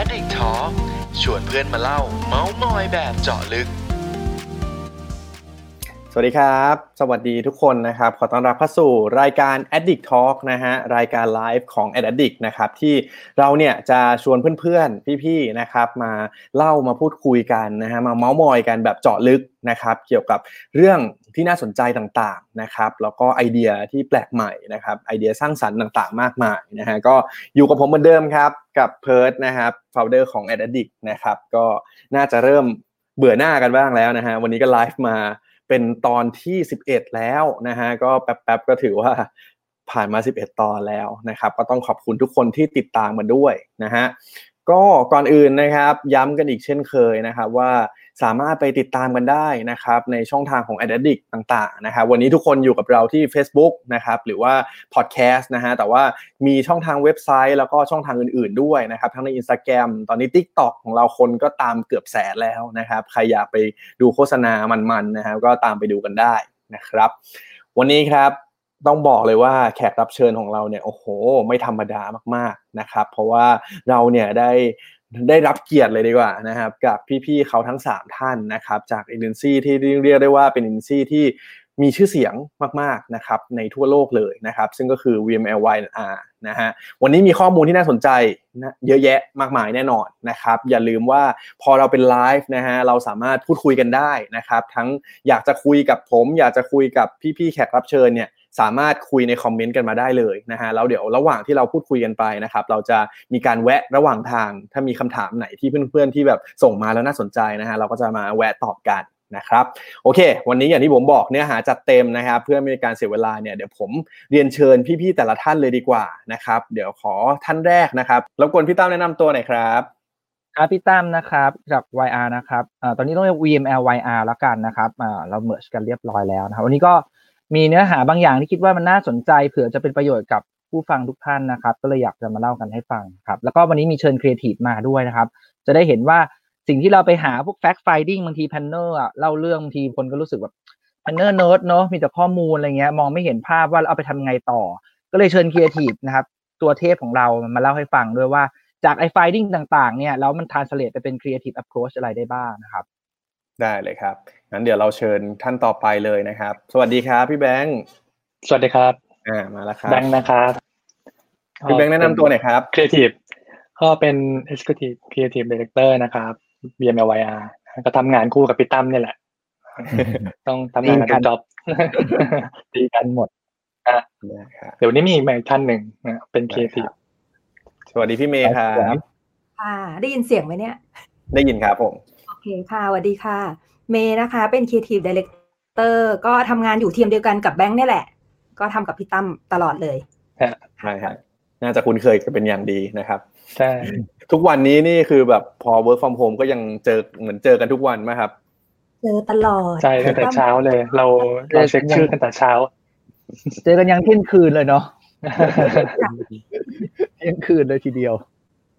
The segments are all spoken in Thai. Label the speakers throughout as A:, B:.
A: Addict Talk ชวนเพื่อนมาเล่า เมาส์มอยแบบเจาะลึก
B: สวัสดีครับ สวัสดีทุกคนนะครับ ขอต้อนรับเข้าสู่รายการ Addict Talk นะฮะ รายการไลฟ์ของ Addict นะครับ ที่เราเนี่ยจะชวนเพื่อนๆ พี่ๆ นะครับ มาเล่ามาพูดคุยกันนะฮะ มาเมาส์มอยกันแบบเจาะลึกนะครับ เกี่ยวกับเรื่อง ที่น่าสนใจต่างๆนะครับ แล้วก็ไอเดียที่แปลกใหม่นะครับ ไอเดียสร้างสรรค์ต่างๆ มากมายนะฮะก็อยู่กับผมเหมือนเดิมครับกับเพิร์ดนะครับ founder ของ Addict นะครับก็น่าจะเริ่มเบื่อหน้ากันบ้างแล้วนะฮะวันนี้ก็ไลฟ์มาเป็นตอนที่ 11 แล้วนะฮะก็แป๊บๆก็ถือว่าผ่านมา 11 ตอนแล้วนะครับ ก็ต้องขอบคุณทุกคนที่ติดตามมาด้วยนะฮะก็ก่อนอื่นนะครับ ย้ำกันอีกเช่นเคยนะครับว่า สามารถไปติดตามกันได้นะครับในช่องทางของ a d d i c t ต่างๆนะครับวันนี้ทุกคนอยู่กับเราที่ Facebook นะครับหรือว่า Podcast นะฮะแต่ว่ามีช่องทางเว็บไซต์ แล้วก็ช่องทางอื่นๆด้วยนะครับทั้งใน Instagram ตอนนี้ TikTok ของเราคนก็ตามเกือบแสนแล้วนะครับใครอยากไปดูโฆษณามันๆนะครับก็ตามไปดูกันได้นะครับ วันนี้ครับต้องบอกเลยว่าแขกรับเชิญของเราเนี่ยโอ้โห ไม่ธรรมดามากๆนะครับ เพราะว่าเราเนี่ยได้ ได้รับเกียรติเลยดีกว่านะครับ กับพี่ๆเขาทั้ง 3 ท่านนะครับ จากเอเจนซี่ที่เรียกได้ว่าเป็นเอเจนซี่ที่มีชื่อเสียงมากๆนะครับในทั่วโลกเลยนะครับ ซึ่งก็คือ VML YR นะฮะวันนี้มีข้อมูลที่น่าสนใจนะเยอะแยะมากมายแน่นอนนะครับ อย่าลืมว่าพอเราเป็นไลฟ์นะฮะเราสามารถพูดคุยกันได้นะครับ ทั้งอยากจะคุยกับผม อยากจะคุยกับพี่ๆแขกรับเชิญเนี่ย สามารถคุยในคอมเมนต์กันมาได้เลยนะฮะแล้วเดี๋ยวระหว่างที่เราพูดคุยกันไปนะครับเราจะมีการแวะระหว่างทาง ถ้ามีคำถามไหนที่เพื่อนๆที่แบบส่งมาแล้วน่าสนใจนะฮะเราก็จะมาแวะตอบกันนะครับโอเค วันนี้อย่างที่ผมบอกเนื้อหาจัดเต็มนะครับเพื่อไม่ให้การเสียเวลาเนี่ยเดี๋ยวผมเรียนเชิญพี่ๆแต่ละท่านเลยดีกว่านะครับเดี๋ยวขอท่านแรกนะครับรบกวนพี่ตั้มแนะนำตัวหน่อยครับ
C: ครับพี่ตั้มนะครับจาก YR นะครับอ่าตอนนี้ต้องเรียก VMLY&R แล้วกันนะครับอ่าเรา merge กันเรียบร้อยแล้วนะครับวันนี้ก็ มีเนื้อหาบางอย่างที่คิดว่ามันน่าสนใจ เผื่อจะเป็นประโยชน์กับผู้ฟังทุกท่านนะครับ ก็เลยอยากจะมาเล่ากันให้ฟังครับ แล้วก็วันนี้มีเชิญครีเอทีฟมาด้วยนะครับ จะได้เห็นว่าสิ่งที่เราไปหาพวก fact finding บางที planner อะเล่าเรื่องบางทีคนก็รู้สึกแบบ planner nerd เนาะมีแต่ข้อมูลอะไรเงี้ยมองไม่เห็นภาพว่าเอาไปทำไงต่อ ก็เลยเชิญครีเอทีฟนะครับตัวเทพของเรามาเล่าให้ฟังด้วยว่าจากไอ้ finding ต่างๆเนี่ยแล้วมัน translate ไปเป็นครีเอทีฟแอ p โ o ชอะไรได้บ้างนะครับ
B: ได้เลยครับงั้นเดี๋ยวเราเชิญท่านต่อไปเลยนะครับ สวัสดีครับ พี่แบงค์
D: สวัสดีครับ
B: อ่ามาแล้วครับ
D: แบงค์นะครับ
B: พี่แบงค์แนะนำตัวหน่อยครับ
D: ครีเอทีฟก็เป็น Executive Creative Director นะครับ VMLY&R ก็ทำงานคู่กับพี่ตั้มเนี่ยแหละ ต้องทำงานกัน job ตีกันหมดอะ
B: นะครับ
D: เดี๋ยวนี้มีอีกท่านหนึ่งนะเป็นครีเอทีฟ
B: สวัสดีพี่เมย์ครับ
E: ค่ะได้ยินเสียงไหมเนี่ย
B: ได้ยินครับผม
E: โอ เคค่ะสวัสดีค่ะ เมย์นะคะ เป็น Creative Director ก็ทำงานอยู่ทีมเดียวกันกับแบงค์เนี่ยแหละ ก็ทำกับพี่ตั้มตลอดเลย
B: ใช่ครับน่าจะคุ้นเคยกันเป็นอย่างดีนะครับ
D: ใช่
B: ทุกวันนี้นี่คือแบบพอ work from home ก็ยังเจอเหมือนเจอกันทุกวันไหมครับ
E: เจอตลอด
D: ใช่ตั้งแต่เช้าเลย เราเราเช็คชื่อตั้งแต่เช้า
C: เจอกันยังเที่ยงคืนเลยเนาะเที่ยงคืนเลยทีเดียว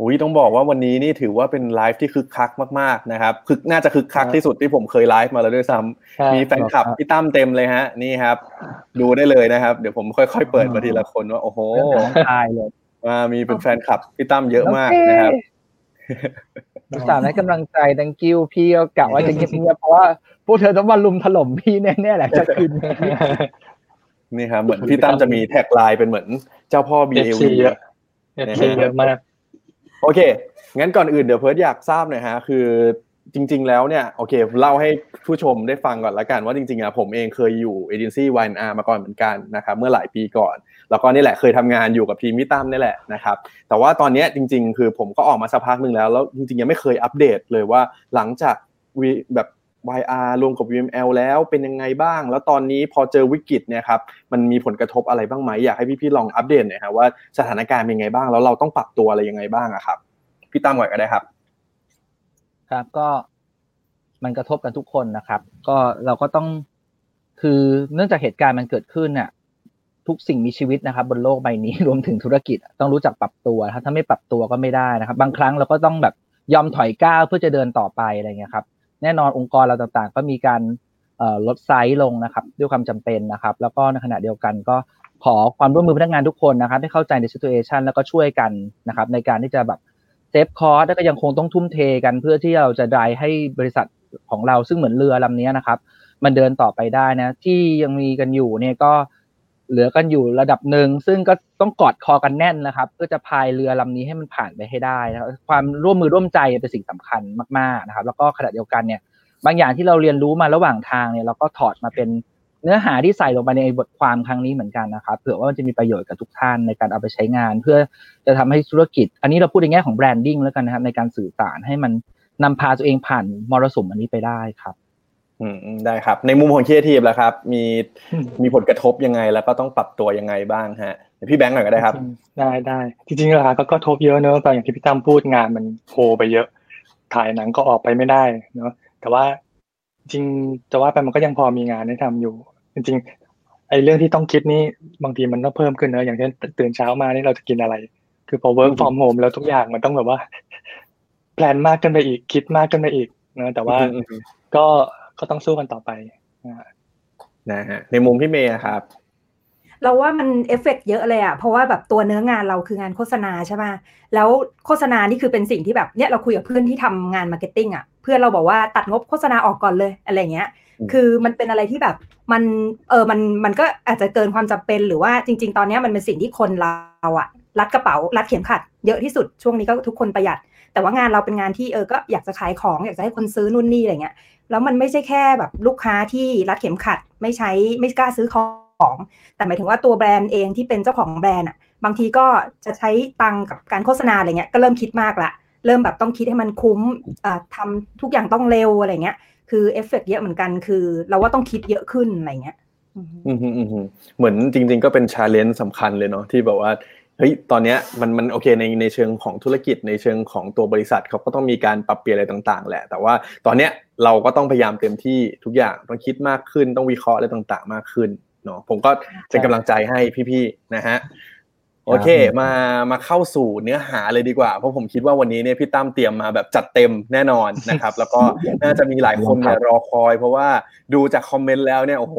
B: อุ้ยต้องบอกว่าวันนี้นี่ถือว่าเป็นไลฟ์ที่คึกคักมากๆนะครับคึกน่าจะคึกคักที่สุดที่ผมเคยไลฟ์มาแล้วด้วยซ้ำ
D: ใช่
B: มีแฟนคลับพี่ตั้มเต็มเลยฮะ นี่ครับ ดูได้เลยนะครับ เดี๋ยวผมค่อยๆเปิดมาทีละคนว่าโอ้โห
C: ตายเลย
B: มามีเป็นแฟนคลับพี่ตั้มเยอะมากนะครับ
C: อุตส่าห์ให้กำลังใจ thank you พี่ก็กะว่าจะเงียบๆเพราะว่าพวกเธอต้องมาลุมถล่มพี่แน่ๆแหละจะคืนนี้
B: นี่ครับเหมือนพี่ตั้มจะมี tagline เป็นเหมือนเจ้าพ่อ
D: เอฟ
B: BAV
D: ซีเยอะเอฟซีเยอะมาก
B: โอเค งั้นก่อนอื่นเดี๋ยวเพิร์ดอยากทราบหน่อยฮะ คือจริง ๆ แล้วเนี่ยโอเคเล่าให้ผู้ชมได้ฟังก่อนละกันว่าจริงๆอะผมเองเคยอยู่เอเจนซี่ YNR มาก่อนเหมือนกันนะครับเมื่อหลายปีก่อน แล้วก็นี่แหละเคยทำงานอยู่กับทีมมิตั้มนี่แหละนะครับแต่ว่าตอนนี้จริง ๆ คือผมก็ออกมาสักพักหนึ่งแล้วแล้วจริงๆยังไม่เคยอัปเดตเลยว่าหลังจากวีแบบ YR รวมกับ VML แล้วเป็นยังไงบ้าง แล้วตอนนี้พอเจอวิกฤตเนี่ยครับมันมีผลกระทบอะไรบ้างไหมอยากให้พี่ๆลองอัปเดตหน่อยครับว่าสถานการณ์เป็นยังไงบ้าง แล้วเราต้องปรับตัวอะไรยังไงบ้างอะครับ พี่ตั้มก่อนก็ได้ครับ
C: ครับก็มันกระทบกันทุกคนนะครับ ก็เราก็ต้องคือเนื่องจากเหตุการณ์มันเกิดขึ้นเนี่ยทุกสิ่งมีชีวิตนะครับ บนโลกใบนี้รวมถึงธุรกิจต้องรู้จักปรับตัวถ้าไม่ปรับตัวก็ไม่ได้นะครับ บางครั้งเราก็ต้องแบบยอมถอยก้าวเพื่อจะเดินต่อไปอะไรเงี้ยครับ แน่นอนองค์กรเราต่างๆ ก็มีการลดไซส์ลงนะครับ ด้วยความจำเป็นนะครับ แล้วก็ในขณะเดียวกันก็ขอความร่วมมือพนักงานทุกคนนะครับให้เข้าใจใน situation แล้วก็ช่วยกันนะครับ ในการที่จะแบบ save cost แล้วก็ยังคงต้องทุ่มเทกันเพื่อที่เราจะได้ให้บริษัทของเราซึ่งเหมือนเรือลำนี้นะครับ มันเดินต่อไปได้นะ ที่ยังมีกันอยู่เนี่ยก็ เหลือกันอยู่ระดับหนึ่ง ซึ่งก็ต้องกอดคอกันแน่นนะครับ เพื่อจะพายเรือลำนี้ให้มันผ่านไปให้ได้นะครับความร่วมมือร่วมใจเป็นสิ่งสำคัญมากๆนะครับ แล้วก็ขณะเดียวกันเนี่ย บางอย่างที่เราเรียนรู้มาระหว่างทางเนี่ยเราก็ถอดมาเป็นเนื้อหาที่ใส่ลงไปในบทความครั้งนี้เหมือนกันนะครับเผื่อว่ามันจะมีประโยชน์กับทุกท่านในการเอาไปใช้งาน เพื่อจะทำให้ธุรกิจ อันนี้เราพูดในแง่ของ branding แล้วกันนะครับในการสื่อสารให้มันนำพาตัวเองผ่านมรสุมอันนี้ไปได้ครับ
B: ได้ครับ ในมุมของครีเอทีฟแล้วครับ มีมีผลกระทบยังไงแล้วก็ต้องปรับตัวยังไงบ้างฮะพี่แบงค์หน่อยก็ได้ครับ
D: ได้ได้จริงๆเราก็กระทบเยอะเนอะแต่อย่างที่พี่ตั้มพูดงานมันโคไปเยอะ ถ่ายหนังก็ออกไปไม่ได้เนอะแต่ว่าจริงจะว่าไปมันก็ยังพอมีงานให้ทำอยู่ จริงๆไอ้เรื่องที่ต้องคิดนี่บางทีมันต้องเพิ่มขึ้นเนอะอย่างเช่นตื่นเช้ามานี่เราจะกินอะไร คือพอ work from home แล้วทุกอย่างมันต้องแบบว่า plan มากขึ้นไปอีกคิดมากขึ้นไปอีกนะแต่ว่าก็ ก็ต้องสู้กันต่อไป
B: นะฮะในมุมพี่เมย์ครับ
E: เราว่ามันเอฟเฟกเยอะเลยอะเพราะว่าแบบตัวเนื้องานเราคืองานโฆษณาใช่ไหมแล้วโฆษณานี่คือเป็นสิ่งที่แบบเนี่ยเราคุยกับเพื่อนที่ทำงาน marketing อะเพื่อนเราบอกว่าตัดงบโฆษณาออกก่อนเลยอะไรเงี้ย คือมันเป็นอะไรที่แบบมันเออมันมันก็อาจจะเกินความจำเป็นหรือว่าจริง ๆ ตอนนี้มันเป็นสิ่งที่คนเราอะรัดกระเป๋ารัดเข็มขัดเยอะที่สุดช่วงนี้ก็ทุกคนประหยัด แต่ว่างานเราเป็นงานที่เออก็อยากจะขายของอยากจะให้คนซื้อนู่นนี่อะไรเงี้ย แล้วมันไม่ใช่แค่แบบลูกค้าที่รัดเข็มขัด ไม่ใช้ไม่กล้าซื้อของ แต่หมายถึงว่าตัวแบรนด์เองที่เป็นเจ้าของแบรนด์อะ บางทีก็จะใช้ตังกับการโฆษณาอะไรเงี้ยก็เริ่มคิดมากละเริ่มแบบต้องคิดให้มันคุ้มทำทุกอย่างต้องเร็วอะไรเงี้ย คือเอฟเฟกเยอะเหมือนกันคือ เราว่าต้องคิดเยอะขึ้นอะไรเงี้ย
B: เหมือนจริง ๆ ก็เป็น challenge สำคัญเลยเนาะที่แบบว่า เฮ้ยตอนเนี้ยมันมันโอเคในในเชิงของธุรกิจในเชิงของตัวบริษัทเขาก็ต้องมีการปรับเปลี่ยนอะไรต่างๆ แหละ แต่ว่าตอนเนี้ยเราก็ต้องพยายามเต็มที่ทุกอย่างต้องคิดมากขึ้นต้องวิเคราะห์อะไรต่างๆ มากขึ้นเนาะผมก็เป็นกำลังใจให้พี่ๆนะฮะ โอเค มามาเข้าสู่เนื้อหาเลยดีกว่า เพราะผมคิดว่าวันนี้เนี่ยพี่ตั้มเตรียมมาแบบจัดเต็มแน่นอนนะครับ แล้วก็น่าจะมีหลายคนเนี่ยรอคอย เพราะว่าดูจากคอมเมนต์แล้วเนี่ยโอ้โห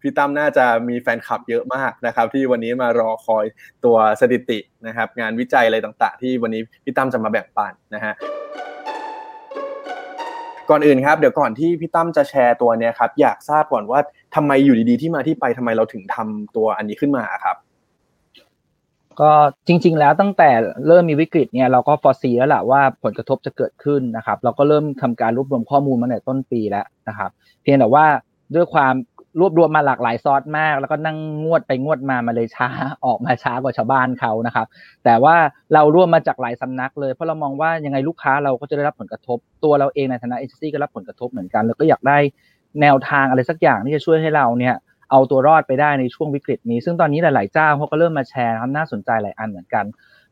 B: พี่ตั้มน่าจะมีแฟนคลับเยอะมากนะครับ ที่วันนี้มารอคอยตัวสถิตินะครับ งานวิจัยอะไรต่าง ๆ ที่วันนี้พี่ตั้มจะมาแบ่งปันนะฮะก่อนอื่นครับเดี๋ยวก่อนที่พี่ตั้มจะแชร์ตัวเนี้ยครับอยากทราบก่อนว่าทำไมอยู่ดีๆที่มาที่ไปทำไมเราถึงทำตัวอันนี้ขึ้นมาครับ
C: ก็จริง ๆ แล้วตั้งแต่เริ่มมีวิกฤตเนี่ยเราก็ฟอร์ซีแล้วแหละว่าผลกระทบจะเกิดขึ้นนะครับ เราก็เริ่มทำการรวบรวมข้อมูลมาในต้นปีแล้วนะครับ เพียงแต่ว่าด้วยความรวบรวมมาหลากหลายซอสมาก แล้วก็นั่งงวดไปงวดมามาเลยช้าออกมาช้ากว่าชาวบ้านเขานะครับ แต่ว่าเราร่วมมาจากหลายสำนักเลยเพราะเรามองว่ายังไงลูกค้าเราก็จะได้รับผลกระทบ ตัวเราเองในฐานะเอเจนซี่ก็รับผลกระทบเหมือนกัน แล้วก็อยากได้แนวทางอะไรสักอย่างที่จะช่วยให้เราเนี่ย เอาตัวรอดไปได้ในช่วงวิกฤตนี้ ซึ่งตอนนี้หลาย ๆ เจ้าเขาก็เริ่มมาแชร์ครับน่าสนใจหลายอันเหมือนกัน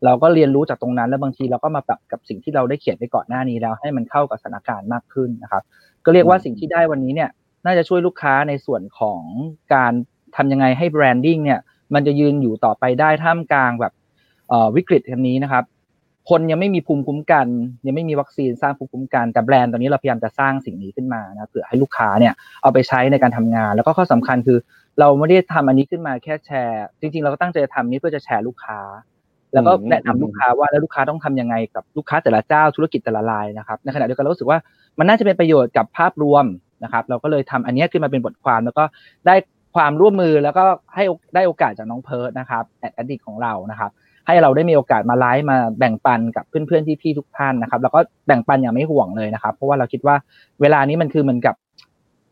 C: เราก็เรียนรู้จากตรงนั้น แล้วบางทีเราก็มาปรับกับสิ่งที่เราได้เขียนไปก่อนหน้านี้แล้ว ให้มันเข้ากับสถานการณ์มากขึ้นนะครับ ก็เรียกว่าสิ่งที่ได้วันนี้เนี่ยน่าจะช่วยลูกค้าในส่วนของการทำยังไงให้แบรนดิ้งเนี่ยมันจะยืนอยู่ต่อไปได้ท่ามกลางแบบวิกฤตแบบนี้นะครับ คนยังไม่มีภูมิคุ้มกัน ยังไม่มีวัคซีนสร้างภูมิคุ้มกันแต่แบรนด์ตอนนี้เราพยายามจะสร้างสิ่งนี้ขึ้นมานะเผื่อให้ลูกค้าเนี่ยเอาไปใช้ในการทำงาน แล้วก็ข้อสำคัญคือ เราไม่ได้ทำอันนี้ขึ้นมาแค่แชร์ จริง ๆ เราก็ตั้งใจทำนี้เพื่อจะแชร์ลูกค้า แล้วก็แนะนำลูกค้าว่าแล้วลูกค้าต้องทำยังไงกับลูกค้าแต่ละเจ้าธุรกิจแต่ละรายนะครับในขณะเดียวกันเรารู้สึกว่ามันน่าจะเป็นประโยชน์กับภาพรวมนะครับ เราก็เลยทำอันนี้ขึ้นมาเป็นบทความแล้วก็ได้ความร่วมมือแล้วก็ให้ได้โอกาสจากน้องเพิร์ดนะครับแอดดิกของเรานะครับ ให้เราได้มีโอกาสมาไลฟ์มาแบ่งปันกับเพื่อนๆที่พี่ทุกท่านนะครับ แล้วก็แบ่งปันอย่างไม่ห่วงเลยนะครับ เพราะว่าเราคิดว่าเวลานี้มันคือเหมือนกับ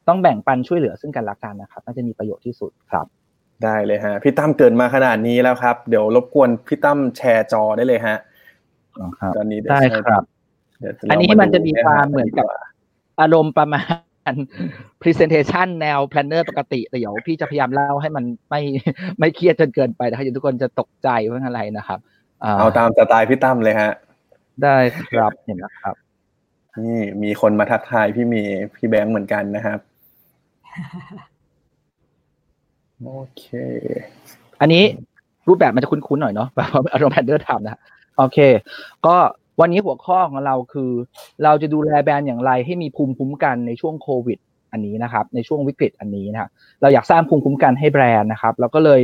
C: ต้องแบ่งปันช่วยเหลือซึ่งกันและกันนะครับ น่าจะมีประโยชน์ที่สุดครับ
B: ได้เลยฮะพี่ตั้มเกิดมาขนาดนี้แล้วครับ เดี๋ยวรบกวนพี่ตั้มแชร์จอได้เลยฮะ
C: ตอนนี้ได้ครับ อันนี้มันจะมีความเหมือนกับอารมณ์ประมาณ presentation แนว planner ปกติแต่เดี๋ยวพี่จะพยายามเล่าให้มันไม่ไม่เครียดจนเกินไปนะครับทุกคนจะตกใจว่าอะไรนะครับ
B: เอาตามสไตล์พี่ตั้มเลยฮะ
C: ได้ครับเห็นนะครับ
B: นี่มีคนมาทักทายพี่มีพี่แบงค์เหมือนกันนะครับโอเค
C: อันนี้รูปแบบมันจะคุ้นๆหน่อยเนาะแบบอารมณ์แพนเดอร์ทำนะโอเค ก็ วันนี้หัวข้อของเราคือ เราจะดูแลแบรนด์อย่างไรให้มีภูมิคุ้มกันในช่วงโควิด อันนี้นะครับ ในช่วงวิกฤตอันนี้นะครับเราอยากสร้างภูมิคุ้มกันให้แบรนด์นะครับเราก็เลย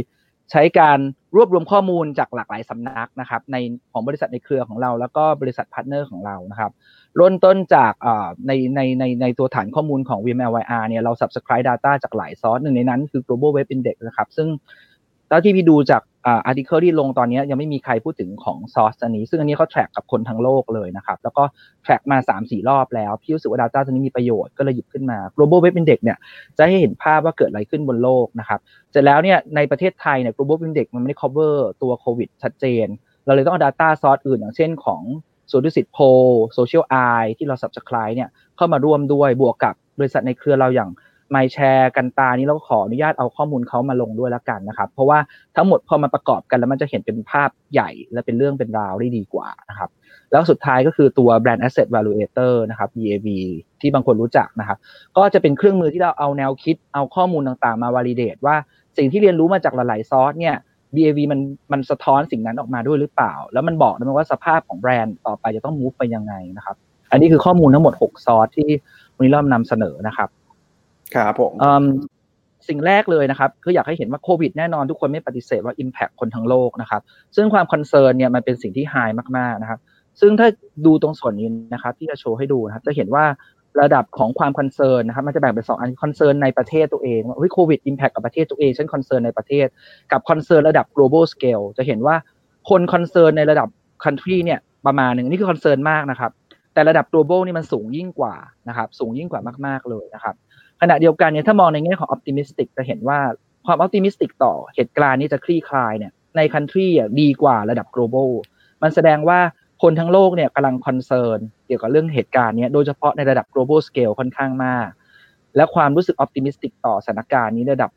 C: ใช้การรวบรวมข้อมูลจากหลากหลายสำนักนะครับ ในของบริษัทในเครือของเรา แล้วก็บริษัท partner ของเรานะครับเริ่มต้นจากในในในในตัวฐานข้อมูลของ VMLY&R เนี่ยเรา subscribe data จากหลายซอสหนึ่งในนั้นคือ global web index นะครับ ซึ่งแล้วที่พี่ดูจาก อ่า article ที่ลงตอนนี้ยังไม่มีใครพูดถึงของซอสอันนี้ ซึ่งอันนี้เขา track กับคนทั้งโลกเลยนะครับ แล้วก็ track มา 3-4 รอบแล้ว พี่รู้สึกว่า Data ตัวนี้มีประโยชน์ก็เลยหยิบขึ้นมา global web index เนี่ยจะให้เห็นภาพว่าเกิดอะไรขึ้นบนโลกนะครับเสร็จแล้วเนี่ยในประเทศไทยเนี่ย global web index มันไม่ได้ cover ตัวโควิดชัดเจน เราเลยต้องเอา data ซอสอื่น อย่างเช่นของส่วนดุสิตโพโซเชียลไอที่เรา subscribe เนี่ยเข้ามาร่วมด้วยบวกกับบริษัทในเครือเราอย่าง ไม่แชร์กันตานี้เราก็ขออนุญาตเอาข้อมูลเขามาลงด้วยแล้วกันนะครับ เพราะว่าทั้งหมดพอมาประกอบกันแล้วมันจะเห็นเป็นภาพใหญ่และเป็นเรื่องเป็นราวได้ดีกว่านะครับ แล้วสุดท้ายก็คือตัว Brand Asset Valuator นะครับ BAV ที่บางคนรู้จักนะครับ ก็จะเป็นเครื่องมือที่เราเอาแนวคิดเอาข้อมูลต่างๆ มา validate ว่าสิ่งที่เรียนรู้มาจากหลายๆซอสเนี่ย BAV มันมันสะท้อนสิ่งนั้นออกมาด้วยหรือเปล่า แล้วมันบอกได้ไหมว่าสภาพของแบรนด์ต่อไปจะต้อง move ไปยังไงนะครับ อันนี้คือข้อมูลทั้งหมด 6 ซอสที่วันนี้เรานำเสนอนะครับ
B: ครับผม
C: สิ่งแรกเลยนะครับคืออยากให้เห็นว่าโควิดแน่นอนทุกคนไม่ปฏิเสธว่า Impact คนทั้งโลกนะครับ ซึ่งความ concern เนี่ยมันเป็นสิ่งที่ highมากๆนะครับ ซึ่งถ้าดูตรงส่วนนี้นะครับที่จะโชว์ให้ดูนะครับจะเห็นว่าระดับของความ concern นะครับมันจะแบ่งเป็นสองอัน concern ในประเทศตัวเองว่าเฮ้ยโควิด impact กับประเทศตัวเองเช่น concern ในประเทศ กับ concern ระดับ global scale จะเห็นว่าคน concern ในระดับ country เนี่ยประมาณหนึ่งนี่คือ concern มากนะครับแต่ระดับ global นี่มันสูงยิ่งกว่านะครับสูงยิ่งกว่ามากๆเลยนะครับ ขณะเดียวกันเนี่ยถ้ามองในแง่ของ optimistic จะเห็นว่าความ optimistic ต่อเหตุการณ์นี้จะคลี่คลายเนี่ยใน country อะดีกว่าระดับ global มันแสดงว่าคนทั้งโลกเนี่ยกำลัง concern เกี่ยวกับเรื่องเหตุการณ์นี้โดยเฉพาะในระดับ global scale ค่อนข้างมาก และความรู้สึก optimistic ต่อสถานการณ์นี้ระดับ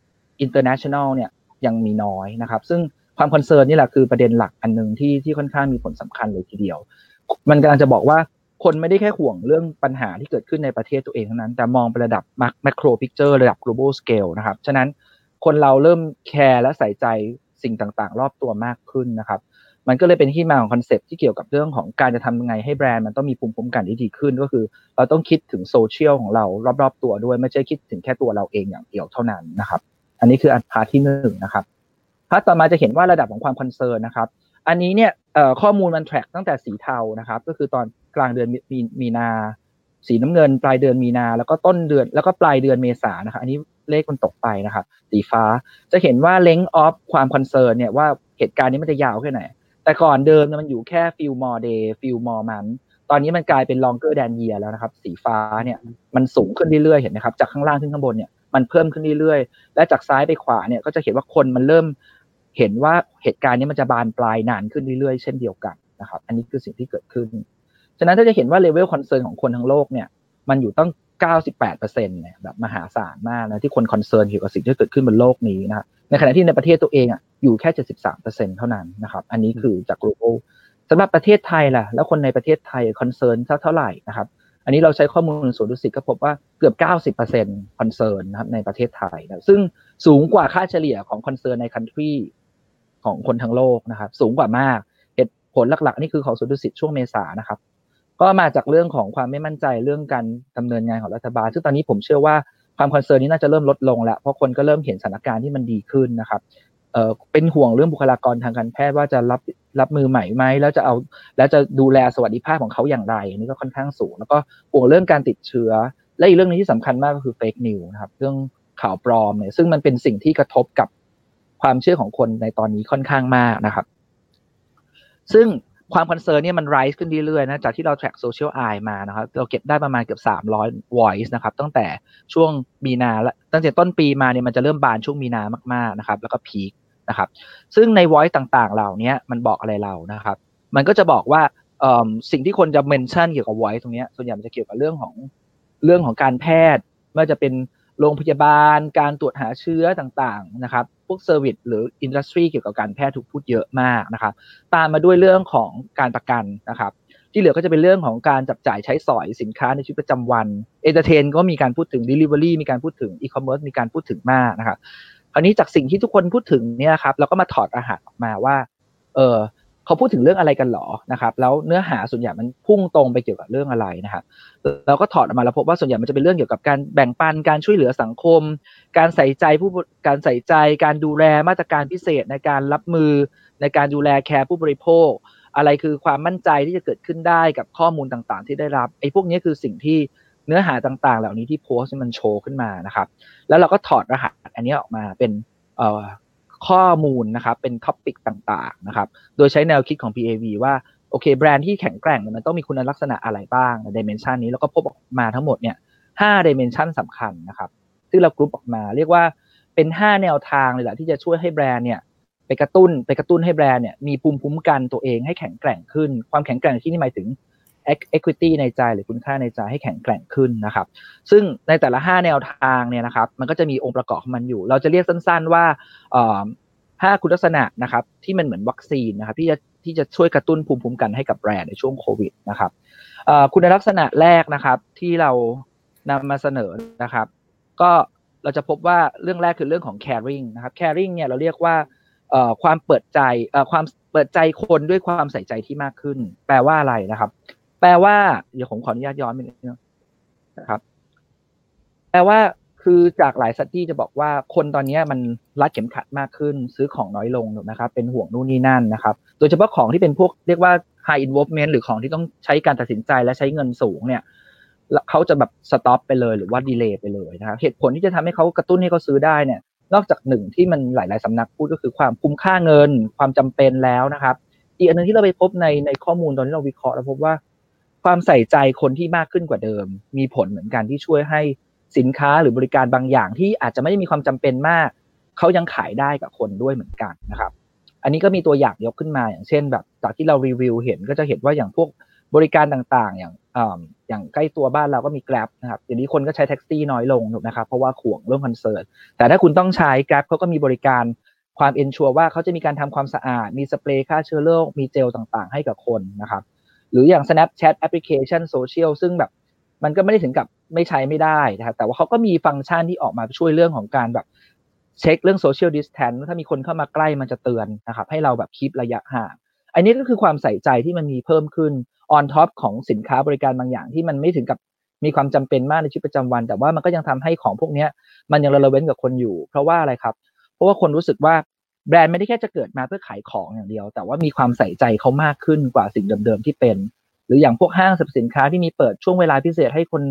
C: international เนี่ยยังมีน้อยนะครับ ซึ่งความ concern นี่แหละคือประเด็นหลักอันหนึ่งที่ที่ค่อนข้างมีผลสำคัญเลยทีเดียว มันกำลังจะบอกว่า คนไม่ได้แค่ห่วงเรื่องปัญหาที่เกิดขึ้นในประเทศตัวเองเท่านั้น แต่มองไประดับ macro picture ระดับ global scale นะครับ ฉะนั้นคนเราเริ่มcare และใส่ใจสิ่งต่างๆ รอบตัวมากขึ้นนะครับ มันก็เลยเป็นที่มาของ concept ที่เกี่ยวกับเรื่องของการจะทำยังไงให้แบรนด์มันต้องมีภูมิคุ้มกันที่ดีขึ้น ก็คือเราต้องคิดถึงโซเชียลของเรารอบๆตัวด้วย ไม่ใช่คิดถึงแค่ตัวเราเองอย่างเดียวเท่านั้นนะครับ อันนี้คืออันพาที่หนึ่งนะครับพาต่อมาจะเห็นว่าระดับของความ concern นะครับ อันนี้เนี่ยข้อมูลมัน track ตั้งแต่สีเทานะครับ ก็คือตอน กลางเดือนมีมีนา สีน้ำเงิน ปลายเดือนมีนา แล้วก็ต้นเดือนแล้วก็ปลายเดือนเมษานะครับอันนี้เลขมันตกไปนะครับสีฟ้าจะเห็นว่า length of ความ concern เนี่ยว่าเหตุการณ์นี้มันจะยาวแค่ไหน แต่ก่อนเดิมมันอยู่แค่ few more days few more month ตอนนี้มันกลายเป็น longer than year แล้วนะครับ สีฟ้าเนี่ยมันสูงขึ้นเรื่อยๆเห็นไหมครับ จากข้างล่างขึ้นข้างบนเนี่ยมันเพิ่มขึ้นเรื่อยๆ และจากซ้ายไปขวาเนี่ยก็จะเห็นว่าคนมันเริ่มเห็นว่าเหตุการณ์นี้มันจะบานปลายนานขึ้นเรื่อยๆ เช่นเดียวกันนะครับ อันนี้คือสิ่งที่เกิดขึ้น ฉะนั้นถ้าจะเห็นว่า level concern ของคนทั้งโลกเนี่ยมันอยู่ตั้ง 98%เนี่ยแบบมหาศาลมากนะที่คน concern เกี่ยวกับสิ่งที่เกิดขึ้นบนโลกนี้นะในขณะที่ในประเทศตัวเองอะอยู่แค่ 73%เท่านั้นนะครับ อันนี้คือจาก global สำหรับประเทศไทยล่ะ แล้วคนในประเทศไทย concern เท่าไหร่นะครับอันนี้เราใช้ข้อมูลสวนดุสิตก็พบว่าเกือบ 90% concern นะครับในประเทศไทยนะซึ่งสูงกว่าค่าเฉลี่ยของ concern ใน country ของคนทั้งโลกนะครับ สูงกว่า มากเหตุผลหลักๆนี่คือของสวนดุสิตช่วงเมษานะครับ ก็มาจากเรื่องของความไม่มั่นใจเรื่องการดำเนินงานของรัฐบาล ซึ่งตอนนี้ผมเชื่อว่าความคอนเซิร์นนี้น่าจะเริ่มลดลงแล้วเพราะคนก็เริ่มเห็นสถานการณ์ที่มันดีขึ้นนะครับเออเป็นห่วงเรื่องบุคลากรทางการแพทย์ว่าจะรับรับมือใหม่ไหมแล้วจะเอาแล้วจะดูแลสวัสดิภาพของเขาอย่างไรอันนี้ก็ค่อนข้างสูง แล้วก็ห่วงเรื่องการติดเชื้อ และอีกเรื่องนึงที่สำคัญมากก็คือเฟกนิวนะครับเรื่องข่าวปลอมเนี่ยซึ่งมันเป็นสิ่งที่กระทบกับความเชื่อของคนในตอนนี้ค่อนข้างมากนะครับ ซึ่ง ความ concern เนี่ยมัน rise ขึ้นเรื่อยๆนะจากที่เรา track social eye มานะครับเราเก็บได้ประมาณเกือบ 300 voice นะครับตั้งแต่ช่วงมีนาและตั้งแต่ต้นปีมาเนี่ยมันจะเริ่มบานช่วงมีนามากๆนะครับแล้วก็ peak นะครับซึ่งใน voice ต่างๆเหล่านี้มันบอกอะไรเรานะครับมันก็จะบอกว่าสิ่งที่คนจะ mention เกี่ยวกับ voice ตรงนี้ส่วนใหญ่มันจะเกี่ยวกับเรื่องของเรื่องของการแพทย์ไม่ว่าจะเป็น โรงพยาบาล การตรวจหาเชื้อต่างๆนะครับ พวก service หรือ industry เกี่ยวกับการแพทย์ถูกพูดเยอะมากนะครับ ตามมาด้วยเรื่องของการประกันนะครับ ที่เหลือก็จะเป็นเรื่องของการจับจ่ายใช้สอยสินค้าในชีวิตประจำวัน entertain ก็มีการพูดถึง Delivery มีการพูดถึงอีคอมเมิร์ซมีการพูดถึงมากนะครับคราวนี้จากสิ่งที่ทุกคนพูดถึงเนี่ยครับเราก็มาถอดรหัสออกมาว่าเออ เขาพูดถึงเรื่องอะไรกันหรอนะครับ แล้วเนื้อหาส่วนใหญ่มันพุ่งตรงไปเกี่ยวกับเรื่องอะไรนะครับเราก็ถอดออกมาแล้วพบว่าส่วนใหญ่มันจะเป็นเรื่องเกี่ยวกับการแบ่งปันการช่วยเหลือสังคม การใส่ใจผู้การใส่ใจ การดูแลมาตรการพิเศษในการรับมือ ในการดูแลแคร์ผู้บริโภค อะไรคือความมั่นใจที่จะเกิดขึ้นได้กับข้อมูลต่างๆ ที่ได้รับไอ้พวกนี้คือสิ่งที่เนื้อหาต่างๆ เหล่านี้ที่โพสต์มันโชว์ขึ้นมานะครับ แล้วเราก็ถอดรหัสอันนี้ออกมาเป็น ข้อมูลนะครับเป็น topic ต่างๆนะครับโดยใช้แนวคิดของ BAV ว่าโอเคแบรนด์ที่แข็งแกร่งมันต้องมีคุณลักษณะอะไรบ้างใน dimension นี้แล้วก็พบออกมาทั้งหมดเนี่ยห้าดิเมนชันสำคัญนะครับที่เรากรุ๊ปออกมาเรียกว่าเป็นห้าแนวทางเลยแหละที่จะช่วยให้แบรนด์เนี่ยไปกระตุ้นไปกระตุ้นให้แบรนด์เนี่ยมีภูมิคุ้มกันตัวเองให้แข็งแกร่งขึ้น ความแข็งแกร่งที่นี่หมายถึง equity ในใจหรือคุณค่าในใจให้แข็งแกร่งขึ้นนะครับ ซึ่งในแต่ละ 5 แนวทางเนี่ยนะครับ มันก็จะมีองค์ประกอบของมันอยู่ เราจะเรียกสั้นๆว่าห้าคุณลักษณะนะครับ ที่มันเหมือนวัคซีนนะครับที่จะที่จะช่วยกระตุ้นภูมิคุ้มกันให้กับแบรนด์ในช่วงโควิดนะครับคุณลักษณะแรกนะครับที่เรานำมาเสนอนะครับ ก็เราจะพบว่าเรื่องแรกคือเรื่องของ caring นะครับ caring เนี่ยเราเรียกว่าความเปิดใจความเปิดใจคนด้วยความใส่ใจที่มากขึ้น แปลว่าอะไรนะครับ แปลว่าเดี๋ยวผมขออนุญาตย้อนไปนิดนึงนะครับ แปลว่าคือจากหลายสตี้จะบอกว่าคนตอนนี้มันรัดเข็มขัดมากขึ้น ซื้อของน้อยลงนะครับ เป็นห่วงนู่นนี่นั่นนะครับ โดยเฉพาะของที่เป็นพวกเรียกว่า high involvement หรือของที่ต้องใช้การตัดสินใจและใช้เงินสูงเนี่ยเขาจะแบบสต็อปไปเลยหรือว่าดีเลย์ไปเลยนะครับเหตุผลที่จะทำให้เขากระตุ้นให้เขาซื้อได้เนี่ย นอกจากหนึ่งที่มันหลาย ๆสำนักพูดก็คือความคุ้มค่าเงิน ความจำเป็นแล้วนะครับ อีกอันนึงที่เราไปพบในในข้อมูลตอนที่เราวิเคราะห์เราพบว่า ความใส่ใจคนที่มากขึ้นกว่าเดิม มีผลเหมือนกันที่ช่วยให้สินค้าหรือบริการบางอย่างที่อาจจะไม่ได้มีความจำเป็นมากเขายังขายได้กับคนด้วยเหมือนกันนะครับ อันนี้ก็มีตัวอย่างยกขึ้นมาอย่างเช่น แบบจากที่เรารีวิวเห็นก็จะเห็นว่าอย่างพวกบริการต่างๆ อย่างอย่างใกล้ตัวบ้านเราก็มี Grab นะครับเดี๋ยวนี้คนก็ใช้แท็กซี่น้อยลงนะครับ เพราะว่าห่วงเรื่อง concern แต่ถ้าคุณต้องใช้ Grab เขาก็มีบริการความ ensure ว่าเขาจะมีการทำความสะอาด มีสเปรย์ฆ่าเชื้อโรคมีเจลต่างๆ ให้กับคนนะครับ หรืออย่าง Snapchat แอปพลิเคชันโซเชียลซึ่งแบบมันก็ไม่ได้ถึงกับไม่ใช้ไม่ได้นะครับแต่ว่าเขาก็มีฟังก์ชันที่ออกมาช่วยเรื่องของการแบบเช็คเรื่อง social distance ถ้ามีคนเข้ามาใกล้มันจะเตือนนะครับให้เราแบบ keep ระยะห่างอันนี้ก็คือความใส่ใจที่มันมีเพิ่มขึ้น on top ของสินค้าบริการบางอย่างที่มันไม่ถึงกับมีความจำเป็นมากในชีวิตประจำวัน แต่ว่ามันก็ยังทำให้ของพวกนี้มันยัง relevant กับคนอยู่ เพราะว่าอะไรครับ เพราะว่าคนรู้สึกว่า แบรนด์ไม่ได้แค่จะเกิดมาเพื่อขายของอย่างเดียว แต่ว่ามีความใส่ใจเขามากขึ้นกว่าสิ่งเดิมๆที่เป็น หรืออย่างพวกห้างสรรพสินค้าที่มีเปิดช่วงเวลาพิเศษให้คน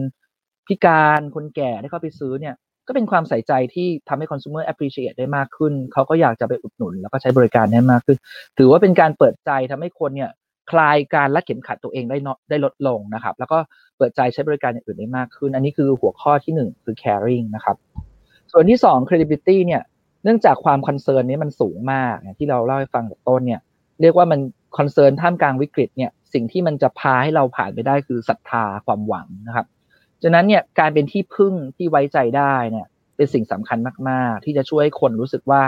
C: พิการคนแก่ได้เข้าไปซื้อเนี่ยก็เป็นความใส่ใจที่ทำให้ consumer appreciate ได้มากขึ้น เขาก็อยากจะไปอุดหนุน แล้วก็ใช้บริการได้มากขึ้น ถือว่าเป็นการเปิดใจทำให้คนเนี่ยคลายการรัดเข็มขัดตัวเองได้ได้ลดลงนะครับ แล้วก็เปิดใจใช้บริการอย่างอื่นได้มากขึ้น อันนี้คือหัวข้อที่ 1 คือ caring นะครับ ส่วนที่ 2 credibility เนี่ย เนื่องจากความ concern นี้มันสูงมากที่เราเล่าให้ฟังต้นเนี่ย เรียกว่ามัน concern ท่ามกลางวิกฤตเนี่ยสิ่งที่มันจะพาให้เราผ่านไปได้คือศรัทธาความหวังนะครับฉะนั้นเนี่ยการเป็นที่พึ่งที่ไว้ใจได้เนี่ยเป็นสิ่งสำคัญมาก ๆ ที่จะช่วยคนรู้สึกว่า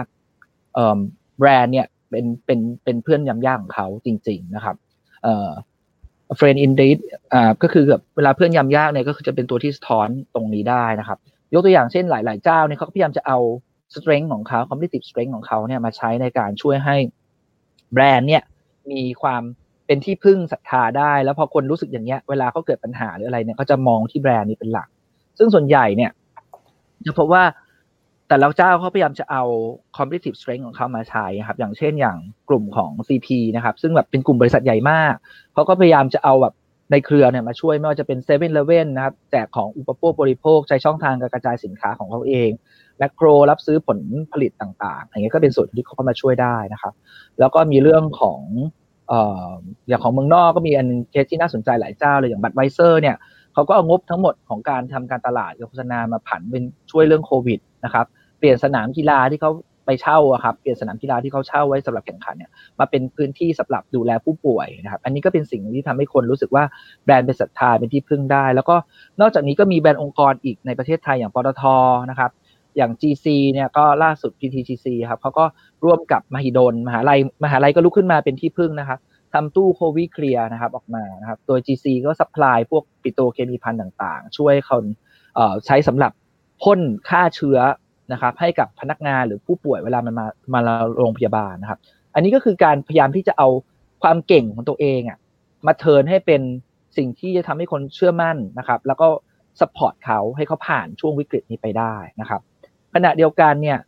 C: แบรนด์เนี่ยเป็นเป็นเป็นเพื่อนยำย่าของเขาจริง ๆ นะครับเอ่อ friend indeed อ่าก็คือแบบเวลาเพื่อนยำยากเนี่ยก็คือจะเป็นตัวที่สะท้อนตรงนี้ได้นะครับ ยกตัวอย่างเช่นหลาย ๆ เจ้าเนี่ยเขาพยายามจะเอา strength ของเขา competitive strength ของเขาเนี่ยมาใช้ในการช่วยให้แบรนด์เนี่ยมีความเป็นที่พึ่งศรัทธาได้ แล้วพอคนรู้สึกอย่างเงี้ยเวลาเขาเกิดปัญหาหรืออะไรเนี่ยเขาจะมองที่แบรนด์นี้เป็นหลัก ซึ่งส่วนใหญ่เนี่ยจะพบว่าแต่ละเจ้าเขาพยายามจะเอา competitive strength ของเขามาใช้ครับ อย่างเช่นอย่างกลุ่มของ CP นะครับ ซึ่งแบบเป็นกลุ่มบริษัทใหญ่มาก เขาก็พยายามจะเอาแบบ ในเครือเนี่ยมาช่วยไม่ว่าจะเป็น7 e เ e ่ e อนะครับแจกของอุปโภคบริโภค ใช้ช่องทางการกระจายสินค้าของเขาเองแมคโครรับซื้อผลผลิตต่างๆอย่างเงี้ยก็เป็นส่วนที่เขาเข้ามาช่วยได้นะครับ แล้วก็มีเรื่องของอย่างของเมืองนอกก็มีอันเคสที่น่าสนใจหลายเจ้าเลยอย่าง Budweiser เนี่ยเขาก็เอางบทั้งหมดของการทำการตลาดโฆษณามาผันเป็นช่วยเรื่องโควิดนะครับ เปลี่ยนสนามกีฬาที่เขา ไปเช่าครับเปลี่ยนสนามกีฬาที่เขาเช่าไว้สำหรับแข่งขันเนี่ยมาเป็นพื้นที่สำหรับดูแลผู้ป่วยนะครับอันนี้ก็เป็นสิ่งที่ทำให้คนรู้สึกว่าแบรนด์เป็นศรัทธาเป็นที่พึ่งได้ แล้วก็นอกจากนี้ก็มีแบรนด์องค์กรอีกในประเทศไทยอย่างปตทนะครับอย่าง GC เนี่ยก็ล่าสุด PTGC ครับเขาก็ร่วมกับมหิดลมหาลัยมหาลัยก็ลุกขึ้นมาเป็นที่พึ่งนะครับทำตู้ Covid Clear นะครับออกมานะครับโดย GC ก็ supply พวกปิโตรเคมีภัณฑ์ต่างๆ ช่วยคนใช้สำหรับพ่นฆ่าเชื้อ นะครับให้กับพนักงานหรือผู้ป่วยเวลามันมามาโรงพยาบาลนะครับ อันนี้ก็คือการพยายามที่จะเอาความเก่งของตัวเองอะมา turn ให้เป็นสิ่งที่จะทำให้คนเชื่อมั่นนะครับ แล้วก็support เขาให้เขาผ่านช่วงวิกฤตนี้ไปได้นะครับ ขณะเดียวกันเนี่ย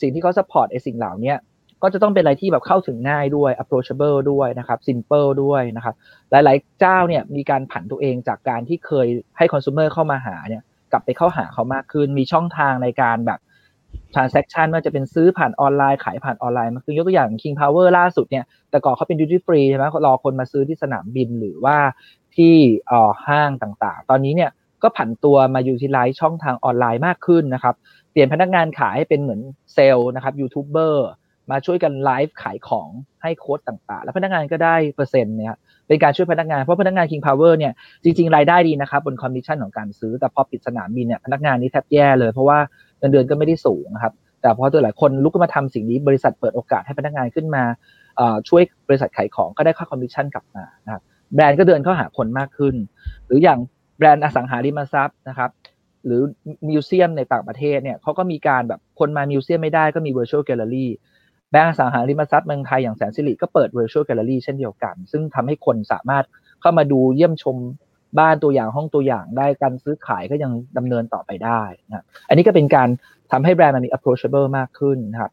C: สิ่งที่เขา support ไอ้สิ่งเหล่านี้ก็จะต้องเป็นอะไรที่แบบเข้าถึงง่ายด้วย approachable ด้วยนะครับ simple ด้วยนะครับ หลาย ๆ เจ้าเนี่ยมีการผันตัวเองจากการที่เคยให้ consumer เข้ามาหาเนี่ย กลับไปเข้าหาเขามากขึ้น มีช่องทางในการแบบ transaction ว่าจะเป็นซื้อผ่านออนไลน์ขายผ่านออนไลน์มันคือยกตัวอย่าง King Power ล่าสุดเนี่ย แต่ก่อนเขาเป็น duty free ใช่ไหมรอคนมาซื้อที่สนามบินหรือว่าที่ห้างต่างๆ ตอนนี้เนี่ยก็ผันตัวมา utilize ช่องทางออนไลน์มากขึ้นนะครับ เปลี่ยนพนักงานขายให้เป็นเหมือนเซลส์นะครับยูทูบเบอร์มาช่วยกันไลฟ์ขายของให้โค้ดต่างๆ แล้วพนักงานก็ได้เปอร์เซ็นต์เนี่ย เป็นการช่วยพนักงาน เพราะพนักงาน King Power เนี่ยจริงๆ รายได้ดีนะครับบนคอมมิชชั่นของการซื้อ แต่พอปิดสนามบินเนี่ยพนักงานนี้แทบแย่เลยเพราะว่าเงินเดือนก็ไม่ได้สูงนะครับแต่พอตัวหลายคนลุกขึ้นมาทำสิ่งนี้บริษัทเปิดโอกาสให้พนักงานขึ้นมาช่วยบริษัทขายของก็ได้ค่าคอมมิชชั่นกลับมานะครับแบรนด์ก็เดินเข้าหาคนมากขึ้น หรืออย่างแบรนด์อสังหาริมทรัพย์นะครับหรือ museum ในต่างประเทศเนี่ยเขาก็มีการแบบคนมา museum ไม่ได้ก็มี virtual gallery แบรนด์อสังหาริมทรัพย์เมืองไทยอย่างแสนสิริก็เปิด virtual gallery เช่นเดียวกัน ซึ่งทำให้คนสามารถเข้ามาดูเยี่ยมชมบ้านตัวอย่างห้องตัวอย่างได้การซื้อขายก็ยังดำเนินต่อไปได้นะอันนี้ก็เป็นการทำให้แบรนด์มันมี approachable มากขึ้นนะครับ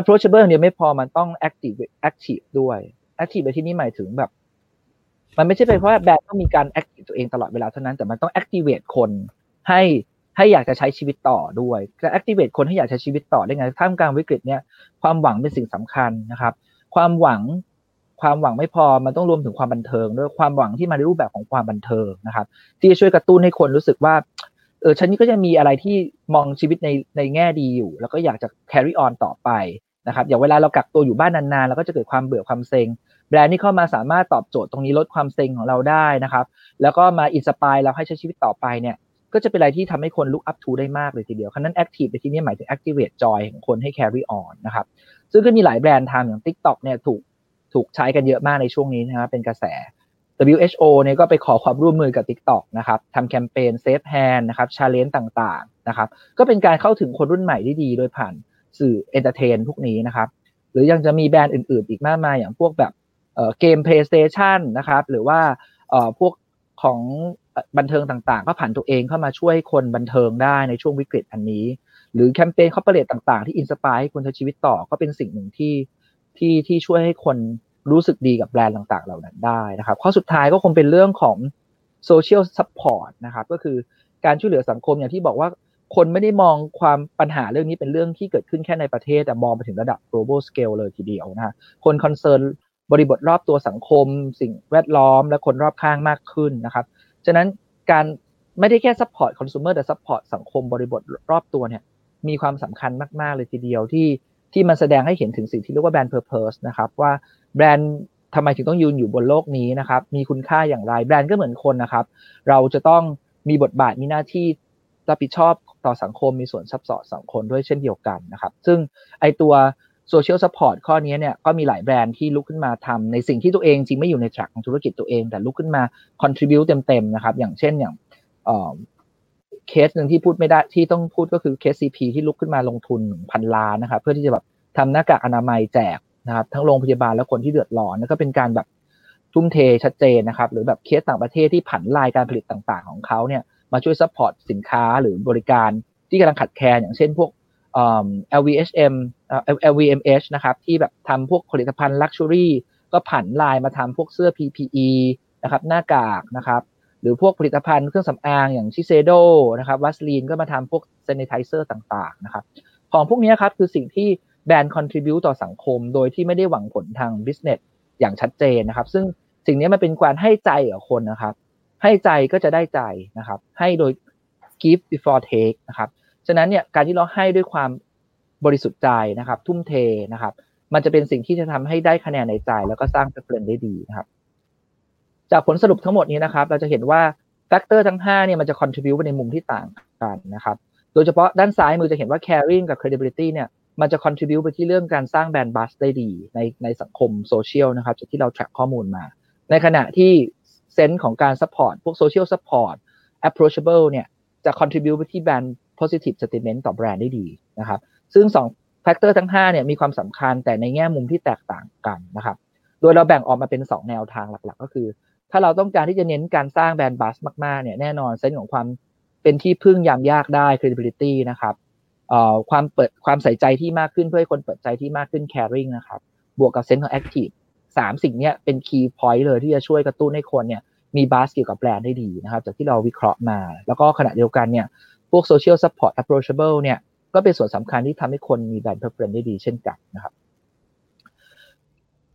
C: approachable เนี่ยไม่พอมันต้อง active active ด้วย active ในที่นี้หมายถึงแบบ มันไม่ใช่เป็นเพราะแบรนด์ต้องมีการ active ตัวเองตลอดเวลาเท่านั้นแต่มันต้อง activate คนให้ ให้อยากจะใช้ชีวิตต่อด้วยจะ activate คนให้อยากใช้ชีวิตต่อได้ไงท่ามกลางวิกฤตเนี่ยความหวังเป็นสิ่งสำคัญนะครับ ความหวังความหวังไม่พอมันต้องรวมถึงความบันเทิงด้วยความหวังที่มาในรูปแบบของความบันเทิงนะครับ ที่จะช่วยกระตุ้นให้คนรู้สึกว่าเออฉันนี่ก็จะมีอะไรที่มองชีวิตในในแง่ดีอยู่ แล้วก็อยากจะ carry on ต่อไปนะครับอย่างเวลาเรากักตัวอยู่บ้านนานๆเราก็จะเกิดความเบื่อความเซ็งแบรนด์นี้เข้ามาสามารถตอบโจทย์ตรงนี้ลดความเซ็งของเราได้นะครับ แล้วก็มา inspire เราให้ใช้ชีวิตต่อไปเนี่ย ก็จะเป็นอะไรที่ทำให้คน look up to ได้มากเลยทีเดียวฉะนั้น active ในที่นี้หมายถึง activate joy ของคนให้ carry on นะครับ ซึ่งก็มีหลายแบรนด์ทำอย่าง TikTok เนี่ยถูกถูกใช้กันเยอะมากในช่วงนี้นะครับเป็นกระแส WHO เนี่ยก็ไปขอความร่วมมือกับ TikTok นะครับทำแคมเปญ Safe Hand นะครับ Challenge ต่างๆนะครับก็เป็นการเข้าถึงคนรุ่นใหม่ที่ดีโดยผ่านสื่อ Entertain พวกนี้นะครับ หรือยังจะมีแบรนด์อื่นๆ อีกมากมายอย่างพวกแบบเกม PlayStation นะครับ หรือว่าพวกของ บันเทิงต่างๆ ก็ผันตัวเองเข้ามาช่วยคนบันเทิงได้ในช่วงวิกฤตอันนี้ หรือแคมเปญ corporate ต่างๆ ที่ inspire ให้คนใช้ชีวิตต่อก็เป็นสิ่งหนึ่งที่ที่ที่ช่วยให้คนรู้สึกดีกับแบรนด์ต่างๆ เหล่านั้นได้นะครับ ข้อสุดท้ายก็คงเป็นเรื่องของsocial support นะครับ ก็คือการช่วยเหลือสังคมอย่างที่บอกว่าคนไม่ได้มองความปัญหาเรื่องนี้เป็นเรื่องที่เกิดขึ้นแค่ในประเทศ แต่มองไปถึงระดับ global scale เลยทีเดียวนะคน concern บริบทรอบตัวสังคม สิ่งแวดล้อมและคนรอบข้างมากขึ้นนะครับ ฉะนั้นการไม่ได้แค่ support consumer แต่ support สังคมบริบทรอบตัวเนี่ยมีความสำคัญมาก ๆ เลยทีเดียวที่ที่มันแสดงให้เห็นถึงสิ่งที่เรียกว่า brand purpose นะครับว่าแบรนด์ทำไมถึงต้องยืนอยู่บนโลกนี้นะครับ มีคุณค่าอย่างไร แบรนด์ก็เหมือนคนนะครับ เราจะต้องมีบทบาทมีหน้าที่รับผิดชอบต่อสังคมมีส่วน support สังคมด้วยเช่นเดียวกันนะครับ ซึ่งไอตัว social support ข้อนี้เนี่ยก็มีหลายแบรนด์ที่ลุกขึ้นมาทำในสิ่งที่ตัวเองจริงไม่อยู่ใน track ของธุรกิจตัวเอง แต่ลุกขึ้นมา contribute เต็มๆนะครับ อย่างเช่นอย่างเคสหนึ่งที่พูดไม่ได้ที่ต้องพูดก็คือเคส CP ที่ลุกขึ้นมาลงทุนพันล้านนะครับ เพื่อที่จะแบบทำหน้ากากอนามัยแจกนะครับทั้งโรงพยาบาลและคนที่เดือดร้อนแล้วก็เป็นการแบบทุ่มเทชัดเจนนะครับ หรือแบบเคสต่างประเทศที่ผันลายการผลิตต่างๆ ของเขาเนี่ยมาช่วย support สินค้าหรือบริการที่กำลังขาดแคลนอย่างเช่นพวก LVHM LVMH นะครับที่แบบทำพวกผลิตภัณฑ์ luxury ก็ผันลายมาทำพวกเสื้อ PPE นะครับหน้ากากนะครับหรือพวกผลิตภัณฑ์เครื่องสำอางอย่างชิเซโดนะครับวัสลีนก็มาทำพวกเซนิไทเซอร์ต่างๆนะครับของพวกนี้ครับคือสิ่งที่แบรนด์ contribu ต่อสังคม โดยที่ไม่ได้หวังผลทาง business อย่างชัดเจนนะครับ ซึ่งสิ่งนี้มันเป็นการให้ใจกับคนนะครับ ให้ใจก็จะได้ใจนะครับ ให้โดย give before take นะครับ ฉะนั้นเนี่ยการที่เราให้ด้วยความ บริสุทธิ์ใจนะครับ ทุ่มเทนะครับ มันจะเป็นสิ่งที่จะทำให้ได้คะแนนในใจ แล้วก็สร้างเปรนได้ดีนะครับ จากผลสรุปทั้งหมดนี้นะครับ เราจะเห็นว่า factor ทั้ง5เนี่ยมันจะ contribute ไปในมุมที่ต่างกันนะครับ โดยเฉพาะด้านซ้ายมือจะเห็นว่า caring กับ credibility เนี่ยมันจะ contribute ไปที่เรื่องการสร้าง brand buzz ได้ดี ในในสังคมโซเชียลนะครับจากที่เรา track ข้อมูลมา ในขณะที่ sense ของการ support พวก social support approachable เนี่ยจะ contribute ไปที่แบรนด์ positive sentiment ต่อแบรนด์ได้ดีนะครับ ซึ่ง2 factor ทั้ง5เนี่ยมีความสำคัญแต่ในแง่มุมที่แตกต่างกันนะครับโดดยเราแบ่งออกมาเป็น 2 แนวทางหลักๆ ก็คือ ถ้าเราต้องการที่จะเน้นการสร้างแบรนด์บัสมากๆเนี่ยแน่นอนเซนส์ของความเป็นที่พึ่งยามยากได้ credibility นะครับความเปิดความใส่ใจที่มากขึ้นเพื่อให้คนเปิดใจที่มากขึ้น caring นะครับบวกกับเซนส์ของ active สามสิ่งนี้เป็น key point เลยที่จะช่วยกระตุ้นให้คนเนี่ยมีบัสเกี่ยวกับแบรนด์ได้ดีนะครับ จากที่เราวิเคราะห์มา แล้วก็ขณะเดียวกันเนี่ยพวก social support approachable เนี่ย ก็เป็นส่วนสำคัญที่ทำให้คนมีแบรนด์ preference ได้ดีเช่นกันนะครับ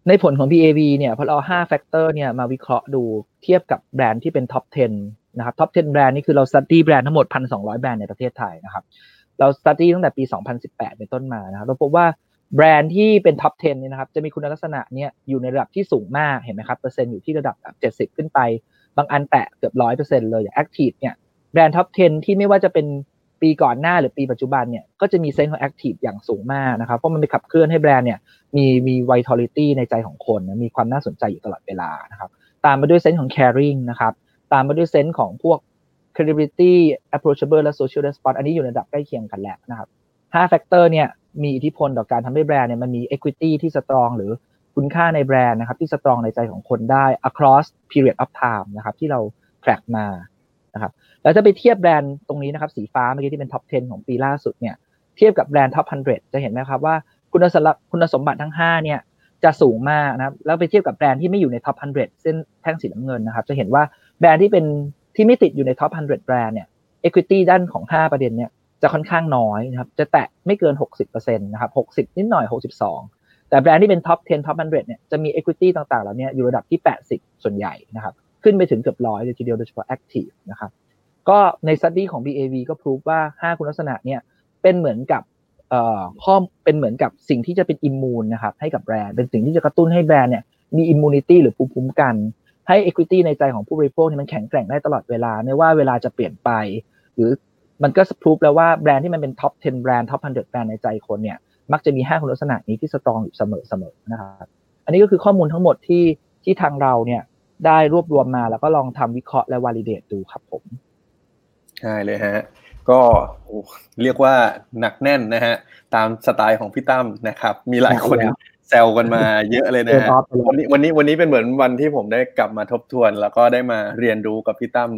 C: ในผลของ BAV เนี่ยพอเรา5 factor เนี่ยมาวิเคราะห์ดูเทียบกับแบรนด์ที่เป็น top 10 นะครับ top 10 แบรนด์นี่คือเรา study แบรนด์ทั้งหมด 1,200 แบรนด์ในประเทศไทยนะครับ เรา study ตั้งแต่ปี 2018 เป็นต้นมานะครับเราพบว่าแบรนด์ที่เป็น top 10 เนี่ยนะครับ จะมีคุณลักษณะเนี่ยอยู่ในระดับที่สูงมาก เห็นไหมครับ เปอร์เซ็นต์อยู่ที่ระดับ 70 ขึ้นไป บางอันแตะเกือบร้อยเลย อย่าง Active เนี่ย แบรนด์ top 10 ที่ไม่ว่าจะเป็น ปีก่อนหน้าหรือปีปัจจุบันเนี่ยก็จะมีเซนส์ของ Active อย่างสูงมากนะครับ เพราะมันไปขับเคลื่อนให้แบรนด์เนี่ยมีมี vitality ในใจของคนนะมีความน่าสนใจอยู่ตลอดเวลานะครับตามมาด้วยเซนส์ของ caring นะครับตามมาด้วยเซนส์ของพวก credibility approachable และ social response อันนี้อยู่ในระดับใกล้เคียงกันแล้วนะครับ5 factor เนี่ยมีอิทธิพลต่อการทำให้แบรนด์เนี่ยมันมี equity ที่ strong หรือคุณค่าในแบรนด์นะครับที่ strong ในใจของคนได้ across period of time นะครับที่เรา track มา นะครับแล้วจะไปเทียบแบรนด์ตรงนี้นะครับสีฟ้าเมื่อกี้ที่เป็น top 10 ของปีล่าสุดเนี่ยเทียบกับแบรนด์ top 100 จะเห็นไหมครับว่าคุณสมบัติคุณสมบัติทั้ง 5 เนี่ยจะสูงมากนะครับแล้วไปเทียบกับแบรนด์ที่ไม่อยู่ใน top 100 เส้นแท่งสีน้ำเงินนะครับ จะเห็นว่าแบรนด์ที่เป็นที่ไม่ติดอยู่ใน top 100 แบรนด์เนี่ย equity ด้านของ 5 ประเด็นเนี่ยจะค่อนข้างน้อยนะครับ จะแตะไม่เกิน 60%นะครับ 60 นิดหน่อย 62 แต่แบรนด์ที่เป็น top 10 top 100 เนี่ย จะมี equity ต่างๆ เหล่านี้อยู่ระดับที่ 80 ส่วนใหญ่นะครับ ขึ้นไปถึงเกือบร้อยเลยทีเดียวโดยเฉพาะ active นะครับก็ใน study ของ BAV ก็ prove ว่า 5 คุณลักษณะเนี่ยเป็นเหมือนกับเอ่อข้อเป็นเหมือนกับสิ่งที่จะเป็นอิมมูนนะครับให้กับแบรนด์เป็นสิ่งที่จะกระตุ้นให้แบรนด์เนี่ยมี immuneิตี้หรือภูมิคุ้มกัน ให้ equity ในใจของผู้บริโภคเนี่ยมันแข็งแกร่งได้ตลอดเวลา ไม่ว่าเวลาจะเปลี่ยนไป หรือมันก็ prove แล้วว่าแบรนด์ที่มันเป็น top 10 แบรนด์ top 100 แบรนด์ในใจคนเนี่ยมักจะมี 5 คุณลักษณะนี้ที่ strong อยู่เสมอๆนะครับอันนี้ก็คือข้อมูลทั้งหมดที่ที่ทางเราเนี่ย ได้รวบรวมมาแล้วก็ลองทำวิเคราะห์และวอลิเดตดูครับผม
B: ใช่เลยฮะ ก็เรียกว่าหนักแน่นนะฮะ ตามสไตล์ของพี่ตั้มนะครับ มีหลายคนแซวกันมาเยอะเลยนะฮะวันนี้วันนี้วันนี้เป็นเหมือนวันที่ผมได้กลับมาทบทวน แล้วก็ได้มาเรียนรู้กับพี่ตั้ม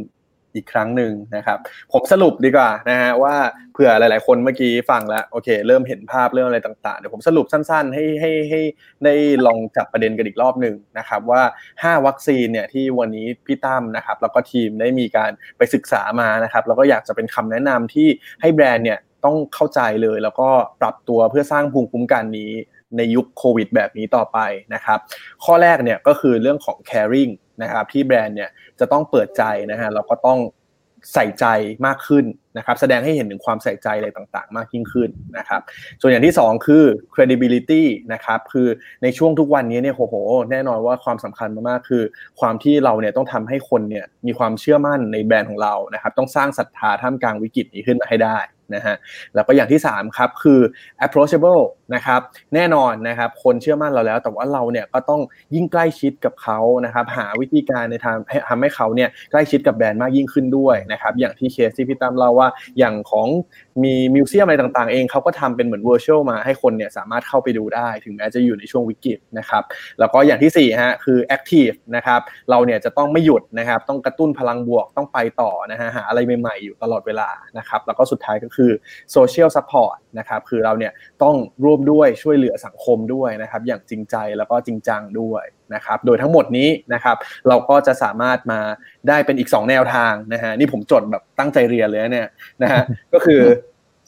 B: อีกครั้งหนึ่งนะครับ ผมสรุปดีกว่านะฮะว่าเผื่อหลาย ๆ คนเมื่อกี้ฟังแล้วโอเค เริ่มเห็นภาพเรื่องอะไรต่าง ๆ เดี๋ยวผมสรุปสั้น ๆ ให้ให้ให้ได้ลองจับประเด็นกันอีกรอบหนึ่งนะครับว่า 5 วัคซีนเนี่ยที่วันนี้พี่ตั้มนะครับแล้วก็ทีมได้มีการไปศึกษามานะครับแล้วก็อยากจะเป็นคำแนะนำที่ให้แบรนด์เนี่ยต้องเข้าใจเลยแล้วก็ปรับตัวเพื่อสร้างภูมิคุ้มกันนี้ในยุคโควิดแบบนี้ต่อไปนะครับ ข้อแรกเนี่ยก็คือเรื่องของ caring นะครับที่แบรนด์เนี่ยจะต้องเปิดใจนะฮะแล้วก็ต้องใส่ใจมากขึ้นนะครับแสดงให้เห็นถึงความใส่ใจอะไรต่างๆ มากยิ่งขึ้นนะครับส่วนอย่างที่ 2 คือ credibility นะครับคือในช่วงทุกวันนี้เนี่ยโหโห แน่นอนว่าความสำคัญมากๆคือ ความที่เราเนี่ยต้องทำให้คนเนี่ยมีความเชื่อมั่นในแบรนด์ของเรานะครับต้องสร้างศรัทธาท่ามกลางวิกฤตนี้ขึ้นมาให้ได้ นะฮะแล้วก็อย่างที่3ครับคือ approachable นะครับแน่นอนนะครับคนเชื่อมั่นเราแล้ว แต่ว่าเราเนี่ยก็ต้องยิ่งใกล้ชิดกับเขานะครับหาวิธีการในทางทำให้เขาเนี่ยใกล้ชิดกับแบรนด์มากยิ่งขึ้นด้วยนะครับอย่างที่เคสที่พี่ตั้มเล่าว่าอย่างของมี museum อะไรต่างๆ เองเขาก็ทำเป็นเหมือน virtual มาให้คนเนี่ยสามารถเข้าไปดูได้ ถึงแม้จะอยู่ในช่วงวิกฤตนะครับแล้วก็อย่างที่4ฮะคือ active นะครับเราเนี่ยจะต้องไม่หยุดนะครับต้องกระตุ้นพลังบวกต้องไปต่อนะฮะหาอะไรใหม่ๆอยู่ตลอดเวลานะครับแล้วก็สุดท้ายก็คือ social support นะครับคือเราเนี่ยต้องร่วมด้วยช่วยเหลือสังคมด้วยนะครับอย่างจริงใจแล้วก็จริงจังด้วยนะครับโดยทั้งหมดนี้นะครับเราก็จะสามารถมาได้เป็นอีก 2 แนวทางนะฮะนี่ผมจดแบบตั้งใจเรียนเลยเนี่ยนะฮะก็คือ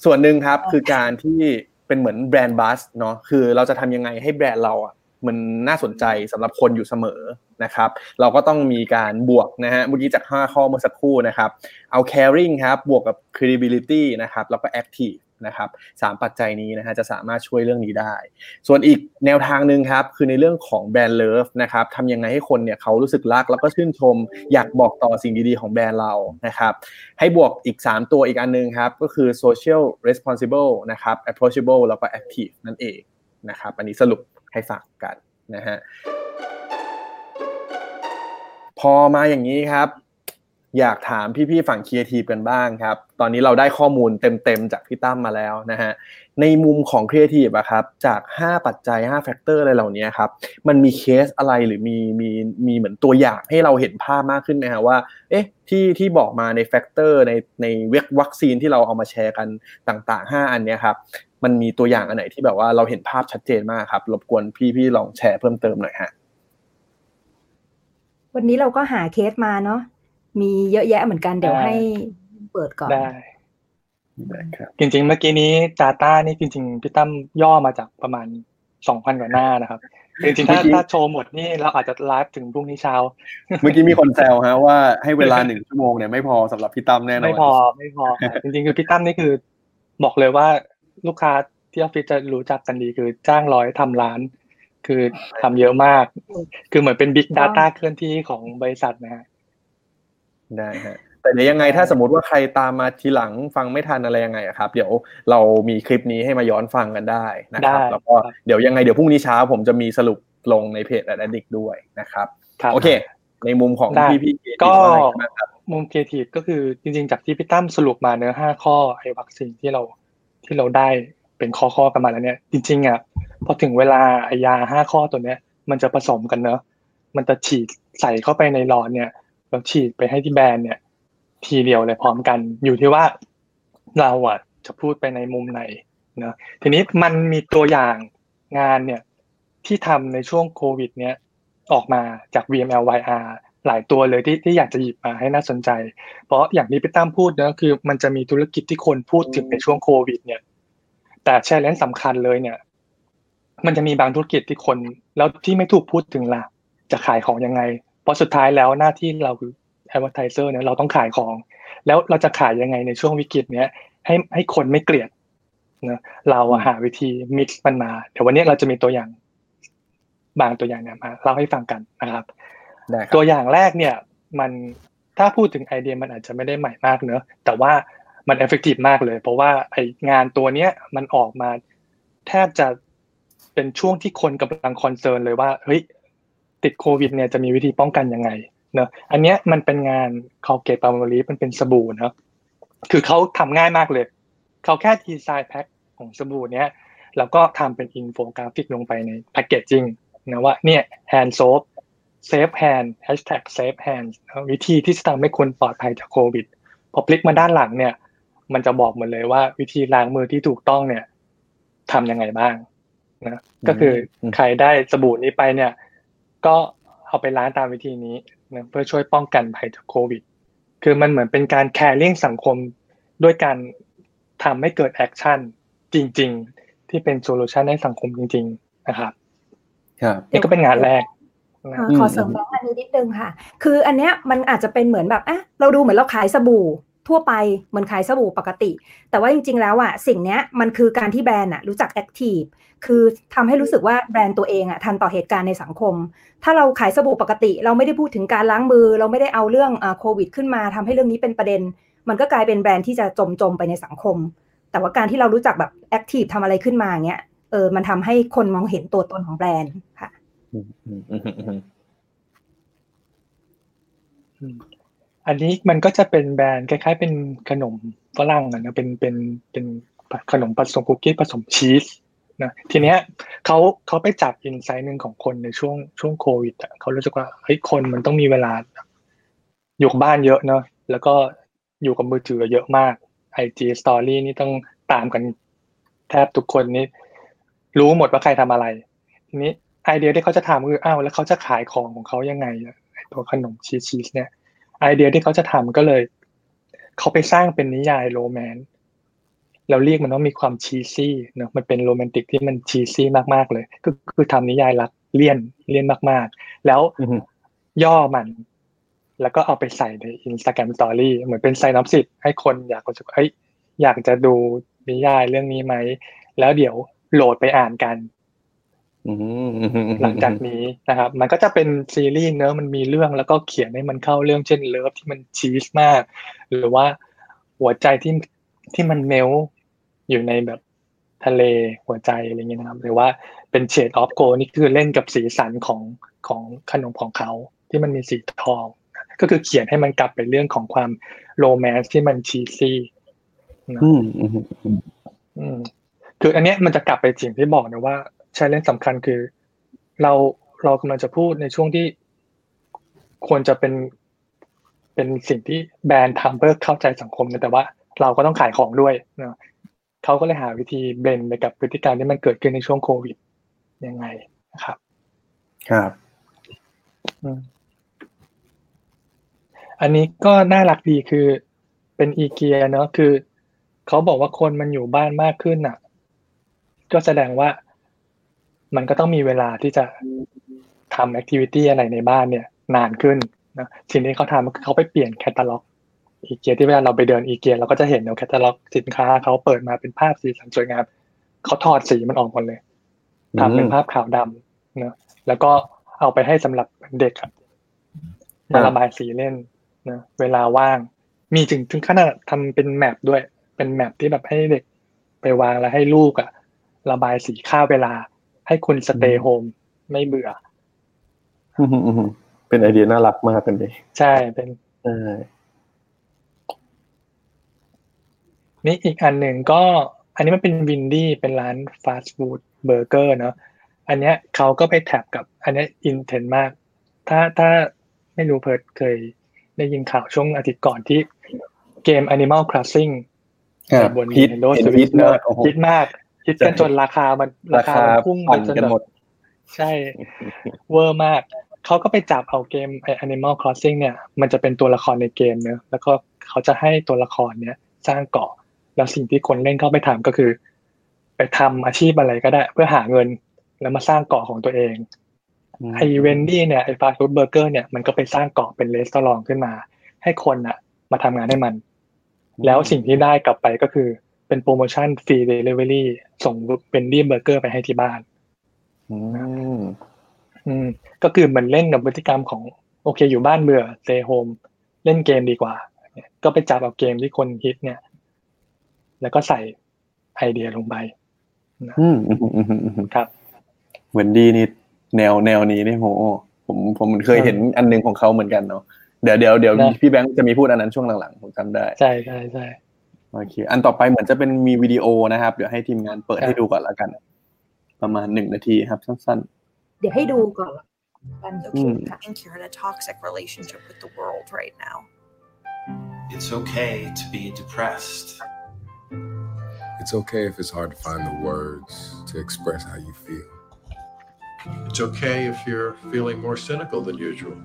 B: ส่วนหนึ่งครับคือการที่เป็นเหมือน brand buzz เนาะคือเราจะทำยังไงให้แบรนด์เราอะ มันน่าสนใจสำหรับคนอยู่เสมอนะครับ เราก็ต้องมีการบวกนะฮะเมื่อกี้จาก 5 ข้อเมื่อสักครู่นะครับ เอา caring ครับบวกกับ credibility นะครับแล้วก็ active นะครับสามปัจจัยนี้นะฮะจะสามารถช่วยเรื่องนี้ได้ ส่วนอีกแนวทางหนึ่งครับ คือในเรื่องของ brand love นะครับทำยังไงให้คนเนี่ยเขารู้สึกรัก แล้วก็ชื่นชม อยากบอกต่อสิ่งดีๆ ของแบรนด์เรานะครับ ให้บวกอีก 3 ตัวอีกอันนึงครับ ก็คือ social responsible นะครับ approachable แล้วก็ active นั่นเองนะครับ อันนี้สรุป ให้ฝากกันนะฮะพอมาอย่างนี้ครับ อยากถามพี่ๆฝั่งครีเอทีฟกันบ้างครับ ตอนนี้เราได้ข้อมูลเต็มๆจากพี่ตั้มมาแล้วนะฮะ ในมุมของครีเอทีฟอะครับ จาก 5 ปัจจัย 5 factor อะไรเหล่านี้ครับ มันมีเคสอะไรหรือมีมีมีเหมือนตัวอย่างให้เราเห็นภาพมากขึ้นไหมฮะว่า เอ๊ะ ที่ที่บอกมาใน factor ในในเวกวัคซีนที่เราเอามาแชร์กันต่าง ๆ 5 อันเนี้ยครับ มันมีตัวอย่างอันไหนที่แบบว่าเราเห็นภาพชัดเจนมากครับ รบกวนพี่ๆลองแชร์เพิ่มเติมหน่อยฮะ
E: วันนี้เราก็หาเคสมาเนาะ มีเยอะแยะเหมือนกันเดี๋ยว
D: ได้
E: ให้เปิดก่อน
D: ได้
B: ได้ครับ
D: จริง ๆ เมื่อกี้นี้ Data นี่จริง ๆพี่ตั้มย่อมาจากประมาณสองพันกว่าหน้านะครับจริงๆถ้า
B: เมื่อกี้
D: ถ้าโชว์หมดนี่เราอาจจะไลฟ์ถึงพรุ่งนี้เช้า
B: เมื่อกี้มีคนแซวฮะว่าให้เวลาหนึ่งชั่วโมงเนี่ยไม่พอสำหรับพี่ตั้มแน่นอน
D: ไม่พอไม่พอครับจริงๆคือพี่ตั้มนี่คือ บอกเลยว่าลูกค้าที่ออฟฟิศจะรู้จักกันดีคือจ้างร้อยทำร้าน คือทำเยอะมาก คือเหมือนเป็น Big Data เคลื่อนที่ของบริษัทนะฮะ
B: ได้ฮะแต่เดี๋ยวยังไงถ้าสมมติว่าใครตามมาทีหลังฟังไม่ทันอะไรยังไงอะครับ เดี๋ยวเรามีคลิปนี้ให้มาย้อนฟังกันได้นะครับ
D: ได้
B: แล้วก็
D: ครับ
B: เดี๋ยวยังไงเดี๋ยวพรุ่งนี้เช้าผมจะมีสรุปลงในเพจแอดดิกด้วยนะครับ
D: ครับ
B: โอเค ในมุมของ
D: ได้
B: พี่พี่ๆ
D: ก็
B: ว่าไงบ้างครับ
D: มุมครีเอทีฟก็คือจริงๆ จากที่พี่ตั้มสรุปมาเนื้อห้าข้อไอ้วัคซีนที่เราที่เราได้เป็นข้อข้อๆกันมาแล้วเนี่ยจริงๆอะพอถึงเวลาไอ้ยาห้าข้อตัวเนี้ย มันจะผสมกันเนอะมันจะฉีดใส่เข้าไปในหลอดเนี่ย แล้วฉีดไปให้ที่แบรนด์เนี่ย ทีเดียวเลยพร้อมกัน อยู่ที่ว่าเราอะจะพูดไปในมุมไหนเนะทีนี้มันมีตัวอย่างงานเนี่ยที่ทำในช่วงโควิด เนี่ยออกมาจาก VMLYR หลายตัวเลยที่ที่อยากจะหยิบมาให้น่าสนใจ เพราะอย่างที่พี่ตั้มพูดเนะคือ มันจะมีธุรกิจที่คนพูดถึงในช่วงโควิด เนี่ย แต่แชร์เลนสำคัญเลยเนี่ย มันจะมีบางธุรกิจที่คน แล้วที่ไม่ถูกพูดถึงล่ะ จะขายของยังไง เพราะสุดท้ายแล้วหน้าที่เราคือ advertiser เนี่ยเราต้องขายของ แล้วเราจะขายยังไงในช่วงวิกฤตเนี้ยให้ให้คนไม่เกลียดนะเราอะหาวิธี mix มันมาเดี๋ยววันนี้เราจะมีตัวอย่างบางตัวอย่างเนี่ยมาเล่าให้ฟังกันนะครับ
B: ได้ครั
D: ตัว
B: บ
D: อย่างแรกเนี่ยมันถ้าพูดถึงไอเดียมันอาจจะไม่ได้ใหม่มากเนอะแต่ว่ามันเอฟเฟกตีฟมากเลย เพราะว่าไองานตัวเนี้ยมันออกมาแทบจะเป็นช่วงที่คนกำลัง concern เลยว่าเฮ้ย ติดโควิดเนี่ยจะมีวิธีป้องกันยังไงเนอะอันเนี้ยมันเป็นงาน Colgate-Palmolive มันเป็นสบู่เนอะคือเขาทำง่ายมากเลย เขาแค่ดีไซน์แพ็คของสบู่เนี้ยแล้วก็ทำเป็นอินโฟกราฟิกลงไปใน packaging นะว่าเนี่ย hand soap safe hand แฮชแท็ก safe hand วิธีที่จะทำให้คนปลอดภัยจากโควิดพอพลิกมาด้านหลังเนี่ย มันจะบอกหมดเลยว่าวิธีล้างมือที่ถูกต้องเนี่ยทำยังไงบ้างนะก็คืออ
B: ม
D: ใครได้สบู่นี้ไปเนี่ย ก็เอาไปล้างตามวิธีนี้นะเพื่อช่วยป้องกันภัยจากโควิด คือมันเหมือนเป็นการแคร์เรื่องสังคมด้วยการทำให้เกิด action จริง ๆ ที่เป็น solution ให้สังคมจริง ๆ นะครับ
B: ครับ
D: นี่ก็เป็นงานแรกนะ
E: อ่าขอเสริมแบงค์อันนี้นิดนึงค่ะ คืออันเนี้ยมันอาจจะเป็นเหมือนแบบอะเราดูเหมือนเราขายสบู่ ทั่วไปเหมือนขายสบู่ปกติ แต่ว่าจริง ๆ แล้วอะสิ่งเนี้ยมันคือการที่แบรนด์อะรู้จัก active คือทำให้รู้สึกว่าแบรนด์ตัวเองอะทันต่อเหตุการณ์ในสังคม ถ้าเราขายสบู่ปกติ เราไม่ได้พูดถึงการล้างมือ เราไม่ได้เอาเรื่องโควิด ขึ้นมาทำให้เรื่องนี้เป็นประเด็น มันก็กลายเป็นแบรนด์ที่จะจมจมๆไปในสังคม แต่ว่าการที่เรารู้จักแบบ active ทำอะไรขึ้นมาเงี้ยเออมันทำให้คนมองเห็นตัวตนของแบรนด์ค่ะ
B: อั
D: นนี้มันก็จะเป็นแบรนด์คล้ายๆ เป็นขนมฝรั่งนะเป็นเป็นเป็นขนมผสมคุกกี้ผสมชีสนะทีเนี้ยเขาเขาไปจับอินไซต์หนึ่งของคนในช่วงช่วงโควิดอะเขารู้สึกว่าเฮ้ยคนมันต้องมีเวลา อยู่กับบ้านเยอะเนอะแล้วก็อยู่กับมือถือเยอะมากIG story นี่ต้องตามกันแทบทุกคนนี่รู้หมดว่าใครทำอะไร ทีนี้ไอเดียที่เขาจะทำคืออ้าวแล้วเขาจะขายของของเขายังไงตัวขนมชีสชีสเนี่ย ไอเดียที่เขาจะทำก็เลย เขาไปสร้างเป็นนิยาย romance เราเรียกมันว่ามีความ cheesy เนอะมันเป็นโรแมนติกที่มัน cheesy มากๆเลย ก็คือทำนิยายรักเลี่ยนเลี่ยนมากๆ แล้ว
B: อืม
D: ย่อมัน แล้วก็เอาไปใส่ใน Instagram story เหมือนเป็น synopsis ให้คนอยากรู้สึกว่าเฮ้ยอยากจะดูนิยายเรื่องนี้ไหม แล้วเดี๋ยวโหลดไปอ่านกัน
B: อืมอืมอืม
D: หลังจากนี้นะครับ มันก็จะเป็นซีรีส์เนอะมันมีเรื่องแล้วก็เขียนให้มันเข้าเรื่องเช่น love ที่มันชีสมาก หรือว่าหัวใจที่ที่มัน melt อยู่ในแบบทะเลหัวใจอะไรเงี้ยนะครับ หรือว่าเป็น shade of gold นี่คือเล่นกับสีสันของของขนมของเขาที่มันมีสีทอง ก็คือเขียนให้มันกลับไปเรื่องของความโรแมนต์ที่มันชีซี่นะ
B: อืมอืมอืม
D: อืมคืออันเนี้ยมันจะกลับไปสิ่งที่บอกนะว่า ใช้เล่นสำคัญคือ เราเรากำลังจะพูดในช่วงที่ควรจะเป็นเป็นสิ่งที่แบรนด์ทำเพื่อเข้าใจสังคมนะแต่ว่า เราก็ต้องขายของด้วยเนาะเขาก็เลยหาวิธีเบนไปกับพฤติกรรมที่มันเกิดขึ้นในช่วงโควิดยังไงนะครับ
B: ครับ
D: อืมอันนี้ก็น่ารักดีคือเป็นอีเกียเนาะคือเขาบอกว่าคนมันอยู่บ้านมากขึ้นอะ ก็แสดงว่า มันก็ต้องมีเวลาที่จะทำแอคทิวิตี้อะไรในบ้านเนี่ย นานขึ้นนะสิ่งที่เขาทำก็คือเขาไปเปลี่ยนแคตตาล็อกอีเกียที่เวลาเราไปเดินอีเกียเราก็จะเห็นเนาะแคตตาล็อกสินค้าเขาเปิดมาเป็นภาพสีสันสวยงามเขาถอดสีมันออกหมดเลยทำเป็นภาพขาวดำเนาะแล้วก็เอาไปให้สำหรับเด็กอะมาระบายสีเล่นนะเวลาว่าง มีถึงถึงขนาดทำเป็นแมปด้วย เป็นแมปที่แบบให้เด็กไปวางแล้วให้ลูกอะระบายสีค่าเวลา ให้คุณสเตย์โฮมไม่เบื่อ
B: อืมอืมเป็นไอเดียน่ารักมากเป็นดี
D: ใช่เป็น
B: ใช่
D: นี่อีกอันหนึ่งก็ อันนี้มันเป็น Wendy เป็นร้านฟาสต์ฟู้ดเบอร์เกอร์เนาะอันเนี้ยเขาก็ไป tap กับ อันเนี้ย in trend มาก ถ้าถ้าไม่รู้เผื่อเคยได้ยินข่าวช่วงอาทิตย์ก่อนที่เกม Animal Crossing
B: ครับ
D: บน
B: ฮิต
D: Nintendo
B: เห็น
D: Switch
B: ฮิตมากโอ้โห
D: ฮิตมาก ฮิตกันจนราคามันราคามันพุ่ง
B: ปั่น
D: จน
B: กัน
D: แบบ
B: หมด
D: ใช่ เวอร์มาก เขาก็ไปจับเอาเกมไอ้ Animal Crossing เนี่ย มันจะเป็นตัวละครในเกมเนอะแล้วก็เขาจะให้ตัวละครเนี่ย สร้างเกาะ แล้วสิ่งที่คนเล่นเข้าไปทำก็คือ ไปทำอาชีพอะไรก็ได้ เพื่อหาเงิน แล้วมาสร้างเกาะของตัวเองไอ้ Wendy เนี่ยไอ้ฟาสต์ฟู้ดเบอร์เกอร์เนี่ยมันก็ไปสร้างเกาะเป็น restaurant ขึ้นมา ให้คนอะมาทำงานให้มัน แล้วสิ่งที่ได้กลับไปก็คือ เป็นโปรโมชั่นฟรีเดลิเวอรี่ส่ง Wendy เบอร์เกอร์ไปให้ที่บ้าน
B: อืม
D: อืมก็คือเหมือนเล่นกับพฤติกรรมของ โอเค อยู่บ้านเบื่อ stay home เล่นเกมดีกว่าก็ไปจับเอาเกมที่คนฮิตเนี่ย แล้วก็ใส่ไอเดียลงไป
B: อืมอืมอืมอืมอืม
D: ครับ
B: Wendy นี่แนวแนวนี้นี่โหผมผมเคยเห็นอันหนึ่งของเขาเหมือนกันเนาะเดี๋ยวเดี๋ยวเดี๋ยว
D: นะ
B: พี่แบงค์จะมีพูดอันนั้นช่วงหลังๆผมจำได้
D: ใช่ใช่ใช่
B: โอเค อันต่อไปเหมือนจะเป็นมีวิดีโอนะครับ เดี๋ยวให้ทีมงานเปิด
D: ครับ
B: ให้ดูก่อนละกัน ประมาณหนึ่งนาทีครับ สั้น
E: เดี๋ยวให้ดูก่อนกัน
B: Mm.
E: ค่ะ
F: think you're in a toxic relationship with the world right now.
G: It's okay to be depressed.
H: It's okay if it's hard to find the words to express how you feel.
I: It's okay if you're feeling more cynical than usual.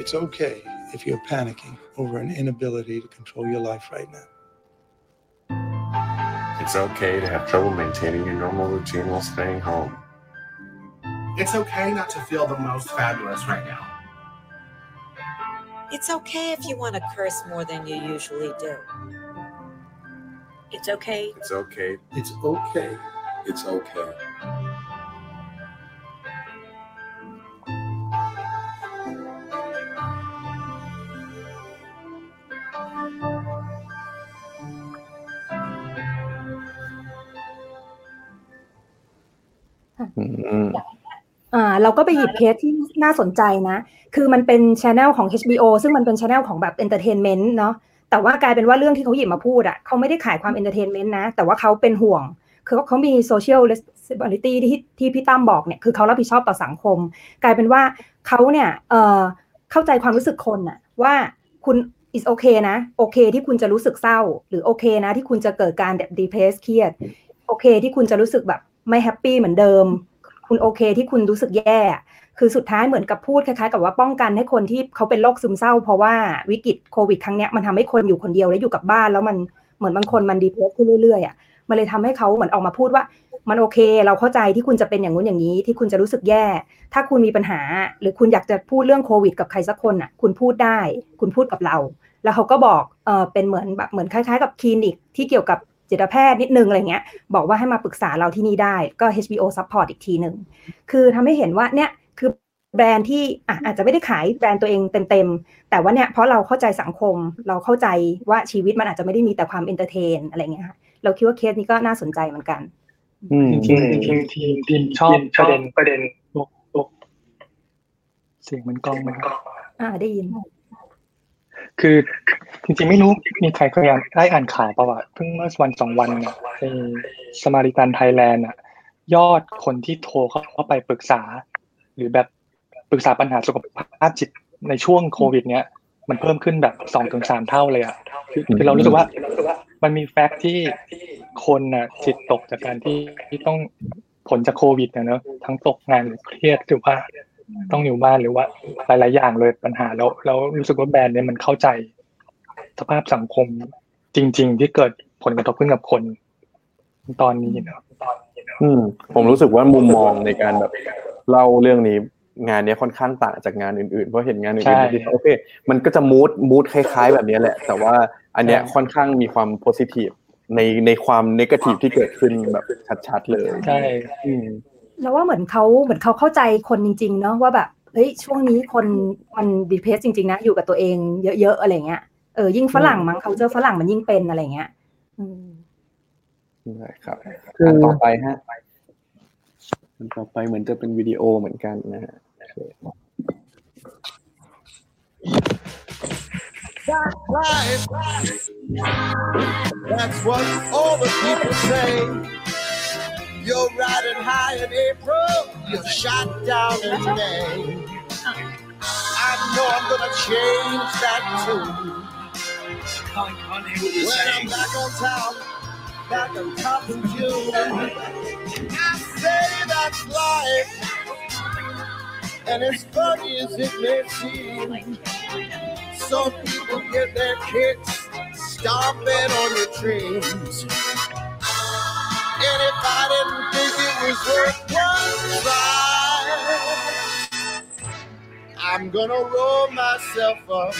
J: It's okay if you're panicking over an inability to control your life right now.
K: It's okay to have trouble maintaining your normal routine while staying home.
L: It's okay not to feel the most fabulous right now.
F: It's okay if you want to curse more than you usually do. It's okay.
K: It's okay.
I: It's okay.
H: It's okay.
E: เราก็ไปหยิบเคสที่น่าสนใจนะ คือมันเป็นช anel ของ HBO ซึ่งมันเป็นช anel ของแบบเอนเตอร์เทนเมนต์เนาะ แต่ว่ากลายเป็นว่าเรื่องที่เขาหยิบมาพูดอะเขาไม่ได้ขายความ entertainment นะ แต่ว่าเขาเป็นห่วง คือเขามี social responsibility ที่ที่พี่ตั้มบอกเนี่ย คือเขารับผิดชอบต่อสังคม กลายเป็นว่าเขาเนี่ยเอ่อเข้าใจความรู้สึกคนอะว่าคุณ is okay นะ โอเคที่คุณจะรู้สึกเศร้า หรือโอเคนะที่คุณจะเกิดการแบบ depressed เครียด โอเคที่คุณจะรู้สึกแบบ ไม่ happy เหมือนเดิม คุณโอเคที่คุณรู้สึกแย่ คือสุดท้ายเหมือนกับพูดคล้ายๆ กับว่าป้องกันให้คนที่เขาเป็นโรคซึมเศร้า เพราะว่าวิกฤตโควิดครั้งเนี้ยมันทำให้คนอยู่คนเดียวแล้วอยู่กับบ้าน แล้วมันเหมือนบางคนมัน depress ขึ้นเรื่อยๆอะมันเลยทำให้เขาเหมือนออกมาพูดว่า มันโอเค เราเข้าใจที่คุณจะเป็นอย่างนู้นอย่างนี้ ที่คุณจะรู้สึกแย่ ถ้าคุณมีปัญหา หรือคุณอยากจะพูดเรื่องโควิดกับใครสักคนอะ คุณพูดได้ คุณพูดกับเรา แล้วเขาก็บอกเออเป็นเหมือนแบบเหมือนคล้าย ๆ กับคลินิกที่เกี่ยวกับ จิตแพทย์นิดนึงอะไรเงี้ย บอกว่าให้มาปรึกษาเราที่นี่ได้ก็ HBO support อีกทีหนึ่งคือทำให้เห็นว่าเนี่ยคือแบรนด์ที่อะอาจจะไม่ได้ขายแบรนด์ตัวเองเต็มๆ แต่ว่าเนี่ยเพราะเราเข้าใจสังคม เราเข้าใจว่าชีวิตมันอาจจะไม่ได้มีแต่ความ entertain อะไรเงี้ยค่ะเราคิดว่าเคสนี้ก็น่าสนใจเหมือนกัน
B: อืม
D: จริงๆทีมทีมทีมชอบประเด็นประเด็นพวกพวกเสียงมันก้องไหมครับ
E: อ่าได้ยิน
D: คือจริงๆไม่รู้มีใครเคยอ่านได้อ่านข่าวประวัติเพิ่งเมื่อวันสองวันเนี่ยสมาริตันไทยแลนด์อะยอดคนที่โทรเข้าไปปรึกษา หรือแบบปรึกษาปัญหาสุขภาพจิตในช่วงโควิด เนี้ยมันเพิ่มขึ้นแบบสองถึงสามเท่าเลยอะคือเรารู้สึกว่ามันมีแฟกต์ที่คนน่ะจิตตกจากการที่ที่ต้องผลจากโควิดนะเนอะทั้งตกงานหรือเครียดหรือว่า ต้องอยู่บ้านหรือว่าหลาย ๆ อย่างเลยปัญหาแล้วแล้วรู้สึกว่าแบรนด์เนี้ยมันเข้าใจ สภาพสังคมจริง ๆ ที่เกิดผลกระทบขึ้นกับคน ตอนนี้เนอะ
B: อืม ผมรู้สึกว่ามุมมองในการแบบเล่าเรื่องนี้งานเนี้ยค่อนข้างต่างจากงานอื่นๆ เพราะเห็นงานอื่นๆที่โอเค มันก็จะมูดมูดคล้าย ๆ แบบนี้แหละ แต่ว่าอันเนี้ยค่อนข้างมีความโพซิทีฟในในความนกาทีฟที่เกิดขึ้นแบบชัดๆเลย
D: ใช่
B: อืม
E: แล้วว่าเหมือนเขาเหมือนเขาเข้าใจคนจริง ๆ เนาะว่าแบบเฮ้ยช่วงนี้คนมันดีเพสจริง ๆ นะ อยู่กับตัวเองเยอะ ๆ อะไรเงี้ยเออยิ่งฝรั่งมั้งเขาเจอฝรั่งมันยิ่งเป็นอะไรเงี้ยอืม
B: ได้ครับอันต่อไปฮะอันต่อไปเหมือนจะเป็นวิดีโอเหมือนกันนะฮะ
M: That's life. You're riding high in April, you're shot down in May. I know I'm gonna change that too. When I'm back on top, back on top of June, I say that's life. And as funny as it may seem, some people get their kicks stomping on your dreams. If I didn't think it was worth one try, I'm gonna roll myself up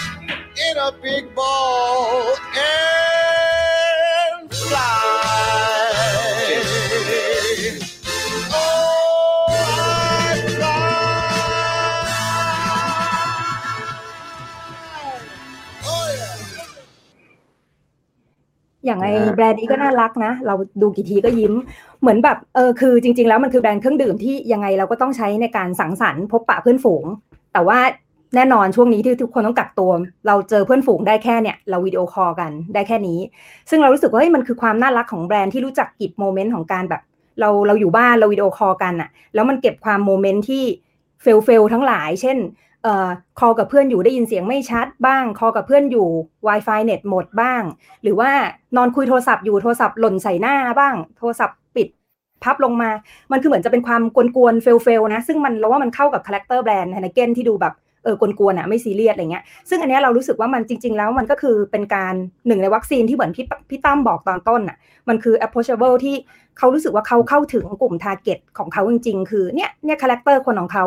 M: in a big ball and fly.
E: อย่างไอแบรนด์นี้ก็น่ารักนะ เราดูกี่ทีก็ยิ้ม เหมือนแบบเออคือจริง ๆ แล้วมันคือแบรนด์เครื่องดื่มที่ยังไงเราก็ต้องใช้ในการสังสรรค์พบปะเพื่อนฝูง แต่ว่าแน่นอนช่วงนี้ที่ทุกคนต้องกักตัว เราเจอเพื่อนฝูงได้แค่เนี่ยเราวิดีโอคอลกันได้แค่นี้ ซึ่งเรารู้สึกว่าเฮ้ยมันคือความน่ารักของแบรนด์ที่รู้จัก keep moment ของการแบบ เราเราอยู่บ้านเราวิดีโอคอลกันอะแล้วมันเก็บความ moment ที่ fail fail ทั้งหลาย เช่น เอ่อ call กับเพื่อนอยู่ได้ยินเสียงไม่ชัดบ้าง call กับเพื่อนอยู่ Wi-Fi เน็ตหมดบ้าง หรือว่านอนคุยโทรศัพท์อยู่โทรศัพท์หล่นใส่หน้าบ้าง โทรศัพท์ปิดพับลงมา มันคือเหมือนจะเป็นความกวนๆ fail fail นะ ซึ่งมันเราว่ามันเข้ากับ character แบรนด์ Heineken ที่ดูแบบเออกวนๆอะไม่ซีเรียสอะไรเงี้ย ซึ่งอันนี้เรารู้สึกว่ามันจริง ๆ แล้วมันก็คือเป็นการหนึ่งในวัคซีนที่เหมือนพี่พี่ตั้มบอกตอนต้นอะ มันคือ approachable ที่เขารู้สึกว่าเขาเข้าถึงกลุ่ม target ของเขาจริง ๆ คือเนี่ยเนี่ย character คนของเขา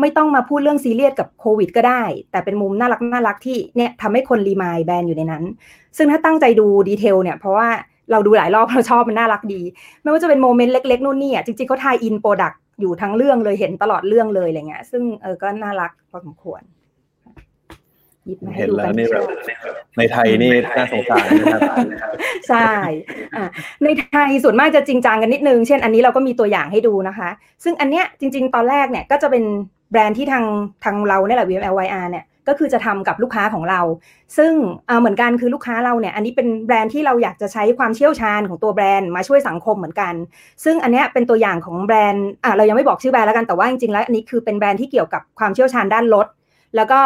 E: ไม่ต้องมาพูดเรื่องซีเรียสกับโควิดก็ได้ แต่เป็นมุมน่ารักน่ารักที่เนี่ยทำให้คน remind แบรนด์อยู่ในนั้น ซึ่งถ้าตั้งใจดู detail เนี่ยเพราะว่าเราดูหลายรอบเราชอบมันน่ารักดี ไม่ว่าจะเป็น moment เล็กๆนู่นนี่อะจริงๆเขา tie-in product อยู่ทั้งเรื่องเลยเห็นตลอดเรื่องเลยอะไรเงี้ยซึ่งเออก็น่ารักพอสมควร หยิบมาให้
B: เห็น
E: ดู
B: แล้ว
E: ก
B: วนนี่แบบในไทยนี่น่าสงสารนะครับ
E: ใช่อะในไทยส่วนมากจะจริงจังกันนิดนึง เช่นอันนี้เราก็มีตัวอย่างให้ดูนะคะ ซึ่งอันเนี้ยจริง ๆ ตอนแรกเนี่ยก็จะเป็นแบรนด์ที่ทางทางเราเนี่ยแหละ VMLYR เนี่ยก็คือจะทำกับลูกค้าของเรา ซึ่งเอ่อเหมือนกันคือลูกค้าเราเนี่ย อันนี้เป็นแบรนด์ที่เราอยากจะใช้ความเชี่ยวชาญของตัวแบรนด์มาช่วยสังคมเหมือนกัน ซึ่งอันเนี้ยเป็นตัวอย่างของแบรนด์อะเรายังไม่บอกชื่อแบรนด์แล้วกัน แต่ว่าจริงๆแล้วอันนี้คือเป็นแบรนด์ที่เกี่ยวกับความเชี่ยวชาญด้านรถ แล้วก็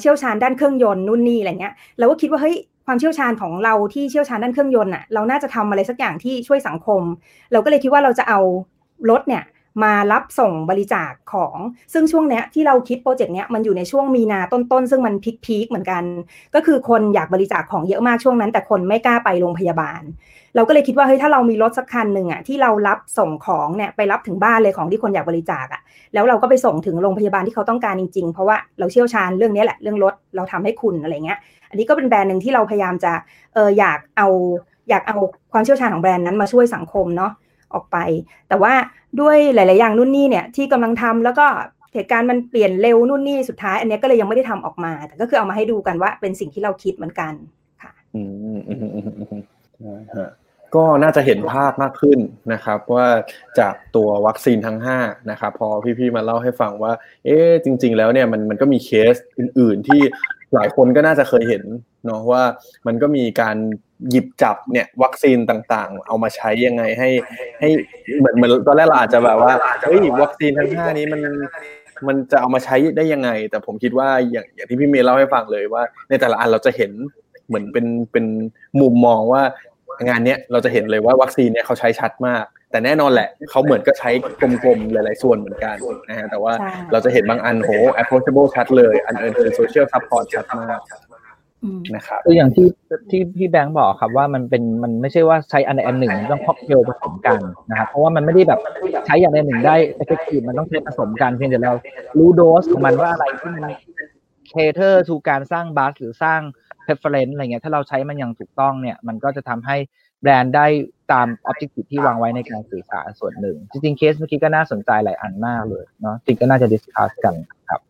E: เชี่ยวชาญด้านเครื่องยนต์นู่นนี่อะไรเงี้ยเราก็คิดว่าเฮ้ยความเชี่ยวชาญของเราที่เชี่ยวชาญด้านเครื่องยนต์อะเราน่าจะทำอะไรสักอย่างที่ช่วยสังคม เราก็เลยคิดว่าเราจะเอารถเนี่ย มารับส่งบริจาคของ ซึ่งช่วงเนี้ยที่เราคิดโปรเจกต์เนี้ยมันอยู่ในช่วงมีนาต้นๆ ซึ่งมันพีคๆเหมือนกัน ก็คือคนอยากบริจาคของเยอะมากช่วงนั้น แต่คนไม่กล้าไปโรงพยาบาล เราก็เลยคิดว่าเฮ้ยถ้าเรามีรถสักคันหนึ่งอะที่เรารับส่งของเนี่ยไปรับถึงบ้านเลยของที่คนอยากบริจาคอะแล้วเราก็ไปส่งถึงโรงพยาบาลที่เขาต้องการจริงๆ เพราะว่าเราเชี่ยวชาญเรื่องนี้แหละเรื่องรถเราทำให้คุณอะไรเงี้ย อันนี้ก็เป็นแบรนด์หนึ่งที่เราพยายามจะเอออยากเอาอยากเอาความเชี่ยวชาญของแบรนด์นั้นมาช่วยสังคมเนาะ ออกไป แต่ว่าด้วยหลาย ๆ อย่างนู่นนี่เนี่ยที่กำลังทำแล้วก็เหตุการณ์มันเปลี่ยนเร็วนู่นนี่สุดท้าย อันนี้ก็เลยยังไม่ได้ทำออกมา แต่ก็คือเอามาให้ดูกันว่าเป็นสิ่งที่เราคิดเหมือนกัน
B: อืมอืมอืมอืมฮะก็น่าจะเห็นภาพมากขึ้นนะครับ ว่าจากตัววัคซีนทั้ง5นะครับพอพี่ๆมาเล่าให้ฟังว่า เอ๊จริง ๆ แล้วเนี่ยมันมันก็มีเคสอื่น ๆ ที่หลายคนก็น่าจะเคยเห็นเนาะว่ามันก็มีการ หยิบจับเนี่ยวัคซีนต่างๆ เอามาใช้ยังไงให้ ให้เหมือนเหมือนตอนแรกเราอาจจะแบบว่าเฮ้ยวัคซีนทั้งห้านี้มันมันจะเอามาใช้ได้ยังไง แต่ผมคิดว่าอย่างอย่างที่พี่เมย์เล่าให้ฟังเลยว่า ในแต่ละอันเราจะเห็นเหมือนเป็นเป็นมุมมองว่างานเนี้ยเราจะเห็นเลยว่าวัคซีนเนี่ยเขาใช้ชัดมาก แต่แน่นอนแหละเขาเหมือนก็ใช้กลมๆหลายๆส่วนเหมือนกันนะฮะแต่ว่าเราจะเห็นบางอันโห approachable ชัดเลยอันอื่นคือ social support ชัดมาก นะครับ
C: คืออย่างที่ที่พี่แบงค์บอกครับว่ามันเป็นมันไม่ใช่ว่าใช้อันใดอันหนึ่งมันต้องค็อกเทลผสมกันนะครับเพราะว่ามันไม่ได้แบบใช้อย่างใดหนึ่งได้ effective มันต้องใช้ผสมกันเพียงแต่เรารู้โดสของมันว่าอะไรที่มัน cater to การสร้าง buzz หรือสร้าง preference อะไรเงี้ยถ้าเราใช้มันอย่างถูกต้องเนี่ย มันก็จะทำให้แบรนด์ได้ตาม objective ที่วางไว้ในการสื่อสารส่วนหนึ่ง จริงๆเคสเมื่อกี้ก็น่าสนใจหลายอันมากเลยเนาะจริงก็น่าจะ discuss กันครับ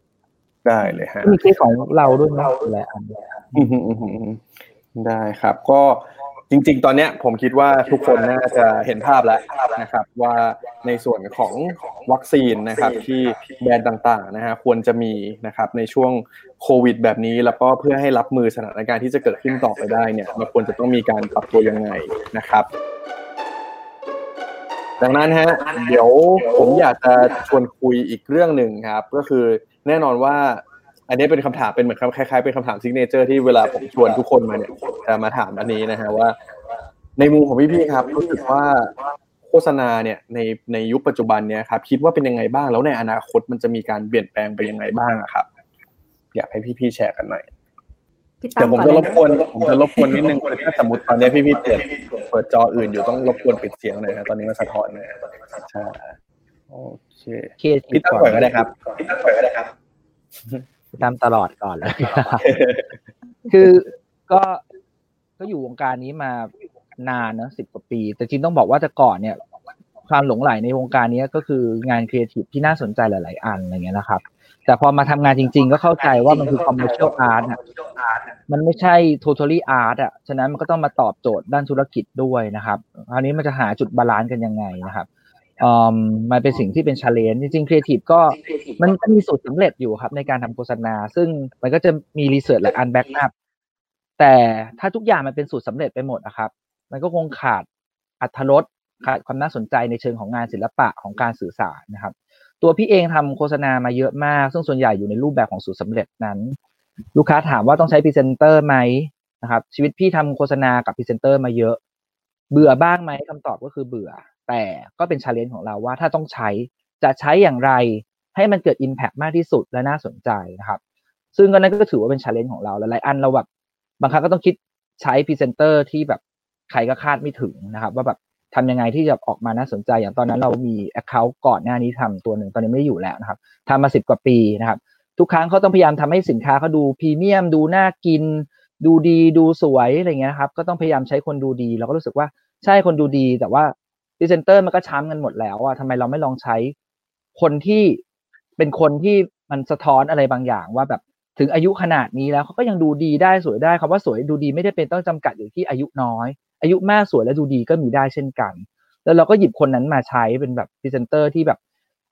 B: ได้เลยฮะ
C: มีเคสของเราด้วยนะหลายอัน
B: ได้ครับ ก็จริง ๆ ตอนเนี้ยผมคิดว่าทุกคนน่าจะเห็นภาพแล้วนะครับ ว่าในส่วนของวัคซีนนะครับ ที่แบรนด์ต่างๆนะฮะควรจะมีนะครับในช่วงโควิด แบบนี้แล้วก็เพื่อให้รับมือสถานการณ์ที่จะเกิดขึ้นต่อไปได้เนี่ยเราควรจะต้องมีการปรับตัวยังไงนะครับดังนั้นฮะเดี๋ยวผมอยากจะชวนคุยอีกเรื่องหนึ่งครับ ก็คือ แน่นอนว่า อันนี้เป็นคำถามเป็นเหมือนคล้ายๆเป็นคำถามซิกเนเจอร์ที่เวลาผมชวนทุกคนมาเนี่ยจะมาถามอันนี้นะฮะว่า ในมุมของพี่ๆครับรู้สึกว่าโฆษณาเนี่ยในในยุคปัจจุบันเนี่ยครับคิดว่าเป็นยังไงบ้างแล้วในอนาคตมันจะมีการเปลี่ยนแปลงไปยังไงบ้างครับ อยากให้พี่ๆแชร์กันหน่อยเดี๋ยวผมจะรบกวนผมจะรบกวนนิดนึงถ้าสมมติตอนนี้พี่ๆเปิดเปิดจออื่นอยู่ต้องรบกวนปิดเสียงหน่อยนะตอนนี้มันสะท้อนนะใช่ โอเคพี่ตั้งก่อนก็ได้ครับพี่ตั้งก่อนก็ได้ครับ
C: ตามตลอดก่อนเลยคือก็ก็อยู่วงการนี้มานานเนอะสิบกว่าปี แต่จริงต้องบอกว่าแต่ก่อนเนี่ยความหลงไหลในวงการนี้ก็คืองานครีเอทีฟที่น่าสนใจหลาย ๆ อันอะไรเงี้ยนะครับ แต่พอมาทำงานจริง ๆ ก็เข้าใจว่ามันคือ commercial art อะมันไม่ใช่ totally art อะฉะนั้นมันก็ต้องมาตอบโจทย์ด้านธุรกิจด้วยนะครับคราวนี้มันจะหาจุด balance กันยังไงนะครับอ่า มันเป็นสิ่งที่เป็น challenge จริงๆครีเอทีฟก็มันก็มีสูตรสำเร็จอยู่ครับในการทำโฆษณา ซึ่งมันก็จะมี research หลายอัน back up แต่ถ้าทุกอย่างมันเป็นสูตรสำเร็จไปหมดนะครับ มันก็คงขาดอรรถรสขาดความน่าสนใจในเชิงของงานศิลปะของการสื่อสารนะครับ ตัวพี่เองทำโฆษณามาเยอะมาก ซึ่งส่วนใหญ่อยู่ในรูปแบบของสูตรสำเร็จนั้น ลูกค้าถามว่าต้องใช้พรีเซนเตอร์ไหมนะครับ ชีวิตพี่ทำโฆษณากับพรีเซนเตอร์มาเยอะ เบื่อบ้างไหมคำตอบก็คือเบื่อ แต่ก็เป็น challenge ของเราว่าถ้าต้องใช้จะใช้อย่างไรให้มันเกิด Impact มากที่สุดและน่าสนใจนะครับ ซึ่งก็นั่นก็ถือว่าเป็น challenge ของเราหลายอันเราแบบบางครั้งก็ต้องคิดใช้พรีเซนเตอร์ที่แบบใครก็คาดไม่ถึงนะครับ ว่าแบบทำยังไงที่จะออกมาน่าสนใจ อย่างตอนนั้นเรามี Account ก่อนหน้านี้ทำตัวหนึ่งตอนนี้ไม่ได้อยู่แล้วนะครับทำมาสิบกว่าปีนะครับ ทุกครั้งเขาต้องพยายามทำให้สินค้าเขาดูพรีเมียม ดูน่ากิน ดูดีดูสวยอะไรเงี้ยครับ ก็ต้องพยายามใช้คนดูดี เราก็รู้สึกว่าใช่คนดูดี แต่ว่า พรีเซนเตอร์มันก็ช้ำกันหมดแล้วอะทำไมเราไม่ลองใช้คนที่เป็นคนที่มันสะท้อนอะไรบางอย่างว่าแบบถึงอายุขนาดนี้แล้วเขาก็ยังดูดีได้สวยได้คำว่าสวยดูดีไม่ได้เป็นต้องจำกัดอยู่ที่อายุน้อย อายุมากสวยและดูดีก็มีได้เช่นกัน แล้วเราก็หยิบคนนั้นมาใช้เป็นแบบพรีเซนเตอร์ที่แบบ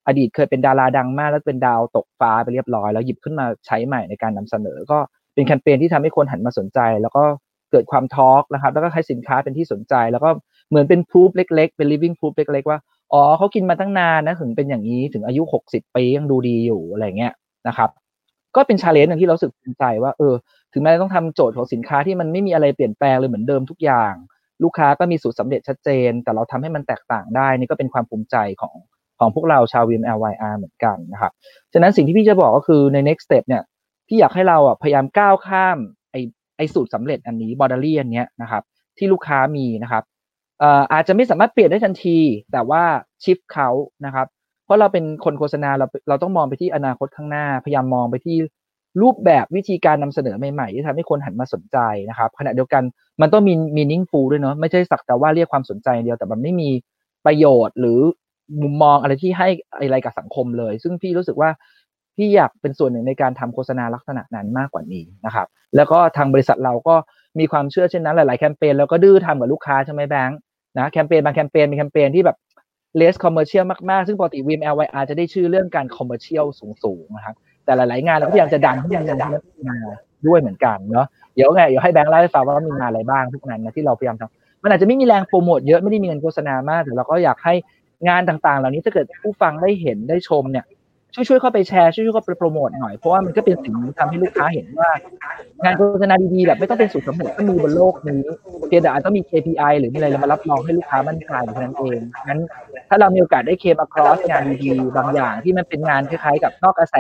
C: อดีตเคยเป็นดาราดังมาก แล้วเป็นดาวตกฟ้าไปเรียบร้อย แล้วหยิบขึ้นมาใช้ใหม่ในการนำเสนอ ก็เป็นแคมเปญที่ทำให้คนหันมาสนใจ แล้วก็เกิดความ talk นะครับแล้วก็ให้สินค้าเป็นที่สนใจ แล้วก็ เหมือนเป็นพ o ู f เล็กๆ เป็น living proof เล็กๆว่าอ๋อเขากินมาตั้งนานนะถึงเป็นอย่างนี้ถึงอายุหกสิบปียังดูดีอยู่อะไรเงี้ยนะครับ ก็เป็นชาเลนจ์หนึ่งที่เรารู้สึกภูมิใจว่าเออ ถึงแม้ต้องทำโจทย์ของสินค้าที่มันไม่มีอะไรเปลี่ยนแปลงเลยเหมือนเดิมทุกอย่าง ลูกค้าก็มีสูตรสำเร็จชัดเจน แต่เราทำให้มันแตกต่างได้นี่ก็เป็นความภูมิใจของของพวกเราชาว VMLYR เหมือนกันนะครับฉะนั้นสิ่งที่พี่จะบอกก็คือใน next step เนี่ยพี่อยากให้เราอะพยายามก้าวข้ามไอไอสูตรสำเร็จอันนี้บอดเดอรี่อันเนี้ยนะครับ ที่ลูกค้ามีนะครับ อาจจะไม่สามารถเปลี่ยนได้ทันที แต่ว่าชิฟเขานะครับ เพราะเราเป็นคนโฆษณาเราเราต้องมองไปที่อนาคตข้างหน้า พยายามมองไปที่รูปแบบวิธีการนำเสนอใหม่ๆที่ทำให้คนหันมาสนใจนะครับ ขณะเดียวกันมันต้องมี meaningful ด้วยเนาะไม่ใช่สักแต่ว่าเรียกความสนใจเดียวแต่มันไม่มีประโยชน์หรือมุมมองอะไรที่ให้อะไรกับสังคมเลย ซึ่งพี่รู้สึกว่าพี่อยากเป็นส่วนหนึ่งในการทำโฆษณาลักษณะนั้นมากกว่านี้นะครับ แล้วก็ทางบริษัทเราก็มีความเชื่อเช่นนั้นหลาย ๆ แคมเปญแล้วก็ดื้อทำกับลูกค้าใช่ไหมแบงค์ นะแคมเปญบางแคมเปญเป็นแคมเปญที่แบบ less commercial มากๆ ซึ่งปกติ VMLYR จะได้ชื่อเรื่องการ commercial สูงๆนะครับแต่หลายๆงานเราก็พยายามจะดันพยายามจะดันมาด้วยเหมือนกันเนาะเดี๋ยวไงเดี๋ยวให้แบงค์เล่าให้ฟังว่ามีงานอะไรบ้างพวกนั้นนะที่เราพยายามทำมันอาจจะไม่มีแรงโปรโมทเยอะไม่ได้มีเงินโฆษณามากแต่เราก็อยากให้งานต่างๆ เหล่านี้ถ้าเกิดผู้ฟังได้เห็นได้ชมเนี่ย ช่วยๆเข้าไปแชร์ช่วยๆเข้าไปโปรโมทหน่อยเพราะว่ามันก็เป็นสิ่งที่ทำให้ลูกค้าเห็นว่า งานโฆษณาดีๆแบบไม่ต้องเป็นสูตรสำเร็จก็มีบนโลกนี้เพียงแต่อาจต้องมี KPI หรือมีอะไรมารับรองให้ลูกค้ามั่นใจเท่านั้นเองงั้น ถ้าเรามีโอกาสได้เคม across งานดีๆบางอย่างที่มันเป็นงานคล้ายๆ กับนอกกระแส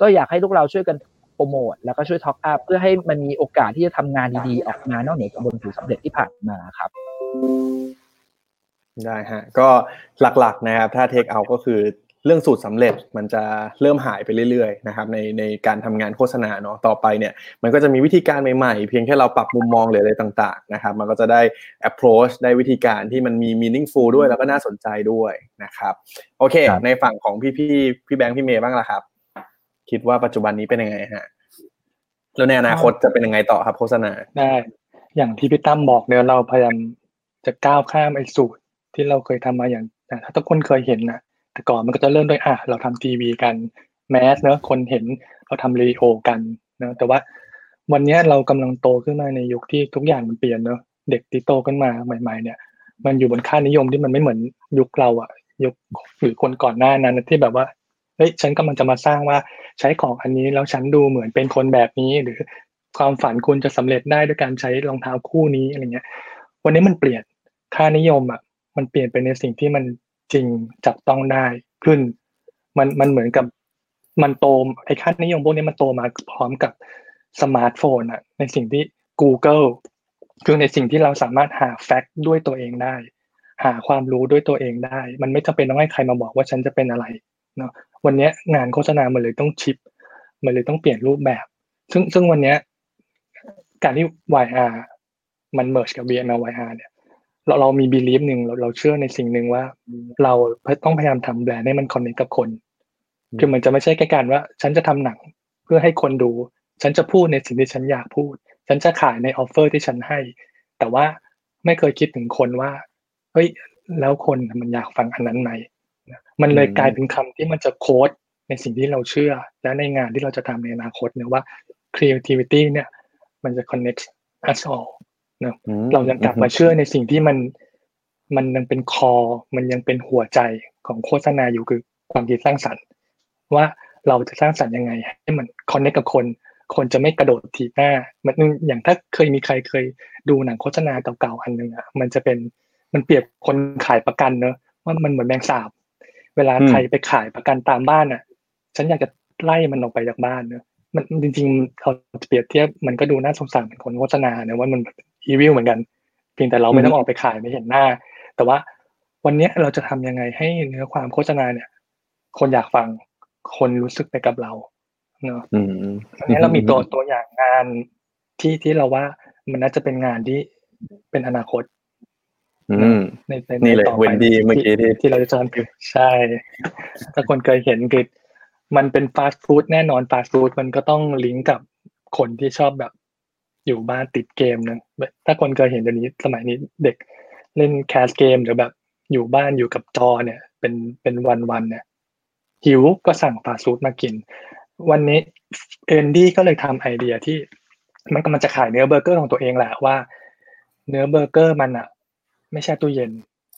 C: ก็อยากให้ลูกเราช่วยกันโปรโมทแล้วก็ช่วยท็อกอัพเพื่อให้มันมีโอกาสที่จะทำงานดีๆ ออกมานอกเหนือจากบนผิวสำเร็จที่ผ่านมาครับ
B: ได้ฮะก็หลักๆนะครับ ถ้าเทคเอาก็คือ เรื่องสูตรสำเร็จมันจะเริ่มหายไปเรื่อยๆนะครับในในการทำงานโฆษณาเนาะต่อไปเนี่ยมันก็จะมีวิธีการใหม่ๆ เพียงแค่เราปรับมุมมองหรืออะไรต่างๆนะครับมันก็จะได้ approach ได้วิธีการที่มันมี meaningful ด้วยแล้วก็น่าสนใจด้วยนะครับโอเค ในฝั่งของพี่พี่พี่แบงค์พี่เมย์บ้างล่ะครับ คิดว่าปัจจุบันนี้เป็นยังไงฮะแล้วในอนาคตจะเป็นยังไงต่อครับโฆษณา
D: ได้อย่างที่พี่ตั้มบอกเนี่ยเราพยายามจะก้าวข้ามไอ้สูตรที่เราเคยทำมาอย่างถ้าทุกคนเคยเห็นนะ แต่ก่อนมันก็จะเริ่มด้วยอะเราทำทีวีกันแมสเนอะคนเห็นเราทำรีโอกันนะแต่ว่าวันนี้เรากำลังโตขึ้นมาในยุคที่ทุกอย่างมันเปลี่ยนเนอะเด็กที่โตขึ้นมาใหม่ ๆ เนี่ย มันอยู่บนค่านิยมที่มันไม่เหมือนยุคเราอะยุคหรือคนก่อนหน้านั้นที่แบบว่าเฮ้ยฉันกำลังจะมาสร้างว่าใช้ของอันนี้แล้วฉันดูเหมือนเป็นคนแบบนี้ หรือความฝันคุณจะสำเร็จได้ด้วยการใช้รองเท้าคู่นี้อะไรเงี้ย วันนี้มันเปลี่ยนค่านิยมอะมันเปลี่ยนไปในสิ่งที่มัน จริงจับต้องได้ขึ้น มันมันเหมือนกับมันโตไอ้ค่านิยมพวกนี้มันโตมาพร้อมกับสมาร์ทโฟนอะในสิ่งที่ Google คือในสิ่งที่เราสามารถหาแฟกต์ด้วยตัวเองได้ หาความรู้ด้วยตัวเองได้ มันไม่จำเป็นต้องให้ใครมาบอกว่าฉันจะเป็นอะไรเนาะวันนี้งานโฆษณามันเลยต้องชิป มันเลยต้องเปลี่ยนรูปแบบ ซึ่งซึ่งวันนี้การที่ YR มัน merge กับ VML YR เนี่ย เราเรามี belief หนึ่งเราเราเชื่อในสิ่งหนึ่งว่า เราต้องพยายามทำแบรนด์ให้มัน connect กับคน คือมันจะไม่ใช่แค่การว่า ฉันจะทำหนังเพื่อให้คนดู ฉันจะพูดในสิ่งที่ฉันอยากพูด ฉันจะขายในออฟเฟอร์ที่ฉันให้ แต่ว่าไม่เคยคิดถึงคนว่าเฮ้ยแล้วคนมันอยากฟังอันนั้นไหมมันเลยกลายเป็นคำที่มันจะโค้ดในสิ่งที่เราเชื่อ และในงานที่เราจะทำในอนาคตเนี่ยว่า creativity เนี่ย มันจะ connect us all เนอะเรายังกลับมาเชื่อในสิ่งที่มันมันยังเป็นคอ มันยังเป็นหัวใจของโฆษณาอยู่คือความคิดสร้างสรรค์ ว่าเราจะสร้างสรรค์ยังไง ให้มันคอนเนคกับคน คนจะไม่กระโดดถีบหน้า มันอย่างถ้าเคยมีใครเคยดูหนังโฆษณาเก่าๆอันหนึ่งอะมันจะเป็นมันเปรียบคนขายประกันเนอะว่ามันเหมือนแมงสาบ เวลาใครไปขายประกันตามบ้านอะ ฉันอยากจะไล่มันออกไปจากบ้านเนอะมันจริงๆเราเปรียบเทียบมันก็ดูน่าสงสารเป็นคนโฆษณาเนะว่ามัน อีวิลเหมือนกันเพียงแต่เราไม่ต้องออกไปขายไม่เห็นหน้า แต่ว่าวันนี้เราจะทำยังไงให้เนื้อความโฆษณาเนี่ย คนอยากฟังคนรู้สึกไปกับเราเนาะอันนี้เรามีตัวตัวอย่างงานที่ที่เราว่ามันน่าจะเป็นงานที่เป็นอนาคต
B: อืมนี่เลยเวนดี้เมื่อกี้ที่
D: ที่เราจะจอนใช่ ถ้าคนเคยเห็นคือมันเป็นฟาสต์ฟู้ดแน่นอนฟาสต์ฟู้ดมันก็ต้องลิงก์กับคนที่ชอบแบบ อยู่บ้านติดเกมนะถ้าคนเคยเห็นเดี๋ยวนี้สมัยนี้เด็กเล่น cast เกมหรือแบบอยู่บ้านอยู่กับจอเนี่ย เป็นเป็นวันวันเนี่ยหิวก็สั่งฟาสต์ฟู้ดมากิน วันนี้ Wendy's ก็เลยทำไอเดียที่มันกำลังจะขายเนื้อเบอร์เกอร์ของตัวเองแหละว่า เนื้อเบอร์เกอร์มันอะไม่ใช่ตู้เย็น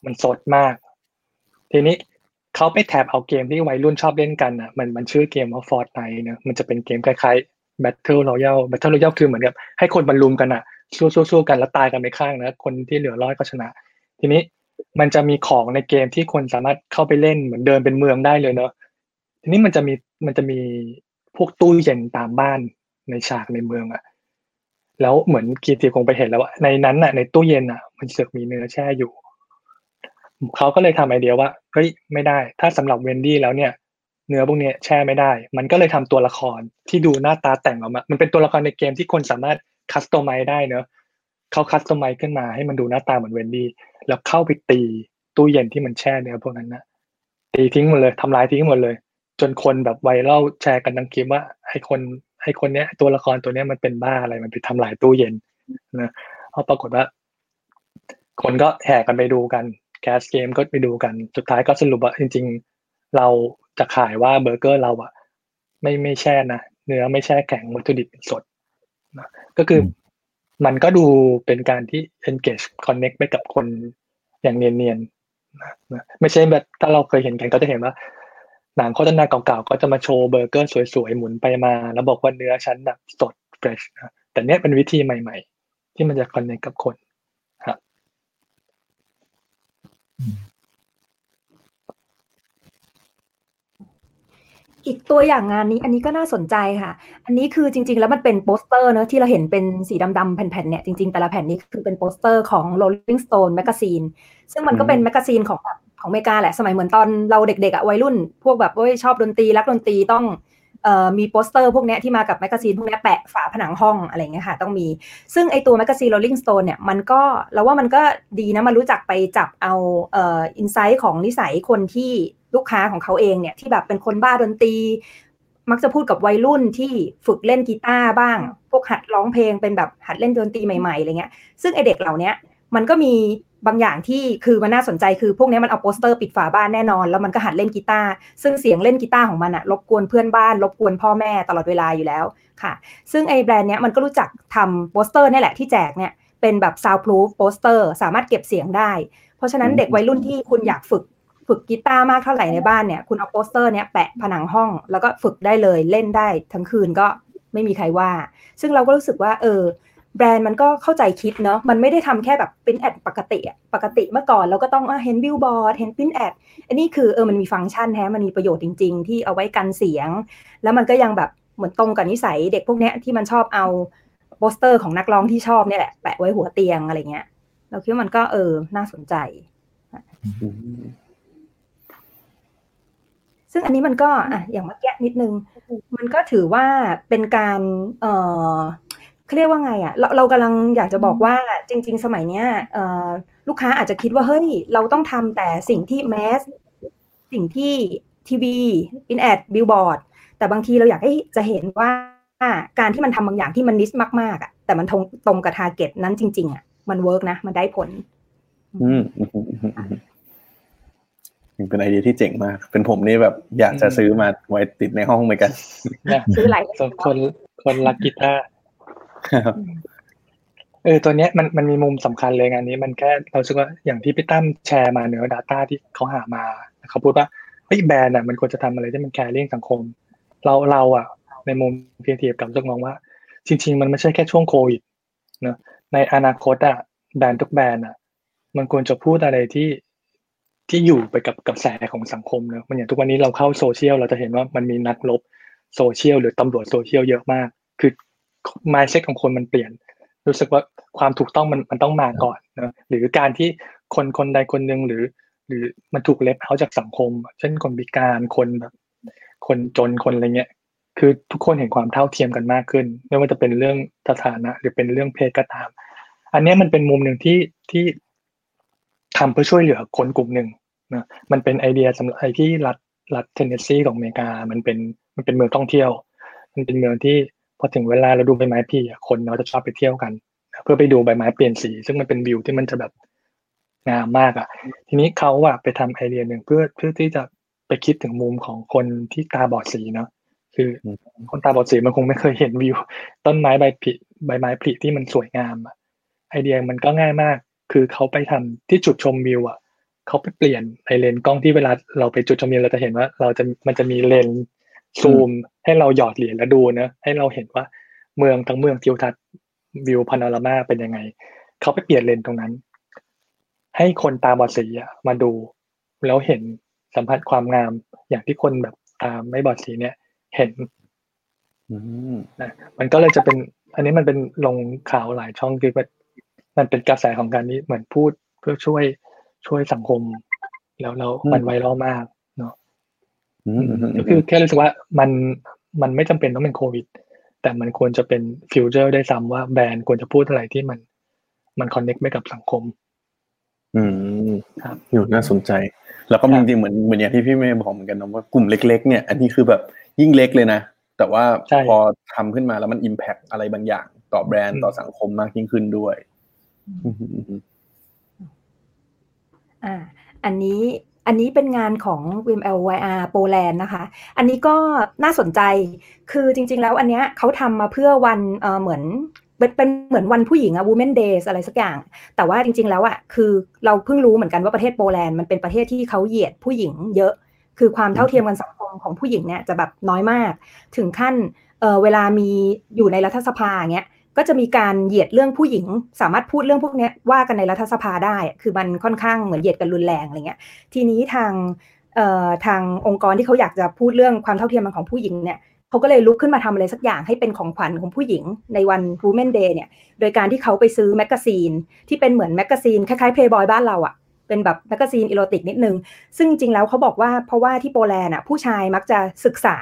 D: มันสดมาก ทีนี้เขาไปแท็บเอาเกมที่วัยรุ่นชอบเล่นกันอะ มันมันชื่อเกมว่า Fortnite เนะมันจะเป็นเกมคล้าย ๆ Battle Royale Battle Royale คือเหมือนกับให้คนบรรลุมกันอะสู้ๆๆกันแล้วตายกันไม่ข้างนะคนที่เหลือรอดก็ชนะ ทีนี้มันจะมีของในเกมที่คนสามารถเข้าไปเล่นเหมือนเดินเป็นเมืองได้เลยเนาะทีนี้มันจะมีมันจะมีพวกตู้เย็นตามบ้านในฉากในเมืองอะแล้วเหมือนครีเอทีฟคงไปเห็นแล้วว่าในนั้นอะในตู้เย็นอะมันเสือกมีเนื้อแช่อยู่เขาก็เลยทำไอเดียว่าเฮ้ยไม่ได้ ถ้าสำหรับ Wendy's แล้วเนี่ย เนื้อพวกนี้แช่ไม่ได้ มันก็เลยทำตัวละครที่ดูหน้าตาแต่งออกมา มันเป็นตัวละครในเกมที่คนสามารถ customize ได้เนอะเขา customize ขึ้นมาให้มันดูหน้าตาเหมือน Wendy's แล้วเข้าไปตีตู้เย็นที่มันแช่เนื้อพวกนั้นนะตีทิ้งหมดเลยทำลายทิ้งหมดเลย จนคนแบบไวรัลแชร์กันดังคลิปว่าไอ้คนไอ้คนเนี้ย ตัวละครตัวเนี้ยมันเป็นบ้าอะไรมันไปทำลายตู้เย็นนะเพราะปรากฏว่า คนก็แห่กันไปดูกันแคสเกมก็ไปดูกัน สุดท้ายก็สรุปว่าจริง ๆ เรา จะขายว่าเบอร์เกอร์เราอะไม่ไม่แช่นะเนื้อไม่แช่แข็งวัตถุดิบสดนะก็คือมันก็ดูเป็นการที่ engage connect ไปกับคนอย่างเนียนๆนะไม่ใช่แบบถ้าเราเคยเห็นกันก็จะเห็นว่า หนังโฆษณาเก่าๆ ก็จะมาโชว์เบอร์เกอร์สวยๆ หมุนไปมา แล้วบอกว่าเนื้อชั้นแบบสด fresh นะแต่เนี้ยเป็นวิธีใหม่ ๆ ที่มันจะ connect กับคนครับ
E: อีกตัวอย่างงานนี้อันนี้ก็น่าสนใจค่ะ อันนี้คือจริง ๆ แล้วมันเป็นโปสเตอร์เนอะที่เราเห็นเป็นสีดำๆแผ่นๆเนี่ยจริงๆ แต่ละแผ่นนี้คือเป็นโปสเตอร์ของ Rolling Stone Magazine ซึ่งมันก็เป็น magazine ของแบบของอเมริกาแหละ สมัยเหมือนตอนเราเด็กๆอะวัยรุ่น พวกแบบว่าชอบดนตรีรักดนตรีต้องเอ่อมีโปสเตอร์พวกเนี้ยที่มากับ magazine พวกเนี้ยแปะฝาผนังห้องอะไรเงี้ยค่ะ ต้องมี ซึ่งไอตัว magazine Rolling Stone เนี่ยมันก็เราว่ามันก็ดีนะ มันรู้จักไปจับเอาเอ่อ insight ของนิสัยคนที่ ลูกค้าของเขาเองเนี่ยที่แบบเป็นคนบ้าดนตรี มักจะพูดกับวัยรุ่นที่ฝึกเล่นกีตาร์บ้าง พวกหัดร้องเพลงเป็นแบบหัดเล่นดนตรีใหม่ๆอะไรเงี้ยซึ่งไอเด็กเหล่านี้มันก็มีบางอย่างที่คือมันน่าสนใจคือพวกนี้มันเอาโปสเตอร์ปิดฝาบ้านแน่นอน แล้วมันก็หัดเล่นกีตาร์ซึ่งเสียงเล่นกีตาร์ของมันอะรบกวนเพื่อนบ้าน รบกวนพ่อแม่ตลอดเวลาอยู่แล้วค่ะ ซึ่งไอแบรนด์เนี้ยมันก็รู้จักทำโปสเตอร์นี่แหละที่แจกเนี่ยเป็นแบบ soundproof โปสเตอร์สามารถเก็บเสียงได้ เพราะฉะนั้นเด็กวัยรุ่นที่คุณอยากฝึก ฝึกกีตาร์มากเท่าไหร่ในบ้านเนี่ย คุณเอาโปสเตอร์เนี้ยแปะผนังห้อง แล้วก็ฝึกได้เลยเล่นได้ทั้งคืนก็ไม่มีใครว่า ซึ่งเราก็รู้สึกว่า เออ แบรนด์มันก็เข้าใจคิดเนาะมันไม่ได้ทำแค่แบบ print ad ปกติอะปกติเมื่อก่อนเราก็ต้องเห็นบิลบอร์ดเห็น print ad อันนี้คือเออมันมีฟังก์ชันแฮะมันมีประโยชน์จริง ๆ ที่เอาไว้กันเสียง แล้วมันก็ยังแบบเหมือนตรงกับนิสัยเด็กพวกเนี้ยที่มันชอบเอาโปสเตอร์ของนักร้องที่ชอบเนี่ยแหละแปะไว้หัวเตียงอะไรเงี้ย เราคิดว่ามันก็เออน่าสนใจ ซึ่งอันนี้มันก็อะอย่างเมื่อกี้นิดนึง มันก็ถือว่าเป็นการเออเขาเรียกว่าไงอะเราเรากำลังอยากจะบอกว่าจริง ๆ สมัยเนี้ยเออลูกค้าอาจจะคิดว่าเฮ้ยเราต้องทำแต่สิ่งที่ mass สิ่งที่ทีวี print ad บิลบอร์ดแต่บางทีเราอยากให้จะเห็นว่าการที่มันทำบางอย่างที่มัน niche มากๆอะแต่มันตรงตรงกับ target นั้นจริง ๆอะมัน work นะ มันได้ผล
B: อืม เป็นไอเดียที่เจ๋งมาก เป็นผมนี่แบบอยากจะซื้อมาไว้ติดในห้องเหมือนกัน
E: ซื้อหลาย
D: ส่วนคนคนรักกีตาร์เออตัวเนี้ยมันมันมีมุมสำคัญเลยงานนี้ มันแค่เราสึกว่าอย่างที่พี่ตั้มแชร์มาเนื้อ Data ที่เขาหามาเขาพูดว่าเฮ้ยแบรนด์อะมันควรจะทำอะไรที่มันแคร์เรื่องสังคม เราเราอะ ในมุมเพียงเทียบกับสึกมองว่า จริง ๆ มันไม่ใช่แค่ช่วงโควิดเนอะในอนาคตอะแบรนด์ทุกแบรนด์อะ มันควรจะพูดอะไรที่ ที่อยู่ไปกับกระแสของสังคมเนะมันอย่างทุกวันนี้เราเข้าโซเชียลเราจะเห็นว่ามันมีนักลบโซเชียลหรือตำรวจโซเชียลเยอะมาก คือ mindset ของคนมันเปลี่ยน รู้สึกว่าความถูกต้องมันมันต้องมาก่อนนะหรือการที่คนคนใดคนหนึ่งหรือ หรือมันถูกเล็บเอาจากสังคม เช่นคนพิการคนแบบ คนจนคนอะไรเงี้ยคือทุกคนเห็นความเท่าเทียมกันมากขึ้น ไม่ว่าจะเป็นเรื่องสถานะ หรือเป็นเรื่องเพศก็ตาม อันนี้มันเป็นมุมหนึ่งที่ที่ ทำเพื่อช่วยเหลือคนกลุ่มหนึ่งนะมันเป็นไอเดียสำหรับไอที่รัฐรัฐเทนเนสซีของอเมริกา มันเป็นมันเป็นเมืองท่องเที่ยว มันเป็นเมืองที่พอถึงเวลาเราดูใบไม้ผลิคนเราจะชอบไปเที่ยวกัน เพื่อไปดูใบไม้เปลี่ยนสี ซึ่งมันเป็นวิวที่มันจะแบบงามมากอะ ทีนี้เขาอะไปทำไอเดียหนึ่งเพื่อเพื่อที่จะไปคิดถึงมุมของคนที่ตาบอดสีเนาะคือคนตาบอดสีมันคงไม่เคยเห็นวิว ต้นไม้ใบผลิใบไม้ผลิที่มันสวยงามอะไอเดียมันก็ง่ายมาก คือเขาไปทำที่จุดชมวิวอะเขาไปเปลี่ยนไอเลนกล้องที่เวลาเราไปจุดชมวิวเราจะเห็นว่า เราจะมันจะมีเลนซูม ให้เราหยอดเหรียญแล้วดูเนะให้เราเห็นว่าเมืองทั้งเมืองทิวทัศน์วิวพานารามาเป็นยังไงเขาไปเปลี่ยนเลนตรงนั้น ให้คนตาบอดสีอะมาดู แล้วเห็นสัมผัสความงาม อย่างที่คนแบบตาไม่บอดสีเนี่ย เห็นนะมันก็เลยจะเป็น อันนี้มันเป็นลงข่าวหลายช่องคือ มันเป็นกระแสของการนี้เหมือนพูดเพื่อช่วยช่วยสังคม แล้วแล้วมันไวรัลมากเนาะก็คือแค่รู้สึกว่ามันมันไม่จำเป็นต้องเป็นโควิด แต่มันควรจะเป็น future ได้ซ้ำว่าแบรนด์ควรจะพูดอะไรที่มันมันคอนเน็กไม่กับสังคม
B: อืมครับอยู่น่าสนใจ แล้วก็จริงๆเหมือนเหมือนอย่างที่พี่เมย์บอกเหมือนกันนะว่ากลุ่มเล็ก ๆ เนี่ย อันนี้คือแบบยิ่งเล็กเลยนะแต่ว่าพอทำขึ้นมาแล้วมันอิมแพกอะไรบางอย่าง ต่อแบรนด์ต่อสังคมมากยิ่งขึ้นด้วย
E: อ่า อันนี้อันนี้เป็นงานของ VMLYR โปแลนด์นะคะ อันนี้ก็น่าสนใจ คือจริง ๆ แล้วอันเนี้ยเขาทำมาเพื่อวันเออเหมือนเป็นเป็นเหมือนวันผู้หญิงอะ Women Days อะไรสักอย่าง แต่ว่าจริง ๆ แล้วอะคือเราเพิ่งรู้เหมือนกันว่าประเทศโปแลนด์มันเป็นประเทศที่เขาเหยียดผู้หญิงเยอะ คือความเท่าเทียมกันสังคมของผู้หญิงเนี่ยจะแบบน้อยมาก ถึงขั้นเออเวลามีอยู่ในรัฐสภาเงี้ย ก็จะมีการเหยียดเรื่องผู้หญิง สามารถพูดเรื่องพวกนี้ว่ากันในรัฐสภาได้ คือมันค่อนข้างเหมือนเหยียดกันรุนแรงอะไรเงี้ย ทีนี้ทางทางองค์กรที่เขาอยากจะพูดเรื่องความเท่าเทียมของผู้หญิงเนี่ยเขาก็เลยลุกขึ้นมาทำอะไรสักอย่างให้เป็นของขวัญของผู้หญิงในวัน Women Day เนี่ย โดยการที่เขาไปซื้อ magazine ที่เป็นเหมือน magazine คล้ายๆ Playboy บ้านเราอะเป็นแบบ magazine อีโรติกนิดนึง ซึ่งจริงๆแล้วเขาบอกว่าเพราะว่าที่โปแลนด์อะผู้ชายมักจะศึกษา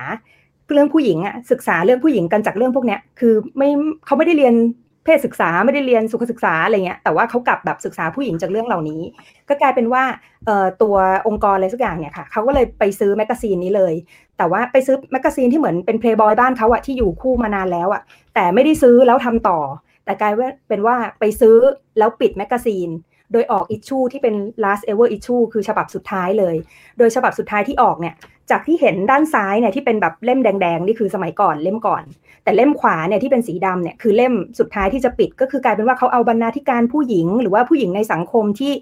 E: เรื่องผู้หญิงอะศึกษาเรื่องผู้หญิงกันจากเรื่องพวกเนี้ยคือไม่เขาไม่ได้เรียนเพศศึกษาไม่ได้เรียนสุขศึกษาอะไรเงี้ยแต่ว่าเขากลับแบบศึกษาผู้หญิงจากเรื่องเหล่านี้ ก็กลายเป็นว่าตัวองค์กรอะไรสักอย่างเนี่ยค่ะเขาก็เลยไปซื้อ magazine นี้เลย แต่ว่าไปซื้อ magazine ที่เหมือนเป็นเพลย์บอยบ้านเขาอะที่อยู่คู่มานานแล้วอะแต่ไม่ได้ซื้อแล้วทำต่อ แต่กลายเป็นว่าไปซื้อแล้วปิด magazine โดยออก issue ที่เป็น last ever issue คือฉบับสุดท้ายเลย โดยฉบับสุดท้ายที่ออกเนี่ย จากที่เห็นด้านซ้ายเนี่ยที่เป็นแบบเล่มแดงๆนี่คือสมัยก่อนเล่มก่อน แต่เล่มขวาเนี่ยที่เป็นสีดำเนี่ยคือเล่มสุดท้ายที่จะปิด ก็คือกลายเป็นว่าเขาเอาบรรณาธิการผู้หญิง หรือว่าผู้หญิงในสังคมที่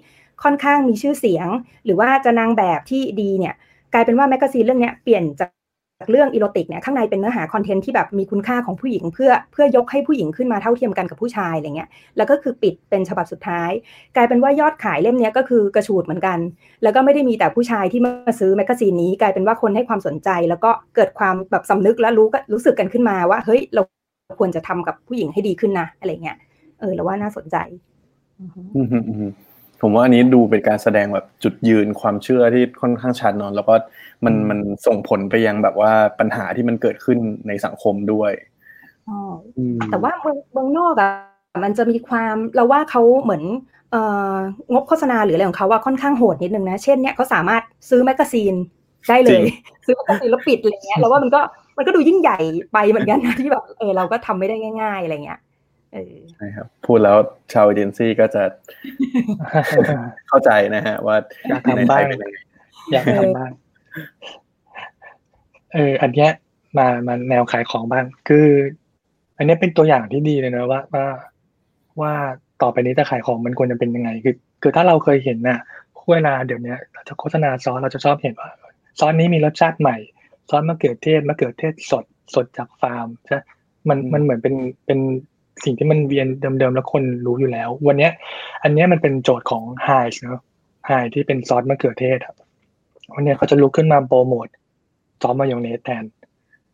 E: ค่อนข้างมีชื่อเสียง หรือว่าจะนางแบบที่ดีเนี่ยกลายเป็นว่า magazine เรื่องนี้เปลี่ยนจาก เรื่องอีโรติกเนี่ยข้างในเป็นเนื้อหาคอนเทนต์ที่แบบมีคุณค่าของผู้หญิง เพื่อเพื่อยกให้ผู้หญิงขึ้นมาเท่าเทียมกันกับผู้ชายอะไรเงี้ยแล้วก็คือปิดเป็นฉบับสุดท้าย กลายเป็นว่ายอดขายเล่มนี้ก็คือกระฉูดเหมือนกัน แล้วก็ไม่ได้มีแต่ผู้ชายที่มาซื้อ magazine นี้ กลายเป็นว่าคนให้ความสนใจ แล้วก็เกิดความแบบสำนึกและรู้ก็รู้สึกกันขึ้นมาว่าเฮ้ยเราควรจะทำกับผู้หญิงให้ดีขึ้นนะอะไรเงี้ยเออแล้วว่าน่าสนใจ
B: ผมว่าอันนี้ดูเป็นการแสดงแบบจุดยืนความเชื่อที่ค่อนข้างชัดเจน แล้วก็มันมันส่งผลไปยังแบบว่าปัญหาที่มันเกิดขึ้นในสังคมด้วย
E: แต่ว่าเมืองเมืองนอกอะมันจะมีความเราว่าเขาเหมือนเอ่องบโฆษณาหรืออะไรของเขาว่าค่อนข้างโหดนิดนึงนะ เช่นเนี้ยเขาสามารถซื้อ magazine ได้เลย ซื้อ magazine แล้วปิดอะไรเงี้ยเราว่ามันก็มันก็ดูยิ่งใหญ่ไปเหมือนกันนะที่แบบเออเราก็ทำไม่ได้ง่าย ๆอะไรเงี้ย
B: ใช่ครับพูดแล้วชาวเอเจนซี่ก็จะเข้าใจนะฮะ ว่า
D: อยากทำบ้างอยากทำบ้างเอออันเนี้ยมามาแนวขายของบ้าง คือ อันนี้เป็นตัวอย่างที่ดีเลยนะว่าว่าว่าต่อไปนี้จะขายของมันควรจะเป็นยังไง คือคือถ้าเราเคยเห็นน่ะเวลาเดี๋ยวนี้เราจะโฆษณาซอสเราจะชอบเห็นว่าซอสนี้มีรสชาติใหม่ซอสมะเขือเทศมะเขือเทศสดสดจากฟาร์มใช่มันมันเหมือนเป็นเป็น สิ่งที่มันเวียนเดิมๆแล้วคนรู้อยู่แล้ว วันเนี้ย อันเนี้ยมันเป็นโจทย์ของไฮส์เนาะไฮที่เป็นซอสมะเขือเทศครับวันนี้เขาจะลุกขึ้นมาโปรโมทซอสมายองเนสแทน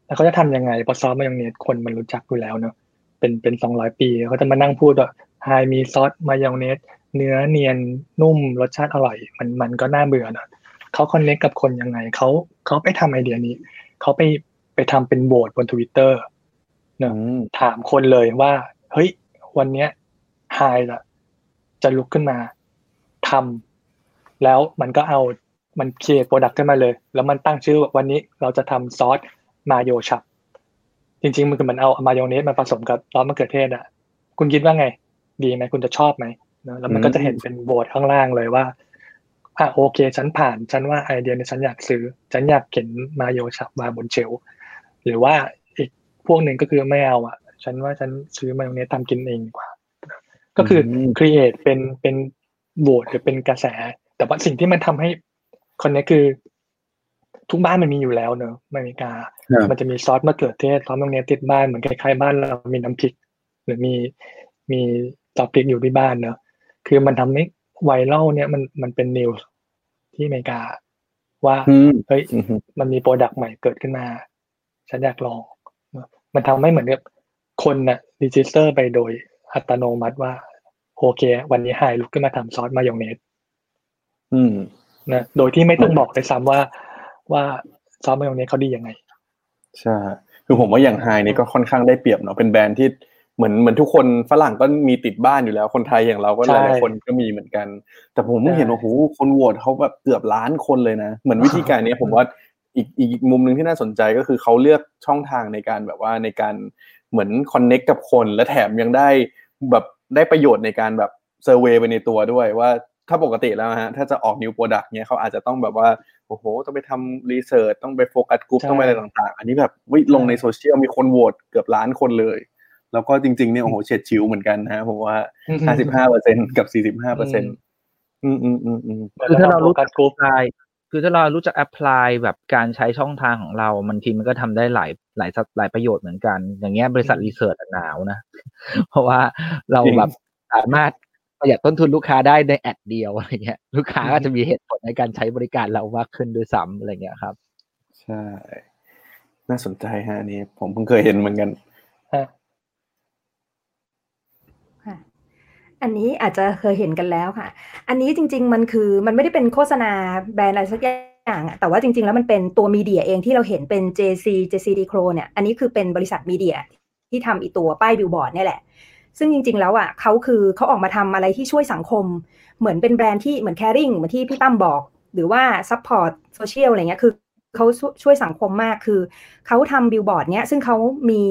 D: แล้วเขาจะทำยังไงเพราะซอสมายองเนสคนมันรู้จักอยู่แล้วเนาะเป็นเป็นสองร้อยปีเขาจะมานั่งพูดว่าไฮมีซอสมายองเนสเนื้อเนียนนุ่มรสชาติอร่อย มันมันก็น่าเบื่อเนาะเขา connect กับคนยังไงเขาเขาไปทำไอเดียนี้เขาไปไปทำเป็นโหวตบนทวิตเตอร์ นะถามคนเลยว่าเฮ้ย วันเนี้ยไฮจะจะลุกขึ้นมาทำแล้วมันก็เอามัน create product ขึ้นมาเลย แล้วมันตั้งชื่อวันนี้เราจะทำซอส Mayochup จริง ๆ มันคือมันเอามายองเนสมาผสมกับซอสมะเขือเทศอะ คุณคิดว่าไง ดีไหมคุณจะชอบไหมแล้วมันก็จะเห็นเป็นโหวตข้างล่างเลยว่าอะโอเค ฉันผ่าน ฉันว่าไอเดียนี้ฉันอยากซื้อ ฉันอยากเห็น Mayochup มาบน shelf หรือว่า พวกหนึ่งก็คือไม่เอาอะ ฉันว่าฉันซื้อมายองเนสทำกินเองดีกว่า ก็คือ create เป็นเป็นโหวตหรือเป็นกระแส แต่ว่าสิ่งที่มันทำให้คนนี้คือทุกบ้านมันมีอยู่แล้วเนอะอเมริกา มันจะมีซอสมะเขือเทศซอสมะเขือเทศบ้านเหมือนคล้ายๆบ้านเรามีน้ำพริก หรือมีมีซอสพริกอยู่ที่บ้านเนอะคือมันทำให้ไวรัลเนี่ยมันมันเป็น news ที่อเมริกา ว่าเฮ้ยมันมี product ใหม่เกิดขึ้นมา ฉันอยากลอง มันทำให้เหมือนกับคนน่ะ register ไปโดยอัตโนมัติว่า โอเค วันนี้ไฮลุกขึ้นมาทำซอสมายองเนส
B: อืม
D: นะโดยที่ไม่ต้องบอกเลยซ้ำว่าว่าซอสมายองเนสเขาดียังไง
B: ใช่ คือผมว่าอย่างไฮนี่ก็ค่อนข้างได้เปรียบเนาะเป็นแบรนด์ที่เหมือนเหมือนทุกคนฝรั่งก็มีติดบ้านอยู่แล้ว คนไทยอย่างเราก็หลายคนก็มีเหมือนกัน แต่ผมเห็นว่าโหคนโหวตเขาแบบเกือบล้านคนเลยนะ เหมือนวิธีการนี้ผมว่า อีกอีกมุมหนึ่งที่น่าสนใจก็คือเขาเลือกช่องทางในการแบบว่าในการเหมือนคอนเน็กกับคน และแถมยังได้แบบได้ประโยชน์ในการแบบ survey ไปในตัวด้วยว่าถ้าปกติแล้วฮะถ้าจะออก new product เนี่ยเขาอาจจะต้องแบบว่าโอ้โหต้องไปทำ research ต้องไป focus group ต้องไปอะไรต่างๆ อันนี้แบบทวิตลงในโซเชียลมีคนโหวตเกือบล้านคนเลย แล้วก็จริงๆเนี่ยโอ้โหเฉียดฉิวเหมือนกันนะผมว่าห้าสิบห้าเปอร์เซ็นต์กับสี่สิบห้าเปอร์เซ็นต์อืมอืมอืมอืม
C: คือถ้าเรารู้จักกลุ่ม คือถ้าเรารู้จัก apply แบบการใช้ช่องทางของเรา มันทีมันก็ทำได้หลายหลายหลายประโยชน์เหมือนกัน อย่างเงี้ยบริษัทรีเสิร์ชหนาวนะ เพราะว่าเราแบบสามารถประหยัดต้นทุนลูกค้าได้ในแอดเดียวอะไรเงี้ย ลูกค้าก็จะมีเหตุผลในการใช้บริการเรามากขึ้นด้วยซ้ำอะไรเงี้ยครับ
B: ใช่ น่าสนใจฮะอันนี้ผมเพิ่งเคยเห็นเหมือนกัน
E: อันนี้อาจจะเคยเห็นกันแล้วค่ะ อันนี้จริง ๆ มันคือมันไม่ได้เป็นโฆษณาแบรนด์อะไรสักอย่างอะแต่ว่าจริง ๆ แล้วมันเป็นตัว media เองที่เราเห็นเป็น JC JC d c r o เนี่ย อันนี้คือเป็นบริษัท media ที่ทำอีตัวป้ายบิลบอร์ดนี่แหละ ซึ่งจริง ๆ แล้วอะเขาคือเขาออกมาทำอะไรที่ช่วยสังคม เหมือนเป็นแบรนด์ที่เหมือน caring เหมือนที่พี่ตั้มบอก หรือว่า support social อะไรเงี้ย คือ เขาช่วยสังคมมากคือเขาทำบิลบอร์ดเนี้ยซึ่งเขามี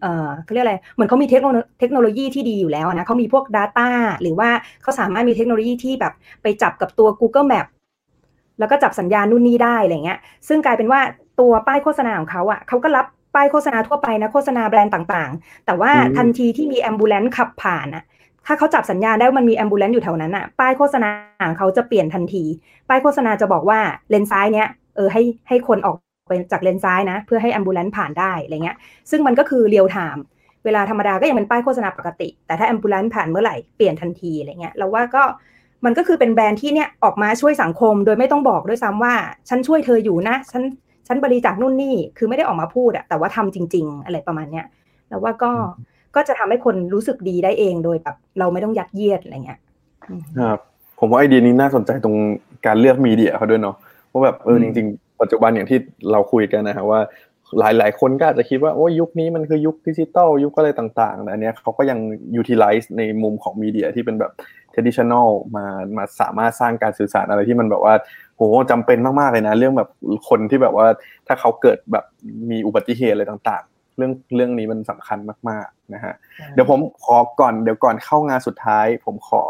E: เอ่อเขาเรียกอะไรเหมือนเขามีเทคโนเทคโนโลยีที่ดีอยู่แล้วนะเขามีพวก Data หรือว่าเขาสามารถมีเทคโนโลยีที่แบบไปจับกับตัว Google Map แล้วก็จับสัญญาณนู่นนี่ได้อะไรเงี้ย ซึ่งกลายเป็นว่าตัวป้ายโฆษณาของเขาอะเขาก็รับป้ายโฆษณาทั่วไปนะโฆษณาแบรนด์ต่างๆ แต่ว่าทันทีที่มี ambulance ขับผ่านอะถ้าเขาจับสัญญาณได้ว่ามันมี ambulance อยู่แถวนั้นอะป้ายโฆษณาของเขาจะเปลี่ยนทันที ป้ายโฆษณาจะบอกว่าเลนซ้ายเนี้ย เออให้ให้คนออกไปจากเลนซ้ายนะ เพื่อให้ ambulance ผ่านได้อะไรเงี้ย ซึ่งมันก็คือ real-timeเวลาธรรมดาก็ยังเป็นป้ายโฆษณาปกติ แต่ถ้าแอมบูเลนซ์ผ่านเมื่อไหร่เปลี่ยนทันทีอะไรเงี้ยเราว่าก็มันก็คือเป็นแบรนด์ที่เนี่ยออกมาช่วยสังคม โดยไม่ต้องบอกด้วยซ้ำว่า ฉันช่วยเธออยู่นะฉันฉันบริจาคนู่นนี่คือไม่ได้ออกมาพูดอะแต่ว่าทำจริง ๆ อะไรประมาณเนี้ยแล้วว่าก็ก็จะทำให้คนรู้สึกดีได้เองโดยแบบเราไม่ต้องยัดเยียดอะไรเงี้ย
B: ครับผมว่าไอเดียนี้น่าสนใจตรงการเลือกมีเดียเขาด้วยเนาะ ว่าแบบเออจริง ๆ ปัจจุบันอย่างที่เราคุยกันนะครับว่าหลายๆคนก็อาจจะคิดว่าโอ้ยุคนี้มันคือยุคดิจิตอลยุคอะไรต่างๆแต่อันเนี้ยเขาก็ยัง utilize ในมุมของมีเดียที่เป็นแบบ traditional มามาสามารถสร้างการสื่อสารอะไรที่มันแบบว่าโหจำเป็นมากๆเลยนะ เรื่องแบบคนที่แบบว่าถ้าเขาเกิดแบบมีอุบัติเหตุอะไรต่างๆ เรื่องเรื่องนี้มันสำคัญมากๆนะฮะเดี๋ยวผมขอก่อนเดี๋ยวก่อนเข้างานสุดท้าย ผมขอ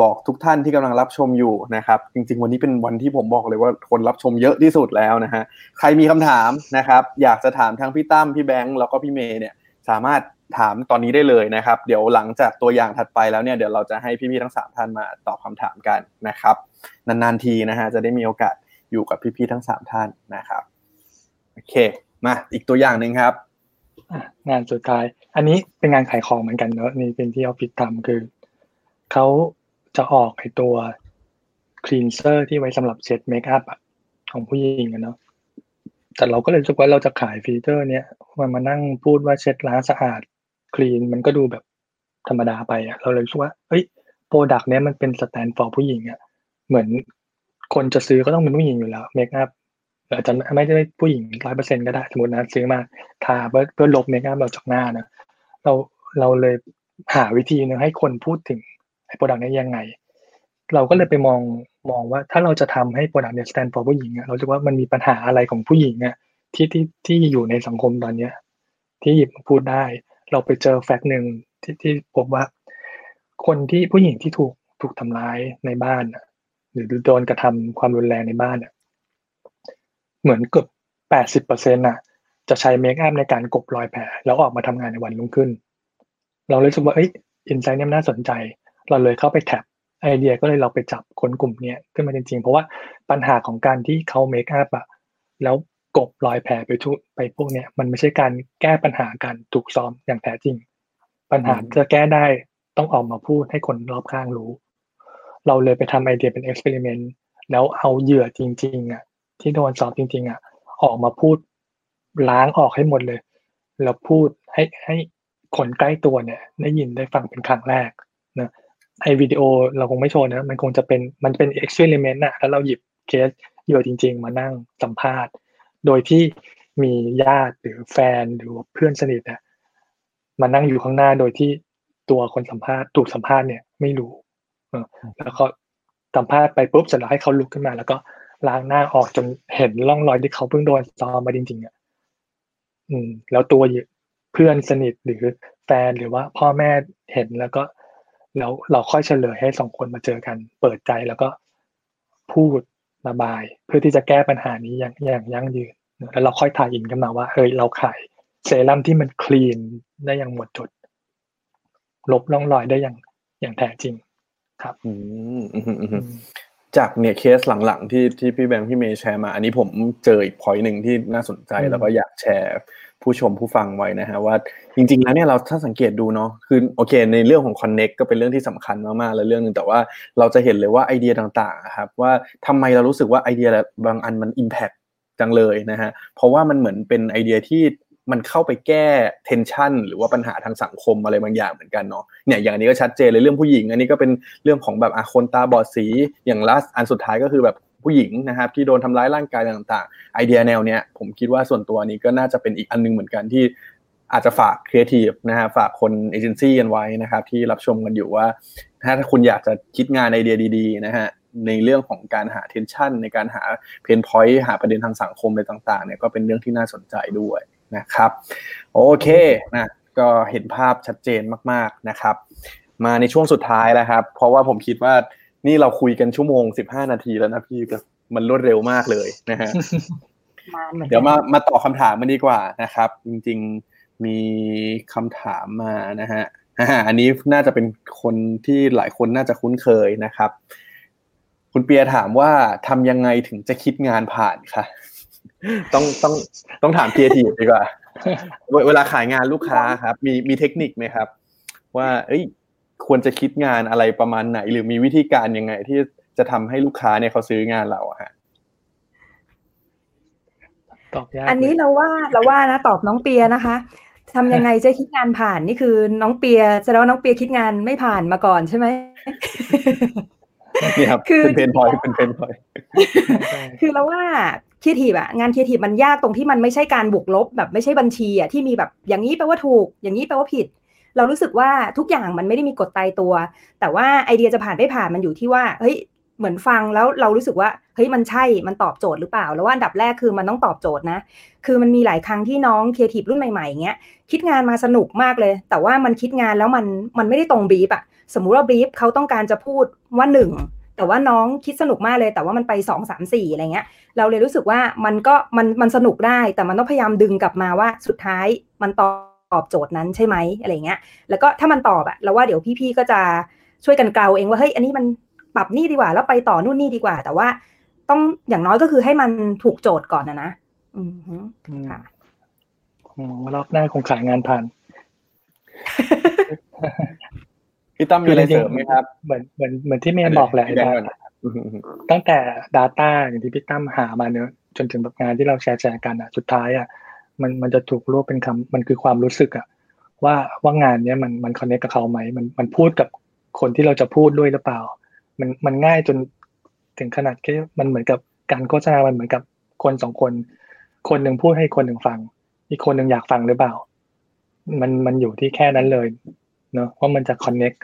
B: บอกทุกท่านที่กำลังรับชมอยู่นะครับ จริง ๆ วันนี้เป็นวันที่ผมบอกเลยว่าคนรับชมเยอะที่สุดแล้วนะฮะใครมีคำถามนะครับ อยากจะถามทั้งพี่ตั้มพี่แบงค์แล้วก็พี่เมย์เนี่ยสามารถถามตอนนี้ได้เลยนะครับ เดี๋ยวหลังจากตัวอย่างถัดไปแล้วเนี่ยเดี๋ยวเราจะให้พี่ๆทั้งสามท่านมาตอบคำถามกันนะครับ นานๆทีนะฮะจะได้มีโอกาสอยู่กับพี่ๆทั้งสามท่านนะครับโอเคมาอีกตัวอย่างหนึ่งครับ
D: งานสุดท้าย อันนี้เป็นงานขายของเหมือนกันเนอะนี่เป็นที่ออฟฟิศทำคือเขา จะออกไอตัวcleanser ที่ไว้สำหรับเช็ด makeup อะของผู้หญิงกันเนาะแต่เราก็เลยรู้สึกว่าเราจะขาย feature เนี้ยมันมานั่งพูดว่าเช็ดล้างสะอาด clean มันก็ดูแบบธรรมดาไปอะเราเลยรู้สึกว่าเฮ้ย product เนี้ยมันเป็น stand for ผู้หญิงอะเหมือนคนจะซื้อก็ต้องเป็นผู้หญิงอยู่แล้ว makeup อาจจะไม่ได้ผู้หญิงร้อยเปอร์เซ็นก็ได้สมมตินะซื้อมาทาเพื่อเพื่อลบ makeup เราจากหน้านะเราเราเลยหาวิธีนึงให้คนพูดถึง ไอ้ product นี้ยังไง เราก็เลยไปมองมองว่าถ้าเราจะทำให้ product เนี่ย stand for ผู้หญิงอะเราจะว่ามันมีปัญหาอะไรของผู้หญิงอะที่ที่ที่อยู่ในสังคมตอนเนี้ย ที่หยิบพูดได้ เราไปเจอ fact หนึ่งที่ที่พบว่า คนที่ผู้หญิงที่ถูกถูกทำร้ายในบ้านอะหรือโดนกระทำความรุนแรงในบ้านอะเหมือนเกือบแปดสิบเปอร์เซ็นต์อะจะใช้ makeup ในการกลบรอยแผลแล้วออกมาทำงานในวันรุ่งขึ้น เราเลยรู้สึกว่าเอ้ย insight เนี่ยน่าสนใจ เราเลยเข้าไป tap ไอเดียก็เลยเราไปจับคนกลุ่มเนี้ยขึ้นมาจริงๆ เพราะว่าปัญหาของการที่เขา makeup อะแล้วกลบรอยแผลไปทุไปพวกเนี้ยมันไม่ใช่การแก้ปัญหาการถูกซ้อมอย่างแท้จริง ปัญหาจะแก้ได้ต้องออกมาพูดให้คนรอบข้างรู้ เราเลยไปทำไอเดียเป็น experimentแล้วเอาเหยื่อจริงๆอะที่โดนสอบจริง ๆอะออกมาพูดล้างออกให้หมดเลย แล้วพูดให้ให้คนใกล้ตัวเนี่ยได้ยินได้ฟังเป็นครั้งแรก ไอวิดีโอเราคงไม่โชว์นะ มันคงจะเป็นมันเป็นเอ็กซ์เพร์เมนต์อะแล้วเราหยิบเคสเหยื่อจริง ๆ มานั่งสัมภาษณ์ โดยที่มีญาติหรือแฟนหรือเพื่อนสนิทอะมานั่งอยู่ข้างหน้าโดยที่ตัวคนสัมภาษณ์ถูกสัมภาษณ์เนี่ยไม่รู้แล้วก็สัมภาษณ์ไปปุ๊บเสร็จแล้วให้เขาลุกขึ้นมา แล้วก็ล้างหน้าออกจนเห็นร่องรอยที่เขาเพิ่งโดนซ้อมมาจริงๆอะอืม แล้วตัวเพื่อนสนิทหรือแฟนหรือว่าพ่อแม่เห็นแล้วก็ แล้วเราค่อยเฉลยให้สองคนมาเจอกัน เปิดใจแล้วก็พูดระบาย เพื่อที่จะแก้ปัญหานี้อย่างอย่างยั่งยืนแล้วเราค่อยถ่ายอินกันมาว่าเฮ้ยเราขายเซรั่มที่มันคลีนได้อย่างหมดจด ลบร่องรอยได้อย่างอย่างแท้จริงครับ
B: อืมอืมอืม จากเนี่ยเคสหลังๆที่ที่พี่แบงค์พี่เมย์แชร์มา อันนี้ผมเจออีกพอยหนึ่งที่น่าสนใจแล้วก็อยากแชร์ผู้ชมผู้ฟังไว้นะฮะว่าจริง ๆ แล้วเนี่ยเราถ้าสังเกตดูเนาะคือโอเค ในเรื่องของ Connect ก็เป็นเรื่องที่สำคัญมากๆ แล้วเรื่องนึงแต่ว่าเราจะเห็นเลยว่าไอเดียต่างๆครับว่าทำไมเรารู้สึกว่าไอเดียบางอันมัน Impact จังเลยนะฮะเพราะว่ามันเหมือนเป็นไอเดียที่ มันเข้าไปแก้ tension หรือว่าปัญหาทางสังคมอะไรบางอย่างเหมือนกันเนาะเนี่ยอย่างนี้ก็ชัดเจนเลยเรื่องผู้หญิง อันนี้ก็เป็นเรื่องของแบบอาคนตาบอดสีอย่างล่าอันสุดท้ายก็คือแบบผู้หญิงนะครับที่โดนทำร้ายร่างกายต่างๆ ไอเดียแนวเนี้ยผมคิดว่าส่วนตัวนี้ก็น่าจะเป็นอีกอันนึงเหมือนกันที่อาจจะฝากครีเอทีฟนะฮะฝากคนเอเจนซี่กันไว้นะครับที่รับชมกันอยู่ว่า ถ้าคุณอยากจะคิดงานไอเดียดีๆนะฮะในเรื่องของการหา tension ในการหาเพนพอยต์หาประเด็นทางสังคมอะไรต่างๆเนี่ยก็เป็นเรื่องที่น่าสนใจด้วย นะครับโอเคนะก็เห็นภาพชัดเจนมากๆนะครับ มาในช่วงสุดท้ายแล้วครับ เพราะว่าผมคิดว่านี่เราคุยกันชั่วโมงสิบห้านาทีแล้วนะพี่มันรวดเร็วมากเลยนะฮะเดี๋ยวมามาตอบคำถามมันดีกว่านะครับ จริง ๆมีคำถามมานะฮะอันนี้น่าจะเป็นคนที่หลายคนน่าจะคุ้นเคยนะครับ คุณเปียถามว่าทำยังไงถึงจะคิดงานผ่านคะ ต้องต้องต้องถามครีเอทีฟดีกว่า เวลาขายงานลูกค้าครับ มีมีเทคนิคไหมครับ ว่า เอ้ย ควรจะคิดงานอะไรประมาณไหน หรือมีวิธีการยังไง ที่จะทำให้ลูกค้าเนี่ยเขาซื้องานเราอะฮะ
D: ตอบยาก
E: อันนี้เราว่าเราว่านะ ตอบน้องเปียนะคะทำยังไงจะคิดงานผ่านนี่คือน้องเปียแสดงว่าน้องเปียคิดงานไม่ผ่านมาก่อนใช่ไหม
B: นี่ครับเป็น pain point เป็น pain point
E: คือเราว่า ครีเอทีฟอะงานครีเอทีฟมันยากตรงที่มันไม่ใช่การบวกลบแบบไม่ใช่บัญชีอะที่มีแบบอย่างนี้แปลว่าถูก อย่างนี้แปลว่าผิด เรารู้สึกว่าทุกอย่างมันไม่ได้มีกฎตายตัว แต่ว่าไอเดียจะผ่านไม่ผ่านมันอยู่ที่ว่าเฮ้ยเหมือนฟังแล้วเรารู้สึกว่าเฮ้ยมันใช่มันตอบโจทย์หรือเปล่า แล้วว่าอันดับแรกคือมันต้องตอบโจทย์นะ คือมันมีหลายครั้งที่น้องครีเอทีฟรุ่นใหม่ๆอย่างเงี้ยคิดงานมาสนุกมากเลย แต่ว่ามันคิดงานแล้วมันมันไม่ได้ตรงบีฟอะสมมุติว่าบีฟเขาต้องการจะพูดว่าหนึ่ง แต่ว่าน้องคิดสนุกมากเลย แต่ว่ามันไปสองสามสี่อะไรเงี้ย เราเลยรู้สึกว่ามันก็มันมันสนุกได้ แต่มันต้องพยายามดึงกลับมาว่าสุดท้ายมันตอบโจทย์นั้นใช่ไหมอะไรเงี้ย แล้วก็ถ้ามันตอบอะเราว่าเดี๋ยวพี่ๆก็จะช่วยกันเกลาเองว่าเฮ้ยอันนี้มันปรับนี่ดีกว่า แล้วไปต่อนู่นนี่ดีกว่า แต่ว่าต้องอย่างน้อยก็คือให้มันถูกโจทย์ก่อนนะนะอืมค่ะ
D: รอบหน้าคงขายงานผ่าน
B: พี่ตั้มมีอะไรเสริมไหมครับ
D: เหมือนเหมือนเหมือนที่เมย์บอกแหละตั้งแต่ Data อย่างที่พี่ตั้มหามาเนอะจนถึงแบบงานที่เราแชร์แชร์กันอะสุดท้ายอะมันมันจะถูกรวบเป็นคำมันคือความรู้สึกอะว่าว่างานเนี้ยมันมันคอนเนคกับเขาไหมมันมันพูดกับคนที่เราจะพูดด้วยหรือเปล่า มันมันง่ายจนถึงขนาดที่มันเหมือนกับการโฆษณามันเหมือนกับคนสองคน คนหนึ่งพูดให้คนหนึ่งฟัง อีกคนหนึ่งอยากฟังหรือเปล่า มันมันอยู่ที่แค่นั้นเลย เนอะว่ามันจะคอนเน็ก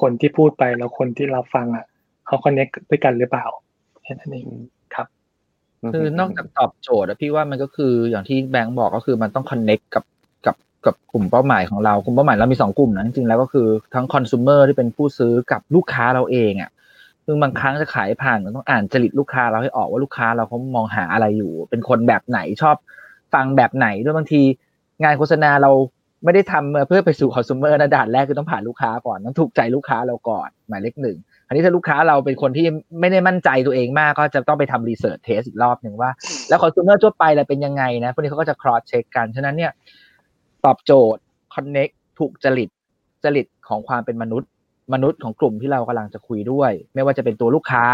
D: คนที่พูดไปแล้วคนที่รับฟังอะเขาคอนเน็กด้วยกันหรือเปล่าแค่นั้นเองครับ
C: คือนอกจากตอบโจทย์อะพี่ว่ามันก็คืออย่างที่แบงค์บอกก็คือมันต้องคอนเน็กกับกับกับกลุ่มเป้าหมายของเรากลุ่มเป้าหมายเรามีสองกลุ่มนะจริงๆแล้วก็คือทั้งคอน sumer ที่เป็นผู้ซื้อกับลูกค้าเราเองอะซึ่งบางครั้งจะขายผ่านเราต้องอ่านจริตลูกค้าเราให้ออกว่าลูกค้าเราเขามองหาอะไรอยู่ เป็นคนแบบไหนชอบฟังแบบไหนด้วยบางที งานโฆษณาเรา ไม่ได้ทำเพื่อไปสู่คอน sumer นะด่านแรกคือต้องผ่านลูกค้าก่อนต้องถูกใจลูกค้าเราก่อนหมายเลขหนึ่งอันนี้ถ้าลูกค้าเราเป็นคนที่ไม่ได้มั่นใจตัวเองมาก ก็จะต้องไปทำรีเสิร์ชเทสอีกรอบหนึ่งว่า แล้วคอน sumer ทั่วไปเราเป็นยังไงนะพวกนี้เขาก็จะ cross check กันฉะนั้นเนี่ยตอบโจทย์ connect ถูกจริตจริตของความเป็นมนุษย์ มนุษย์ของกลุ่มที่เรากำลังจะคุยด้วย ไม่ว่าจะเป็นตัวลูกค้า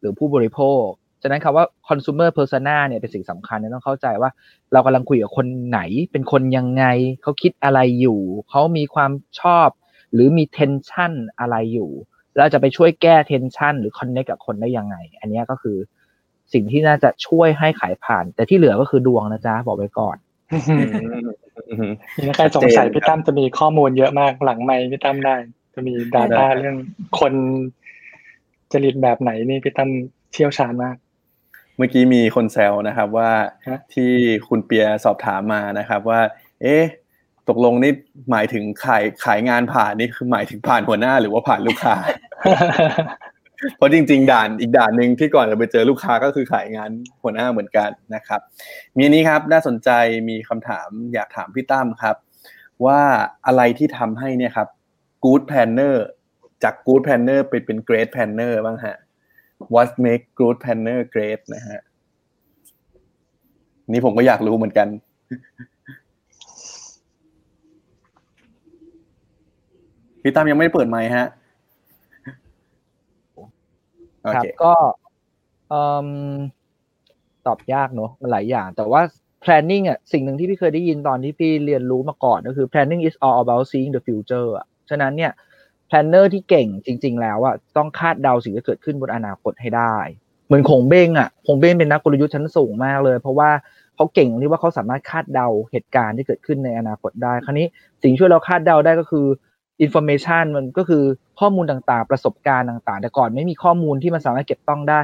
C: หรือผู้บริโภค ฉะนั้นคำว่า consumer persona เนี่ยเป็นสิ่งสำคัญเนี่ยต้องเข้าใจว่า เรากำลังคุยกับคนไหน เป็นคนยังไง เขาคิดอะไรอยู่ เขามีความชอบ หรือมี tension อะไรอยู่ เราจะไปช่วยแก้ tension หรือ connect กับคนได้ยังไง อันนี้ก็คือสิ่งที่น่าจะช่วยให้ขายผ่าน แต่ที่เหลือก็คือดวงนะจ๊ะ บอกไว้ก่อน
D: นี่ใครสงสัยพี่ตั้มจะมีข้อมูลเยอะมากหลังไม่พี่ตั้มได้ จะมี Data เรื่องคนจริตแบบไหนนี่พี่ตั้มเชี่ยวชาญมาก
B: เมื่อกี้มีคนแซวนะครับว่าที่คุณเปียสอบถามมานะครับว่า เอ๊ะตกลงนี่หมายถึงขายขายงานผ่านนี่คือหมายถึงผ่านหัวหน้าหรือว่าผ่านลูกค้า เพราะจริง ๆ ด่านอีกด่านหนึ่งที่ก่อนจะไปเจอลูกค้าก็คือขายงานหัวหน้าเหมือนกันนะครับ มีอันนี้ครับน่าสนใจมีคำถามอยากถามพี่ตั้มครับ ว่าอะไรที่ทำให้เนี่ยครับ good planner จาก good planner ไปเป็น great planner บ้างฮะ what make good planner great นะฮะ นี่ผมก็อยากรู้เหมือนกัน พี่ตั้มยังไม่ได้เปิดไมค์ฮะ
C: ครับก็ตอบยากเนอะมันหลายอย่าง แต่ว่า planning อะสิ่งหนึ่งที่พี่เคยได้ยินตอนที่พี่เรียนรู้มาก่อนก็คือ planning is all about seeing the future อะฉะนั้นเนี่ย planner ที่เก่งจริง ๆ แล้วอะต้องคาดเดาสิ่งที่เกิดขึ้นบนอนาคตให้ได้ เหมือนคงเบ้งอะคงเบ้งเป็นนักกลยุทธ์ชั้นสูงมากเลย เพราะว่าเขาเก่งที่ว่าเขาสามารถคาดเดาเหตุการณ์ที่เกิดขึ้นในอนาคตได้ คราวนี้สิ่งช่วยเราคาดเดาได้ก็คือ information มันก็คือข้อมูลต่างๆ ประสบการณ์ต่างๆ แต่ก่อนไม่มีข้อมูลที่มันสามารถเก็บต้องได้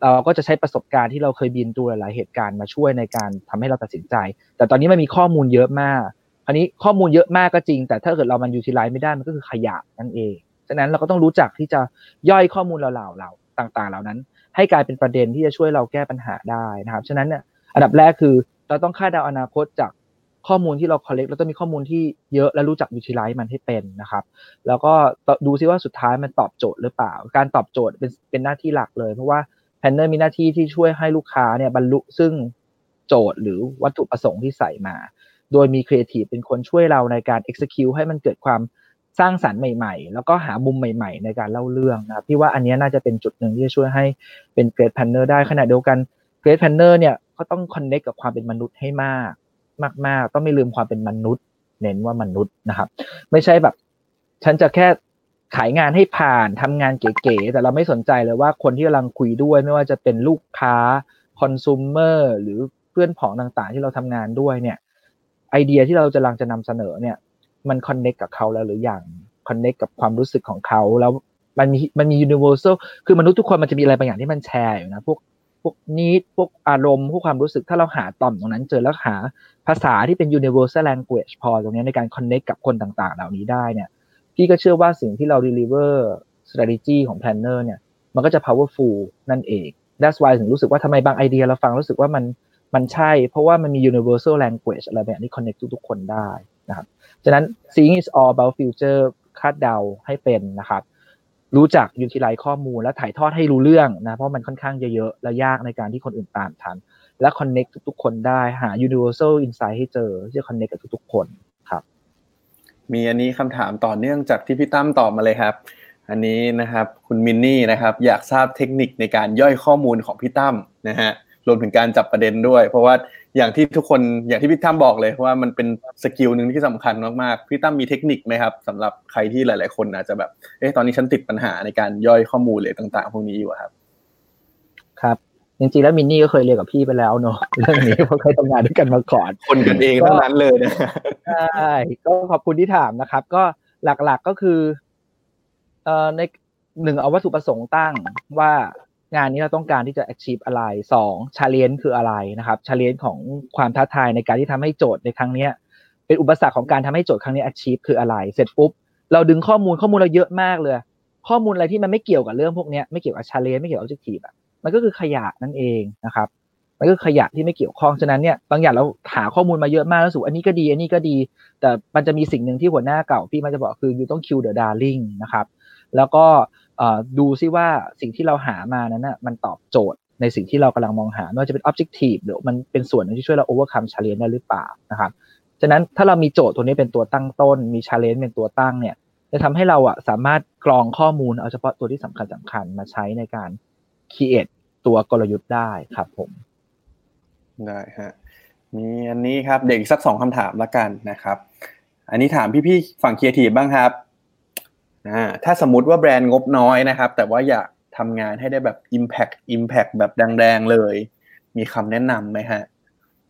C: เราก็จะใช้ประสบการณ์ที่เราเคยบินตัวหลายเหตุการณ์มาช่วยในการทำให้เราตัดสินใจ แต่ตอนนี้มันมีข้อมูลเยอะมาก คราวนี้ข้อมูลเยอะมากก็จริง แต่ถ้าเกิดเรามันยูทิลไลซ์ไม่ได้มันก็คือขยะนั่นเองฉะนั้นเราก็ต้องรู้จักที่จะย่อยข้อมูลเราเหล่าเราต่าง ๆ เหล่านั้น ให้กลายเป็นประเด็นที่จะช่วยเราแก้ปัญหาได้นะครับฉะนั้นเนี่ยอันดับแรกคือเราต้องคาดเดาอนาคตจากข้อมูลที่เรา collect แล้วต้องมีข้อมูลที่เยอะและรู้จัก utilize มันให้เป็นนะครับ แล้วก็ดูซิว่าสุดท้ายมันตอบโจทย์หรือเปล่า การตอบโจทย์เป็นเป็นหน้าที่หลักเลย เพราะว่า planner มีหน้าที่ที่ช่วยให้ลูกค้าเนี่ยบรรลุซึ่งโจทย์หรือวัตถุประสงค์ที่ใส่มา โดยมีครีเอทีฟเป็นคนช่วยเราในการ execute ให้มันเกิดความสร้างสรรค์ใหม่ ๆ แล้วก็หามุมใหม่ ๆ ในการเล่าเรื่องนะพี่ว่าอันนี้น่าจะเป็นจุดหนึ่งที่จะช่วยให้เป็น great planner ได้ขณะเดียวกันgreat planner เนี่ยก็ต้องคอนเน c t กับความเป็นมนุษย์ให้มากมาก ๆ ต้องไม่ลืมความเป็นมนุษย์ เน้นว่ามนุษย์นะครับ ไม่ใช่แบบ ฉันจะแค่ขายงานให้ผ่านทำงานเก๋ๆแต่เราไม่สนใจเลยว่าคนที่กำลังคุยด้วยไม่ว่าจะเป็นลูกค้าคอน sumer หรือเพื่อนผองต่างๆ ที่เราทำงานด้วยเนี่ย ไอเดียที่เรากำลังจะนำเสนอเนี่ย มัน connect กับเขาแล้วหรือยัง connect กับความรู้สึกของเขาแล้วมันมีมันมี universal คือมนุษย์ทุกคนมันจะมีอะไรบางอย่างที่มันแชร์อยู่นะพวกพวกนิดพวกอารมณ์พวกความรู้สึกถ้าเราหาต่อมตรงนั้น เจอแล้วหาภาษาที่เป็น universal language พอตรงนี้ในการ connect กับคนต่างๆ เหล่านี้ได้เนี่ย พี่ก็เชื่อว่าสิ่งที่เรา deliver strategy ของ planner เนี่ย มันก็จะ powerful นั่นเอง that's why ถึงรู้สึกว่าทำไมบางไอเดียเราฟังรู้สึกว่ามัน มันใช่ เพราะว่ามันมี universal language อะไรแบบนี้ connect ทุกๆคนได้นะครับฉะนั้น seeing is all about future คาดเดาให้เป็นนะครับรู้จักยูทิลไลข้อมูลและถ่ายทอดให้รู้เรื่องนะ เพราะมันค่อนข้างเยอะๆ และยากในการที่คนอื่นตามทัน และคอนเน็กทุกๆ คนได้หา universal insight ให้เจอที่จะคอนเน็กกับทุกๆ คนครับ
B: มีอันนี้คำถามต่อเนื่องจากที่พี่ตั้มตอบมาเลยครับ อันนี้นะครับคุณมินนี่นะครับ อยากทราบเทคนิคในการย่อยข้อมูลของพี่ตั้มนะฮะ รวมถึงการจับประเด็นด้วย เพราะว่าอย่างที่ทุกคนอย่างที่พี่ตั้มบอกเลยว่ามันเป็นสกิลหนึ่งที่สำคัญมากๆพี่ตั้มมีเทคนิคไหมครับสำหรับใครที่หลาย ๆ คนอาจจะแบบเอ๊ะตอนนี้ฉันติดปัญหาในการย่อยข้อมูลเลยต่าง ๆ พวกนี้อยู่ครับ
C: ครับจริงๆแล้วมินนี่ก็เคยเรียนกับพี่ไปแล้วเนาะเรื่องนี้เพราะเคยทำงานด้วยกันมาก่อน
B: คนกันเองเท่านั้นเลยนะ
C: ใช่ก็ขอบคุณที่ถามนะครับ ก็หลักๆก็คือ เอ่อในหนึ่งเอาวัตถุประสงค์ตั้งว่า งานนี้เราต้องการที่จะ achieve อะไรสอง challenge คืออะไรนะครับ challenge ของความท้าทายในการที่ทำให้โจทย์ในครั้งนี้เป็นอุปสรรคของการทำให้โจทย์ครั้งนี้ achieve คืออะไร เสร็จปุ๊บเราดึงข้อมูลข้อมูลเราเยอะมากเลย ข้อมูลอะไรที่มันไม่เกี่ยวกับเรื่องพวกนี้ไม่เกี่ยวกับ challenge ไม่เกี่ยวกับ objective อะมันก็คือขยะนั่นเองนะครับมันก็ขยะที่ไม่เกี่ยวข้องฉะนั้นเนี่ยบางอย่างเราหาข้อมูลมาเยอะมากแล้วสูอันนี้ก็ดี อันนี้ก็ดี แต่มันจะมีสิ่งหนึ่งที่หัวหน้าเก่าพี่มันจะบอกคืออยู่ต้อง kill the darling นะครับแล้วก็ ดูซิว่าสิ่งที่เราหามานั้นนะมันตอบโจทย์ในสิ่งที่เรากำลังมองหาไม่ว่าจะเป็น objective หรือมันเป็นส่วนนึงที่ช่วยเรา overcome challenge ได้หรือเปล่านะครับฉะนั้นถ้าเรามีโจทย์ตัวนี้เป็นตัวตั้งต้น มี challenge เป็นตัวตั้งเนี่ยจะทำให้เราอะสามารถกรองข้อมูลเอาเฉพาะตัวที่สำคัญสำคัญมาใช้ในการ create ตัวกลยุทธ์ได้ครับผม
B: ได้ฮะมีอันนี้ครับเด็กสักสองคำถามละกันนะครับ อันนี้ถามพี่ๆฝั่งครีเอทีฟบ้างครับ ถ้าสมมติว่าแบรนด์งบน้อยนะครับ แต่ว่าอยากทำงานให้ได้แบบ Impact Impact แบบแดงๆเลย มีคำแนะนำไหมฮะ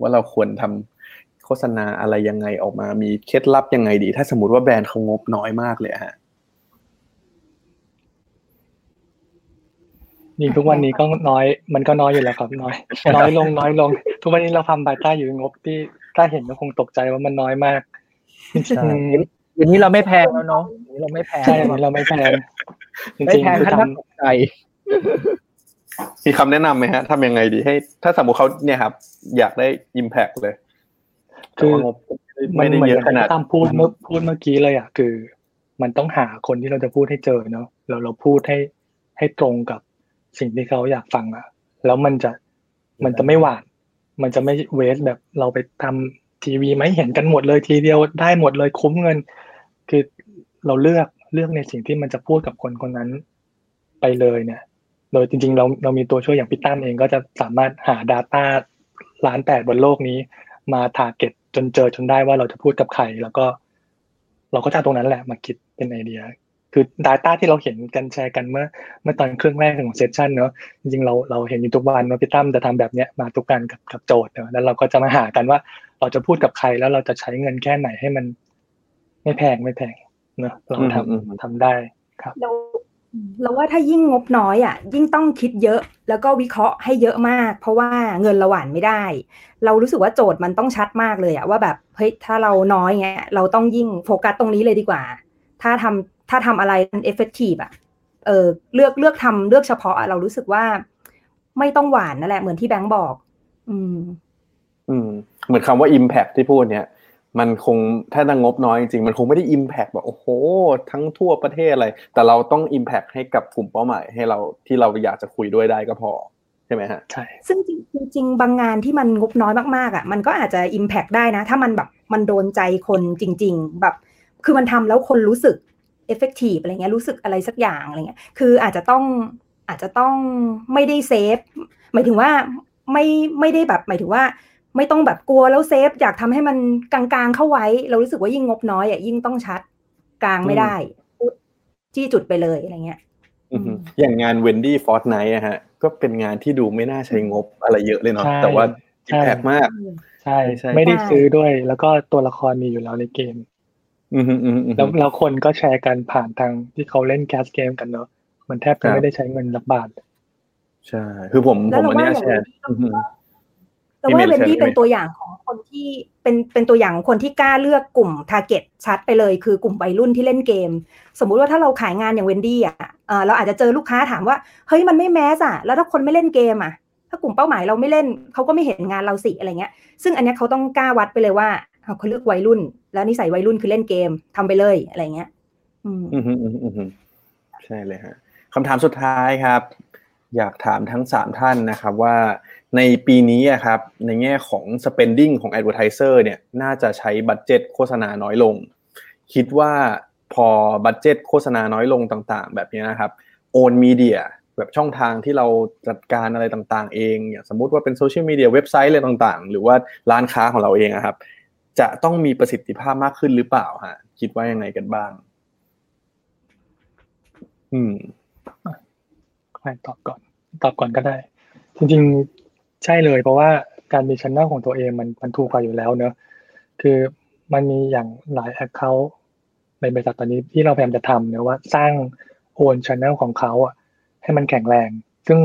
B: ว่าเราควรทำโฆษณาอะไรยังไงออกมา มีเคล็ดลับยังไงดี ถ้าสมมติว่าแบรนด์เขางบน้อยมากเลยฮะ
D: นี่ทุกวันนี้ก็น้อย มันก็น้อยอยู่แล้วครับน้อย น้อยลงน้อยลง ทุกวันนี้เราทำภายใต้อยู่งบที่ถ้าเห็นก็คงตกใจว่ามันน้อยมากใช่
C: อย่างนี้เราไม่แพงแล้วเนาะอย่างนี้เราไม่แพง
D: ใช่อันนี้เราไม่แพงจ
C: ไม่
D: ริง
C: แพง
D: ๆคือ
C: ขั้น
D: ท
C: น่าตกใจ
B: มีคำแนะนำไหมฮะทำยังไงดีให้ ถ้าสมมติเขาเนี่ยครับ อยากได้ Impact เลยำ
D: คือ
B: แต่ว่างบ
D: มั
B: ไม่
D: น
B: ได้
D: เหมือน
B: เย
D: อ
B: อะ
D: ย่าง
B: ขนาด
D: ที่ตั้มพูดเมื่อพูดเมื่อกี้เลยอะคือ มันต้องหาคนที่เราจะพูดให้เจอเนาะเราเราพูดให้ให้ตรงกับสิ่งที่เขาอยากฟังอะ แล้วมันจะมันจะไม่หว่าน มันจะไม่ waste แบบเราไปทำ ทีวีไหมเห็นกันหมดเลยทีเดียวได้หมดเลยคุ้มเงิน คือเราเลือกเลือกในสิ่งที่มันจะพูดกับคนคนนั้นไปเลยเนี่ย โดยจริง ๆ เราเรามีตัวช่วยอย่างพี่ตั้มเองก็จะสามารถหา Data ล้านแปดบนโลกนี้ มา target จนเจอจนได้ว่าเราจะพูดกับใคร แล้วก็ เราก็จะตรงนั้นแหละมาคิดเป็นไอเดีย คือ Data ที่เราเห็นกันแชร์กันเมื่อ เมื่อตอนครึ่งแรกของ session เนอะจริงๆเราเราเห็นอยู่ทุกวันว่าพี่ตั้มจะทำแบบเนี้ยมาทุกการกับกับโจทย์เนอะแล้วเราก็จะมาหากันว่า เราจะพูดกับใครแล้วเราจะใช้เงินแค่ไหนให้มัน ไม่แพงไม่แพงเนอะเราทำ
B: อืมอืม
D: ทำได้ครับ
E: เราเราว่าถ้ายิ่งงบน้อยอะ ยิ่งต้องคิดเยอะ แล้วก็วิเคราะห์ให้เยอะมาก เพราะว่าเงินเราหว่านไม่ได้ เรารู้สึกว่าโจทย์มันต้องชัดมากเลยอะว่าแบบเฮ้ยถ้าเราน้อยเงี้ยเราต้องยิ่งโฟกัสตรงนี้เลยดีกว่า ถ้าทำถ้าทำอะไรมันเอฟเฟกตีฟอะเออเลือกเลือกทำเลือกเฉพาะอะเรารู้สึกว่า ไม่ต้องหวานนั่นแหละเหมือนที่แบงค์บอก อืม
B: อืม เหมือนคำว่า Impact ที่พูดเนี่ยมันคงถ้าดังงบน้อยจริงมันคงไม่ได้ Impact แบบโอ้โห ทั้งทั่วประเทศอะไร แต่เราต้อง Impact ให้กับกลุ่มเป้าหมายให้เราที่เราอยากจะคุยด้วยได้ก็พอใช่ไหมฮะ
D: ใช่
E: ซึ่งจริงจริงๆบางงานที่มันงบน้อยมากๆอะมันก็อาจจะ Impact ได้นะ ถ้ามันแบบมันโดนใจคนจริง ๆ แบบ คือมันทำแล้วคนรู้สึก effective อะไรเงี้ยรู้สึกอะไรสักอย่างอะไรเงี้ยคืออาจจะต้องอาจจะต้องไม่ได้เซฟหมายถึงว่าไม่ไม่ได้แบบหมายถึงว่า ไม่ต้องแบบกลัวแล้วเซฟอยากทำให้มันกลางๆเข้าไว้ เรารู้สึกว่ายิ่งงบน้อยอะยิ่งต้องชัดกลางไม่ได้พูดจี้จุดไปเลยอะไรเงี้ย
B: อือฮึอย่างงาน Wendy Fortnite อะฮะ ก็เป็นงานที่ดูไม่น่าใช้งบอะไรเยอะเลยเนาะ
D: ใช่
B: แต่ว่า
D: ใช่
B: Impact มาก
D: ใช่
B: ใช่
D: ไม่ได้
E: ใช่
D: ซื้อด้วย แล้วก็ตัวละครมีอยู่แล้วในเกม
B: อือฮึอือฮึอือฮึ
D: แล้วแล้วคนก็แชร์กันผ่านทางที่เขาเล่นแคสเกมกันเนอะมันแทบ
B: ครั
D: จะ
B: บ
D: ไม่ได้ใช้เงินลักบาท
B: ใช่ คือผม
E: แล้
B: ผ
E: ว
B: ม
E: เรา
B: อันเนี้ย
E: ว่า
B: แชร์อือฮึ
E: แต่ว่า
B: พี่เมย์
E: เวนดี้
B: เชิญ
E: เป็นตัวอย่างของคนที่เป็นเป็นตัวอย่างของคนที่กล้าเลือกกลุ่มทาร์เก็ตชัดไปเลย คือกลุ่มวัยรุ่นที่เล่นเกม สมมุติว่าถ้าเราขายงานอย่างเวนดี้อะเอ่อเราอาจจะเจอลูกค้าถามว่าเฮ้ยมันไม่แมสอะแล้วถ้าคนไม่เล่นเกมอะ ถ้ากลุ่มเป้าหมายเราไม่เล่นเขาก็ไม่เห็นงานเราสิอะไรเงี้ย ซึ่งอันเนี้ยเขาต้องกล้าวัดไปเลยว่าเอาเขาเลือกวัยรุ่น แล้วนิสัยวัยรุ่นคือเล่นเกมทำไปเลยอะไรเงี้ย อืม
B: อือฮึอือฮึอือฮึใช่เลยฮะคำถามสุดท้ายครับ อยากถามทั้งสามท่านนะครับว่าในปีนี้ครับในแง่ของ spending ของ advertiser เนี่ยน่าจะใช้บัตเจ็ตโฆษณาน้อยลง คิดว่าพอ budget โฆษณาน้อยลงต่างๆ แบบนี้นะครับ owned media แบบช่องทางที่เราจัดการอะไรต่างๆ เองอย่างสมมุติว่าเป็นโซเชียลมีเดียเว็บไซต์อะไรต่างๆ หรือว่าร้านค้าของเราเองอะครับ จะต้องมีประสิทธิภาพมากขึ้นหรือเปล่าฮะคิดว่ายังไงกันบ้าง อืม
D: ใครตอบก่อน ตอบก่อนก็ได้ จริงๆใช่เลย เพราะว่าการมีช่องของตัวเองมันมันถูกกว่าอยู่แล้วเนอะคือมันมีอย่างหลายแอคเคาท์ในบริษัทตอนนี้ที่เราพยายามจะทำเนอะว่าสร้างโอนช anel ของเขาอะให้มันแข็งแรง ซึ่ง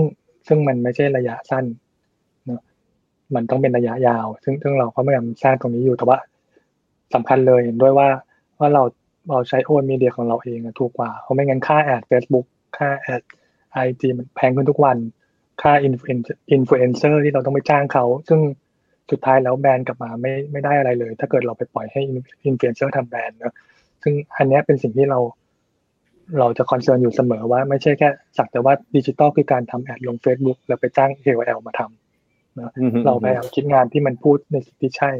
D: ซึ่งมันไม่ใช่ระยะสั้นเนอะมันต้องเป็นระยะยาว ซึ่งซึ่งเราก็พยายามสร้างตรงนี้อยู่แต่ว่าสำคัญเลยเห็นด้วยว่าว่าเราเราใช้โอนมีเดียของเราเองอะถูกกว่าเพราะไม่งั้นค่าแอด Facebook ค่าแอด ไอจีมันแพงขึ้นทุกวัน ค่าอินฟลูเอนอินฟลูเอนเซอร์ที่เราต้องไปจ้างเขา ซึ่งสุดท้ายแล้วแบรนด์กลับมาไม่ไม่ได้อะไรเลย ถ้าเกิดเราไปปล่อยให้อินฟลูเอนเซอร์ทำแบรนด์เนอะซึ่งอันเนี้ยเป็นสิ่งที่เรา เราจะ concern อยู่เสมอว่าไม่ใช่แค่สักแต่ว่าดิจิตอลคือการทำ ad ลง Facebook แล้วไปจ้าง KOL มาทำนะ
B: อือฮึ
D: เราพยายามคิดงานที่มันพูดในสิ่งที่ใช่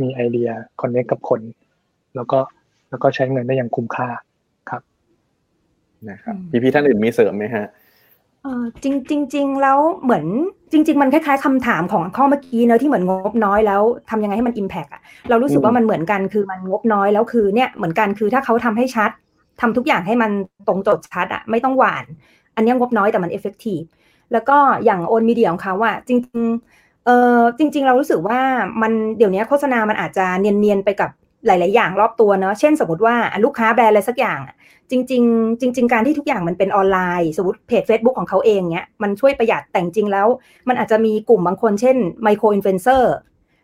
D: มีไอเดียคอนเน c t กับคน แล้วก็แล้วก็ใช้เงินได้อย่างคุ้มค่าครับ
B: นะครับพี่พี่ๆท่านอื่นมีเสริมไหมฮะ
E: เออจริงจริงจริงแล้วเหมือนจริง ๆ มันคล้ายๆคำถามของข้อเมื่อกี้เนอะที่เหมือนงบน้อยแล้วทำยังไงให้มัน Impact อะเรารู้สึกว่ามันเหมือนกันคือมันงบน้อยแล้วคือเนี่ยเหมือนกันคือถ้าเขาทำให้ชัดทำทุกอย่างให้มันตรงโจทย์ชัดอะไม่ต้องหวาน อันเนี้ยงบน้อยแต่มัน effective แล้วก็อย่างโอนมีเดียของเขาอะจริงๆเออจริง ๆ เรารู้สึกว่ามันเดี๋ยวนี้โฆษณามันอาจจะเนียนๆไปกับ หลาย ๆ อย่างรอบตัวเนอะเช่นสมมติว่าลูกค้าแบรนด์อะไรสักอย่าง จริง ๆ จริง ๆ การที่ทุกอย่างมันเป็นออนไลน์ สมมติเพจ Facebook ของเขาเองเนี้ย มันช่วยประหยัดแต่จริงแล้ว มันอาจจะมีกลุ่มบางคนเช่น micro influencer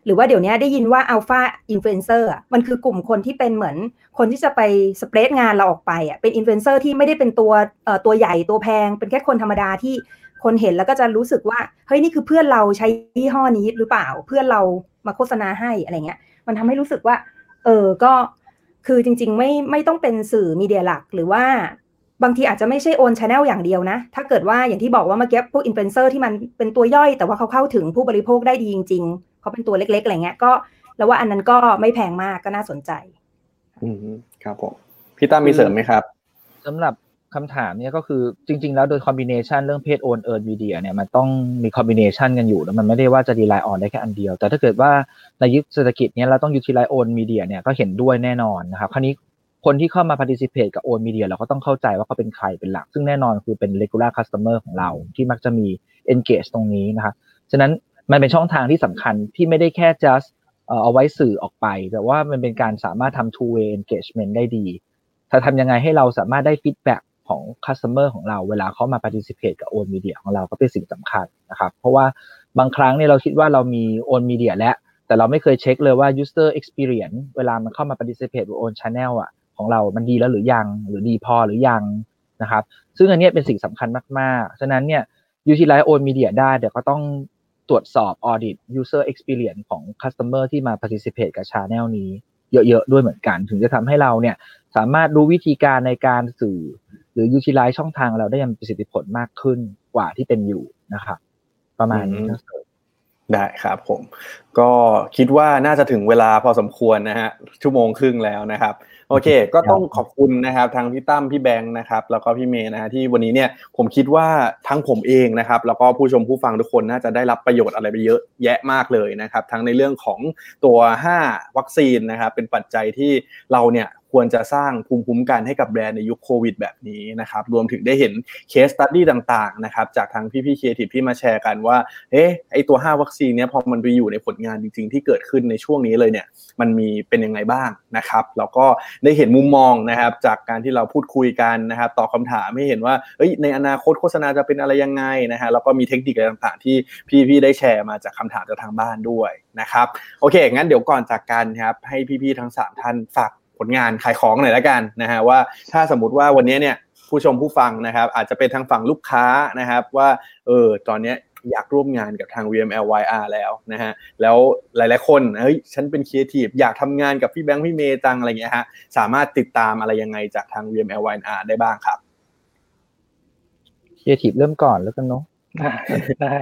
E: หรือว่าเดี๋ยวนี้ได้ยินว่า alpha influencer มันคือกลุ่มคนที่เป็นเหมือน คนที่จะไป spread งานเราออกไปอะเป็นอินฟลูเอนเซอร์ที่ไม่ได้เป็นตัวเอ่อตัวใหญ่ตัวแพง เป็นแค่คนธรรมดาที่คนเห็นแล้วก็จะรู้สึกว่า เฮ้ย นี่คือเพื่อนเราใช้ยี่ห้อนี้หรือเปล่า เพื่อนเรามาโฆษณาให้อะไรเงี้ย มันทำให้รู้สึกว่า เออก็คือจริง ๆ ไม่ไม่ต้องเป็นสื่อ media หลัก หรือว่าบางทีอาจจะไม่ใช่ owned channel อย่างเดียวนะ ถ้าเกิดว่าอย่างที่บอกว่าเมื่อกี้พวกอินฟลูเอนเซอร์ที่มันเป็นตัวย่อย แต่ว่าเขาเข้าถึงผู้บริโภคได้ดีจริง ๆ เขาเป็นตัวเล็ก ๆ อะไรเงี้ยก็แล้วว่าอันนั้นก็ไม่แพงมากก็น่าสนใจ
B: อืมครับผมพี่ตั้มมีเสริมไหมครับ
C: สำหรับ คำถามเนี่ยก็คือจริง ๆ แล้วโดย combination เรื่อง paid owned earned media เนี่ยมันต้องมี combination กันอยู่แล้วมันไม่ได้ว่าจะ rely on ได้แค่อันเดียว แต่ถ้าเกิดว่าในยุคเศรษฐกิจเนี้ยเราต้อง utilize owned media เนี่ยก็เห็นด้วยแน่นอนนะครับคราวนี้คนที่เข้ามา participate กับ owned media เราก็ต้องเข้าใจว่าเขาเป็นใครเป็นหลัก ซึ่งแน่นอนคือเป็น regular customer ของเราที่มักจะมี engage ตรงนี้นะครับฉะนั้นมันเป็นช่องทางที่สำคัญที่ไม่ได้แค่ just เอาไว้สื่อออกไป แต่ว่ามันเป็นการสามารถทำ two way engagement ได้ดี ถ้าทำยังไงให้เราสามารถได้ feedback ของ customer ของเราเวลาเขามา participate กับ own media ของเราก็เป็นสิ่งสำคัญนะครับเพราะว่าบางครั้งเนี่ยเราคิดว่าเรามี own media แล้ว แต่เราไม่เคยเช็คเลยว่า user experience เวลามันเข้ามา participate กับ own channel อะของเรา มันดีแล้วหรือยัง หรือดีพอหรือยังนะครับซึ่งอันนี้เป็นสิ่งสำคัญมากๆ ฉะนั้นเนี่ย utilize own media ได้เดี๋ยวก็ต้องตรวจสอบ audit user experience ของ customer ที่มา participate กับ channel นี้เยอะๆ ด้วยเหมือนกัน ถึงจะทำให้เราเนี่ยสามารถรู้วิธีการในการสื่อ หรือ utilize ช่องทางเราได้อย่างประสิทธิผลมากขึ้นกว่าที่เป็นอยู่นะครับประมาณนี้ครับ
B: ได้ครับผม ก็คิดว่าน่าจะถึงเวลาพอสมควรนะฮะชั่วโมงครึ่งแล้วนะครับ โอเค ก็ต้องขอบคุณนะครับทางพี่ตั้มพี่แบงค์นะครับ แล้วก็พี่เมย์นะฮะที่วันนี้เนี่ยผมคิดว่าทั้งผมเองนะครับ แล้วก็ผู้ชมผู้ฟังทุกคนน่าจะได้รับประโยชน์อะไรไปเยอะแยะมากเลยนะครับ ทั้งในเรื่องของตัว 5 วัคซีนนะครับ เป็นปัจจัยที่เราเนี่ย ควรจะสร้างภูมิคุ้มกันให้กับแบรนด์ในยุคโควิด แบบนี้นะครับรวมถึงได้เห็น case study ต่างๆนะครับจากทางพี่ๆครีเอทีฟที่มาแชร์กันว่าเอ๊ะไอตัว 5 วัคซีนเนี้ยพอมันไปอยู่ในผลงานจริงๆ ที่เกิดขึ้นในช่วงนี้เลยเนี่ยมันมีเป็นยังไงบ้างนะครับแล้วก็ได้เห็นมุมมองนะครับจากการที่เราพูดคุยกันนะครับตอบคำถามให้เห็นว่าเอ้ยในอนาคตโฆษณาจะเป็นอะไรยังไงนะฮะแล้วก็มีเทคนิคอะไรต่างๆ ที่พี่ๆได้แชร์มาจากคำถามจากทางบ้านด้วยนะครับโอเคงั้นเดี๋ยวก่อนจากกันครับให้พี่ๆทั้ง 3 ท่านฝาก ผลงานขายของหน่อยละกันนะฮะว่าถ้าสมมติว่าวันนี้เนี่ยผู้ชมผู้ฟังนะครับ อาจจะเป็นทางฝั่งลูกค้านะครับว่าเออตอนนี้อยากร่วมงานกับทาง VMLY&R แล้วนะฮะแล้วหลาย ๆ คนเฮ้ยฉันเป็นครีเอทีฟอยากทำงานกับพี่แบงค์พี่เมย์จังอะไรเงี้ยฮะสามารถติดตามอะไรยังไงจากทาง VMLY&R ได้บ้างครับ
C: ครีเอทีฟเริ่มก่อนแล้วกันเนาะ
D: ได้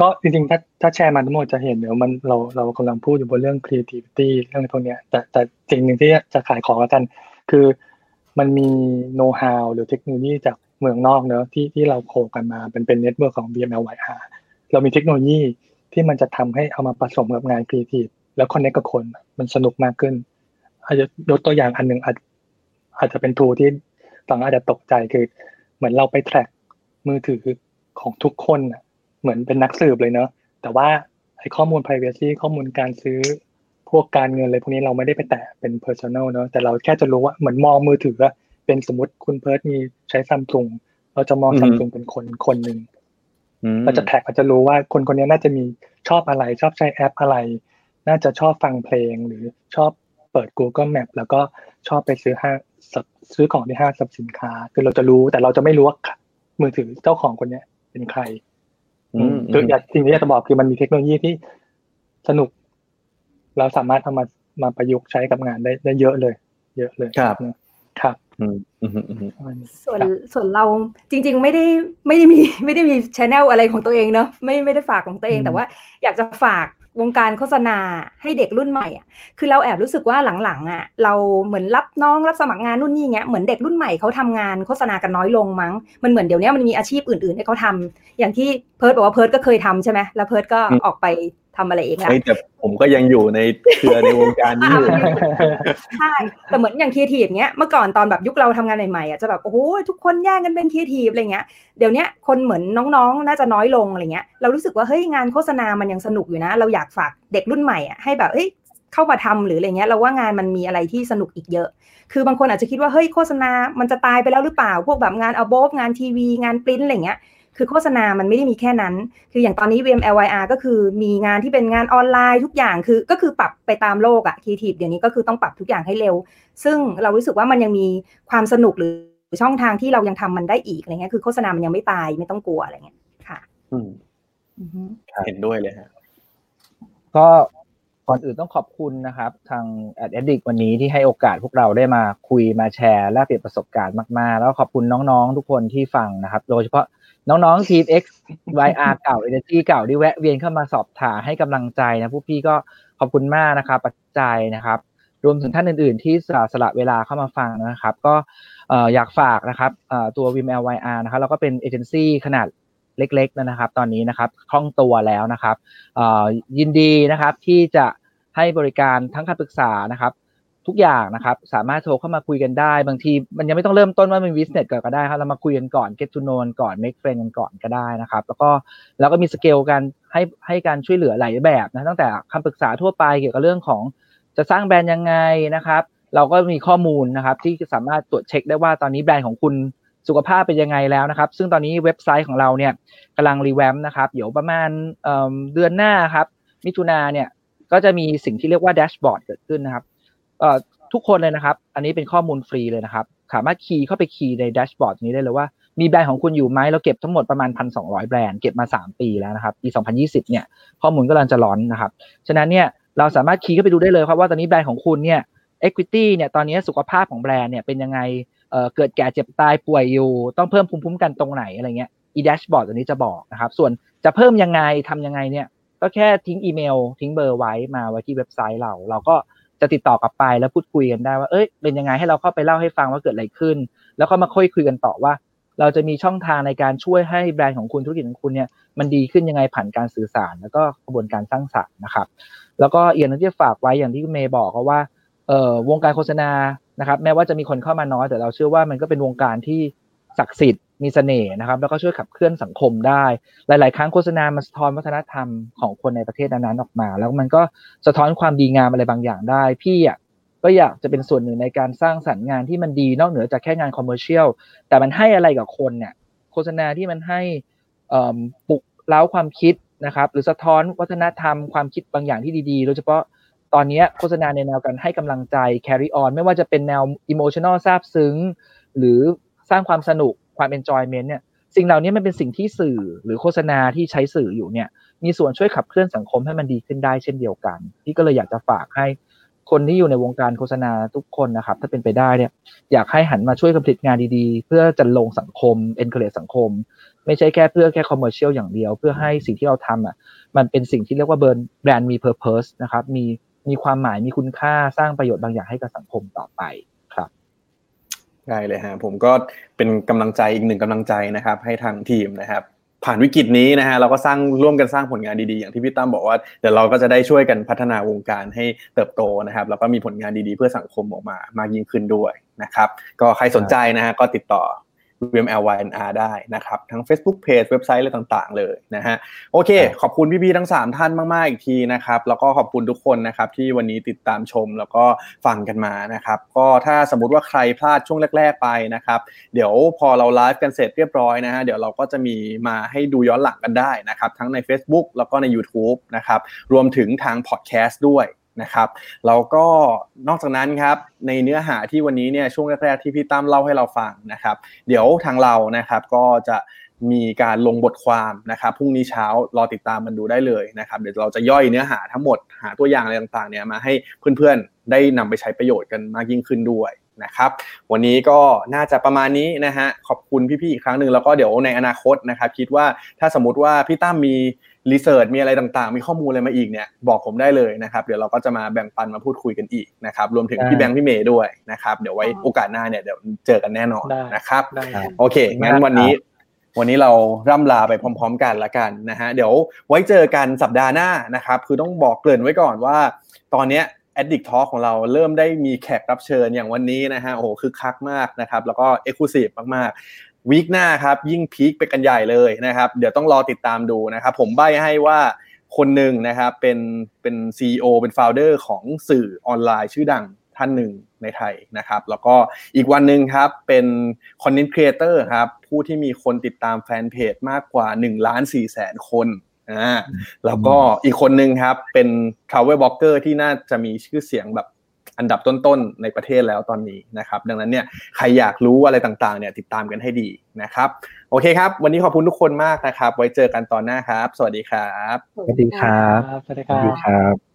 D: ก็จริงๆ ถ้าถ้าแชร์มาทั้งหมดจะเห็นเดี๋ยวมันเราเรากำลังพูดอยู่บนเรื่อง creativity เรื่องพวกเนี้ย แต่แต่สิ่งหนึ่งที่จะขายของกัน คือมันมี know how หรือเทคโนโลยีจากเมืองนอกเนอะที่ที่เรา co กันมาเป็นเป็นเน็ตเวิร์กของ VMLYR เรามีเทคโนโลยีที่มันจะทำให้เอามาผสมกับงาน creative แล้ว connect กับคนมันสนุกมากขึ้น อาจจะยกตัวอย่างอันหนึ่งอาจอาจจะเป็นทูที่ฟังอาจจะตกใจคือ เหมือนเราไปแทร็กมือถือของทุกคนอะ เหมือนเป็นนักสืบเลยเนอะแต่ว่าไอ้ข้อมูล privacy ข้อมูลการซื้อพวกการเงินอะไรพวกนี้เราไม่ได้ไปแตะเป็น personal เนอะแต่เราแค่จะรู้ว่าเหมือนมองมือถือเป็นสมมติคุณเพิร์ดมีใช้ซัมซุงเราจะมองซัมซุงเป็นคนคนหนึ่งเราจะแท็กเราจะรู้ว่าคนคนนี้น่าจะมีชอบอะไร ชอบใช้แอปอะไร น่าจะชอบฟังเพลงหรือชอบเปิด Google Map แล้วก็ชอบไปซื้อห้างซื้อของที่ห้างสรรพสินค้า คือเราจะรู้แต่เราจะไม่รู้ว่ามือถือเจ้าของคนนี้เป็นใคร คืออยากสิ่งที่อยากจะบอกคือมันมีเทคโนโลยีที่สนุก เราสามารถเอามามาประยุกต์ใช้กับงานได้ได้เยอะเลย เยอะเลย
B: ครับ
D: ครับ
E: ส่วนส่วนเราจริง ๆ ไม่ได้ไม่ได้มีไม่ได้มีชแนลอะไรของตัวเองเนาะไม่ไม่ได้ฝากของตัวเองแต่ว่า อยากจะฝาก วงการโฆษณาให้เด็กรุ่นใหม่อะคือเราแอบรู้สึกว่าหลังๆอะเราเหมือนรับน้องรับสมัครงานนู่นนี่เงี้ยเหมือนเด็กรุ่นใหม่เขาทำงานโฆษณากันน้อยลงมั้งมันเหมือนเดี๋ยวนี้มันมีอาชีพอื่นๆให้เขาทำอย่างที่เพิร์ดบอกว่าเพิร์ดก็เคยทำใช่ไหมแล้วเพิร์ดก็ออกไปทำอะไรเองแล้ว
B: แต่ผมก็ยังอยู่ในเครือในวงการนี้อยู่
E: ใช่แต่เหมือนอย่างครีเอทีฟเงี้ยเมื่อก่อนตอนแบบยุคเราทำงานใหม่ๆอะจะแบบโอ้โหทุกคนแย่งกันเป็นครีเอทีฟอะไรเงี้ยเดี๋ยวนี้คนเหมือนน้องๆ น่าจะน้อยลงอะไรเงี้ยเรารู้สึกว่าเฮ้ยงานโฆษณามันยังสนุกอยู่นะ เราอยากฝากเด็กรุ่นใหม่อะให้แบบเฮ้ยเข้ามาทำหรืออะไรเงี้ยเราว่างานมันมีอะไรที่สนุกอีกเยอะ คือบางคนอาจจะคิดว่าเฮ้ยโฆษณา มันจะตายไปแล้วหรือเปล่า พวกแบบงานอ b o v งานทีวี งานปริ้นอะไรเงี้ย คือโฆษณามันไม่ได้มีแค่นั้น คืออย่างตอนนี้ VMLYR ก็คือมีงานที่เป็นงานออนไลน์ทุกอย่างคือก็คือปรับไปตามโลกอะคีทีฟเดี๋ยวนี้ก็คือต้องปรับทุกอย่างให้เร็ว ซึ่งเรารู้สึกว่ามันยังมีความสนุกหรือช่องทางที่เรายังทำมันได้อีกอะไรเงี้ยคือโฆษณามันยังไม่ตายไม่ต้องกลัวอะไรเงี้ยค่ะ
B: อืมเห็นด้วยเลยฮะ
C: ก็ก่อนอื่นต้องขอบคุณนะครับ ทาง a d d i c t วันนี้ที่ให้โอกาสพวกเราได้มาคุยมาแชร์ และเปลี่ยนประสบการณ์มาก ๆ แล้วขอบคุณน้องๆทุกคนที่ฟังนะครับ โดยเฉพาะ น้องๆทีม X YR เก่า Energy เก่าที่แวะเวียนเข้ามาสอบถามให้กำลังใจนะพวกพี่ก็ขอบคุณมากนะครับปัจจัยนะครับ รวมถึงท่านอื่น ๆ ที่สละสละเวลาเข้ามาฟังนะครับ ก็อยากฝากนะครับตัว Vim LYR นะครับแล้วก็เป็นเอเจนซี่ขนาดเล็กๆนะครับ ตอนนี้นะครับคล่องตัวแล้วนะครับยินดีนะครับที่จะให้บริการทั้งคำปรึกษานะครับ ทุกอย่างนะครับ สามารถโทรเข้ามาคุยกันได้ บางทีมันยังไม่ต้องเริ่มต้นว่าเป็นวิสเนสก็ได้ครับ เรามาคุยกันก่อน get to know ก่อน make friend กันก่อนก็ได้นะครับ แล้วก็แล้วก็มีสเกลกันให้ให้การช่วยเหลือหลายแบบนะตั้งแต่คำปรึกษาทั่วไปเกี่ยวกับเรื่องของจะสร้างแบรนด์ยังไงนะครับ เราก็มีข้อมูลนะครับที่สามารถตรวจเช็คได้ว่าตอนนี้แบรนด์ของคุณสุขภาพเป็นยังไงแล้วนะครับ ซึ่งตอนนี้เว็บไซต์ของเราเนี่ยกำลัง revamp นะครับ เดี๋ยวประมาณเดือนหน้าครับมิถุนาเนี่ยก็จะมีสิ่งที่เรียกว่า dashboard เกิดขึ้นนะครับ ทุกคนเลยนะครับ อันนี้เป็นข้อมูลฟรีเลยนะครับ สามารถ key เข้าไป key ใน dashboard นี้ได้เลยว่ามีแบรนด์ของคุณอยู่ไหมเราเก็บทั้งหมดประมาณ 1,200 แบรนด์เก็บมา 3 ปีแล้วนะครับ ปี 2020 เนี่ย ข้อมูลกำลังจะร้อนนะครับ ฉะนั้นเนี่ยเราสามารถคีย์เข้าไปดูได้เลยครับว่าตอนนี้แบรนด์ของคุณเนี่ย equity เนี่ยตอนนี้สุขภาพของแบรนด์เนี่ยเป็นยังไงเเกิดแก่เจ็บตายป่วยอยู่ ต้องเพิ่มภูมิคุ้มกันตรงไหนอะไรเงี้ย e dashboard ตัวนี้จะบอกนะครับ ส่วนจะเพิ่มยังไงทำยังไงเนี่ยก็แค่ทิ้งอีเมล ทิ้งเบอร์ไว้มาไว้ที่เว็บไซต์เรา เราก็ จะติดต่อกลับไปแล้วพูดคุยกันได้ว่าเอ้ยเป็นยังไงให้เราเข้าไปเล่าให้ฟังว่าเกิดอะไรขึ้น แล้วก็มาค่อยคุยกันต่อว่า เราจะมีช่องทางในการช่วยให้แบรนด์ของคุณธุรกิจของคุณเนี่ยมันดีขึ้นยังไงผ่านการสื่อสาร แล้วก็กระบวนการสร้างสรรค์นะครับ แล้วก็อีย่างที่ฝากไว้อย่างที่เมย์บอกก็ว่าเอ่อวงการโฆษณานะครับ แม้ว่าจะมีคนเข้ามาน้อยแต่เราเชื่อว่ามันก็เป็นวงการที่ศักดิ์สิทธิ์ มีเสน่ห์นะครับ แล้วก็ช่วยขับเคลื่อนสังคมได้ หลาย ๆ ครั้งโฆษณามันสะท้อนวัฒนธรรมของคนในประเทศนั้นๆออกมา แล้วมันก็สะท้อนความดีงามอะไรบางอย่างได้ พี่อะก็อยากจะเป็นส่วนหนึ่งในการสร้างสรรค์งานที่มันดีนอกเหนือจากแค่งานคอมเมอร์เชียลแต่มันให้อะไรกับคนเนี่ยโฆษณาที่มันให้ปลุกเล้าความคิดนะครับ หรือสะท้อนวัฒนธรรมความคิดบางอย่างที่ดี ๆ โดยเฉพาะตอนนี้โฆษณาในแนวการให้กำลังใจ carry on ไม่ว่าจะเป็นแนว emotional ซาบซึ้ง หรือสร้างความสนุกความ enjoyment เนี่ยสิ่งเหล่านี้มันเป็นสิ่งที่สื่อหรือโฆษณาที่ใช้สื่ออยู่เนี่ย มีส่วนช่วยขับเคลื่อนสังคมให้มันดีขึ้นได้เช่นเดียวกันที่ก็เลยอยากจะฝากให้คนที่อยู่ในวงการโฆษณาทุกคนนะครับ ถ้าเป็นไปได้เนี่ย อยากให้หันมาช่วยกำผลิตงานดีๆ เพื่อจะลงสังคม encourage สังคม ไม่ใช่แค่เพื่อแค่ commercial อย่างเดียว เพื่อให้สิ่งที่เราทำอะมันเป็นสิ่งที่เรียกว่าเบิร์นแบรนด์มี purpose นะครับมีมีความหมายมีคุณค่าสร้างประโยชน์บางอย่างให้กับสังคมต่อไป
B: ได้เลยฮะผมก็เป็นกำลังใจอีกหนึ่งกำลังใจนะครับ ให้ทางทีมนะครับ ผ่านวิกฤตนี้นะฮะเราก็สร้างร่วมกันสร้างผลงานดีๆ อย่างที่พี่ตั้มบอกว่าเดี๋ยวเราก็จะได้ช่วยกันพัฒนาวงการให้เติบโตนะครับ แล้วก็มีผลงานดีๆ เพื่อสังคมออกมามากยิ่งขึ้นด้วยนะครับ ก็ใครสนใจนะฮะก็ติดต่อ VMLYNR ได้นะครับ ทั้ง Facebook Page เว็บไซต์อะไรต่าง ๆ เลยนะฮะโอเค ขอบคุณพี่ๆทั้ง 3 ท่านมาก ๆ อีกทีนะครับแล้วก็ขอบคุณทุกคนนะครับที่วันนี้ติดตามชมแล้วก็ฟังกันมานะครับก็ถ้าสมมุติว่าใครพลาดช่วงแรก ๆ ไปนะครับเดี๋ยวพอเราไลฟ์กันเสร็จเรียบร้อยนะฮะเดี๋ยวเราก็จะมีมาให้ดูย้อนหลังกันได้นะครับทั้งใน Facebook แล้วก็ใน YouTube นะครับรวมถึงทางพอดแคสต์ด้วย นะครับแล้วก็นอกจากนั้นครับในเนื้อหาที่วันนี้เนี่ยช่วงแรกๆที่พี่ตั้มเล่าให้เราฟังนะครับ เดี๋ยวทางเรานะครับก็จะมีการลงบทความนะครับพรุ่งนี้เช้ารอติดตามมันดูได้เลยนะครับ เดี๋ยวเราจะย่อยเนื้อหาทั้งหมดหาตัวอย่างอะไรต่างๆเนี่ยมาให้เพื่อนๆได้นำไปใช้ประโยชน์กันมากยิ่งขึ้นด้วยนะครับวันนี้ก็น่าจะประมาณนี้นะฮะขอบคุณพี่ๆอีกครั้งหนึ่งแล้วก็เดี๋ยวในอนาคตนะครับคิดว่าถ้าสมมติว่าพี่ตั้มมี รีเสิร์ชมีอะไรต่างๆ มีข้อมูลอะไรมาอีกเนี่ยบอกผมได้เลยนะครับ เดี๋ยวเราก็จะมาแบ่งปันมาพูดคุยกันอีกนะครับ รวมถึงพี่แบงค์พี่เมย์ด้วยนะครับ เดี๋ยวไว้โอกาสหน้าเนี่ยเดี๋ยวเจอกันแน่นอนนะครับ โอเค งั้นวันนี้ วันนี้เราร่ำลาไปพร้อม ๆ กันละกันนะฮะ เดี๋ยวไว้เจอกันสัปดาห์หน้านะครับ คือต้องบอกเกริ่นไว้ก่อนว่า ตอนเนี้ย Addict Talk ของเราเริ่มได้มีแขกรับเชิญอย่างวันนี้นะฮะ โอ้โหคือคักมากนะครับ แล้วก็เอ็กซ์คลูซีฟมากๆ week หน้าครับยิ่ง peak ไปกันใหญ่เลยนะครับ เดี๋ยวต้องรอติดตามดูนะครับ ผมใบ้ให้ว่าคนหนึ่งนะครับเป็นเป็น CEO เป็น founder ของสื่อออนไลน์ชื่อดังท่านหนึ่งในไทยนะครับ แล้วก็อีกวันหนึ่งครับเป็น content creator ครับผู้ที่มีคนติดตามแฟนเพจมากกว่า1ล้าน4แสนคนอ่าแล้วก็อีกคนหนึ่งครับเป็น travel blogger ที่น่าจะมีชื่อเสียงแบบ อันดับต้นๆในประเทศแล้วตอนนี้นะครับดังนั้นเนี่ยใครอยากรู้อะไรต่างๆเนี่ยติดตามกันให้ดีนะครับโอเคครับ วันนี้ขอบคุณทุกคนมากนะครับ ไว้เจอกันตอนหน้าครับ สวัสดีครับ
C: สวัสดีครับ
D: สวัสดี
C: ส
D: ครั
C: วัสดี
D: บ
C: ครับ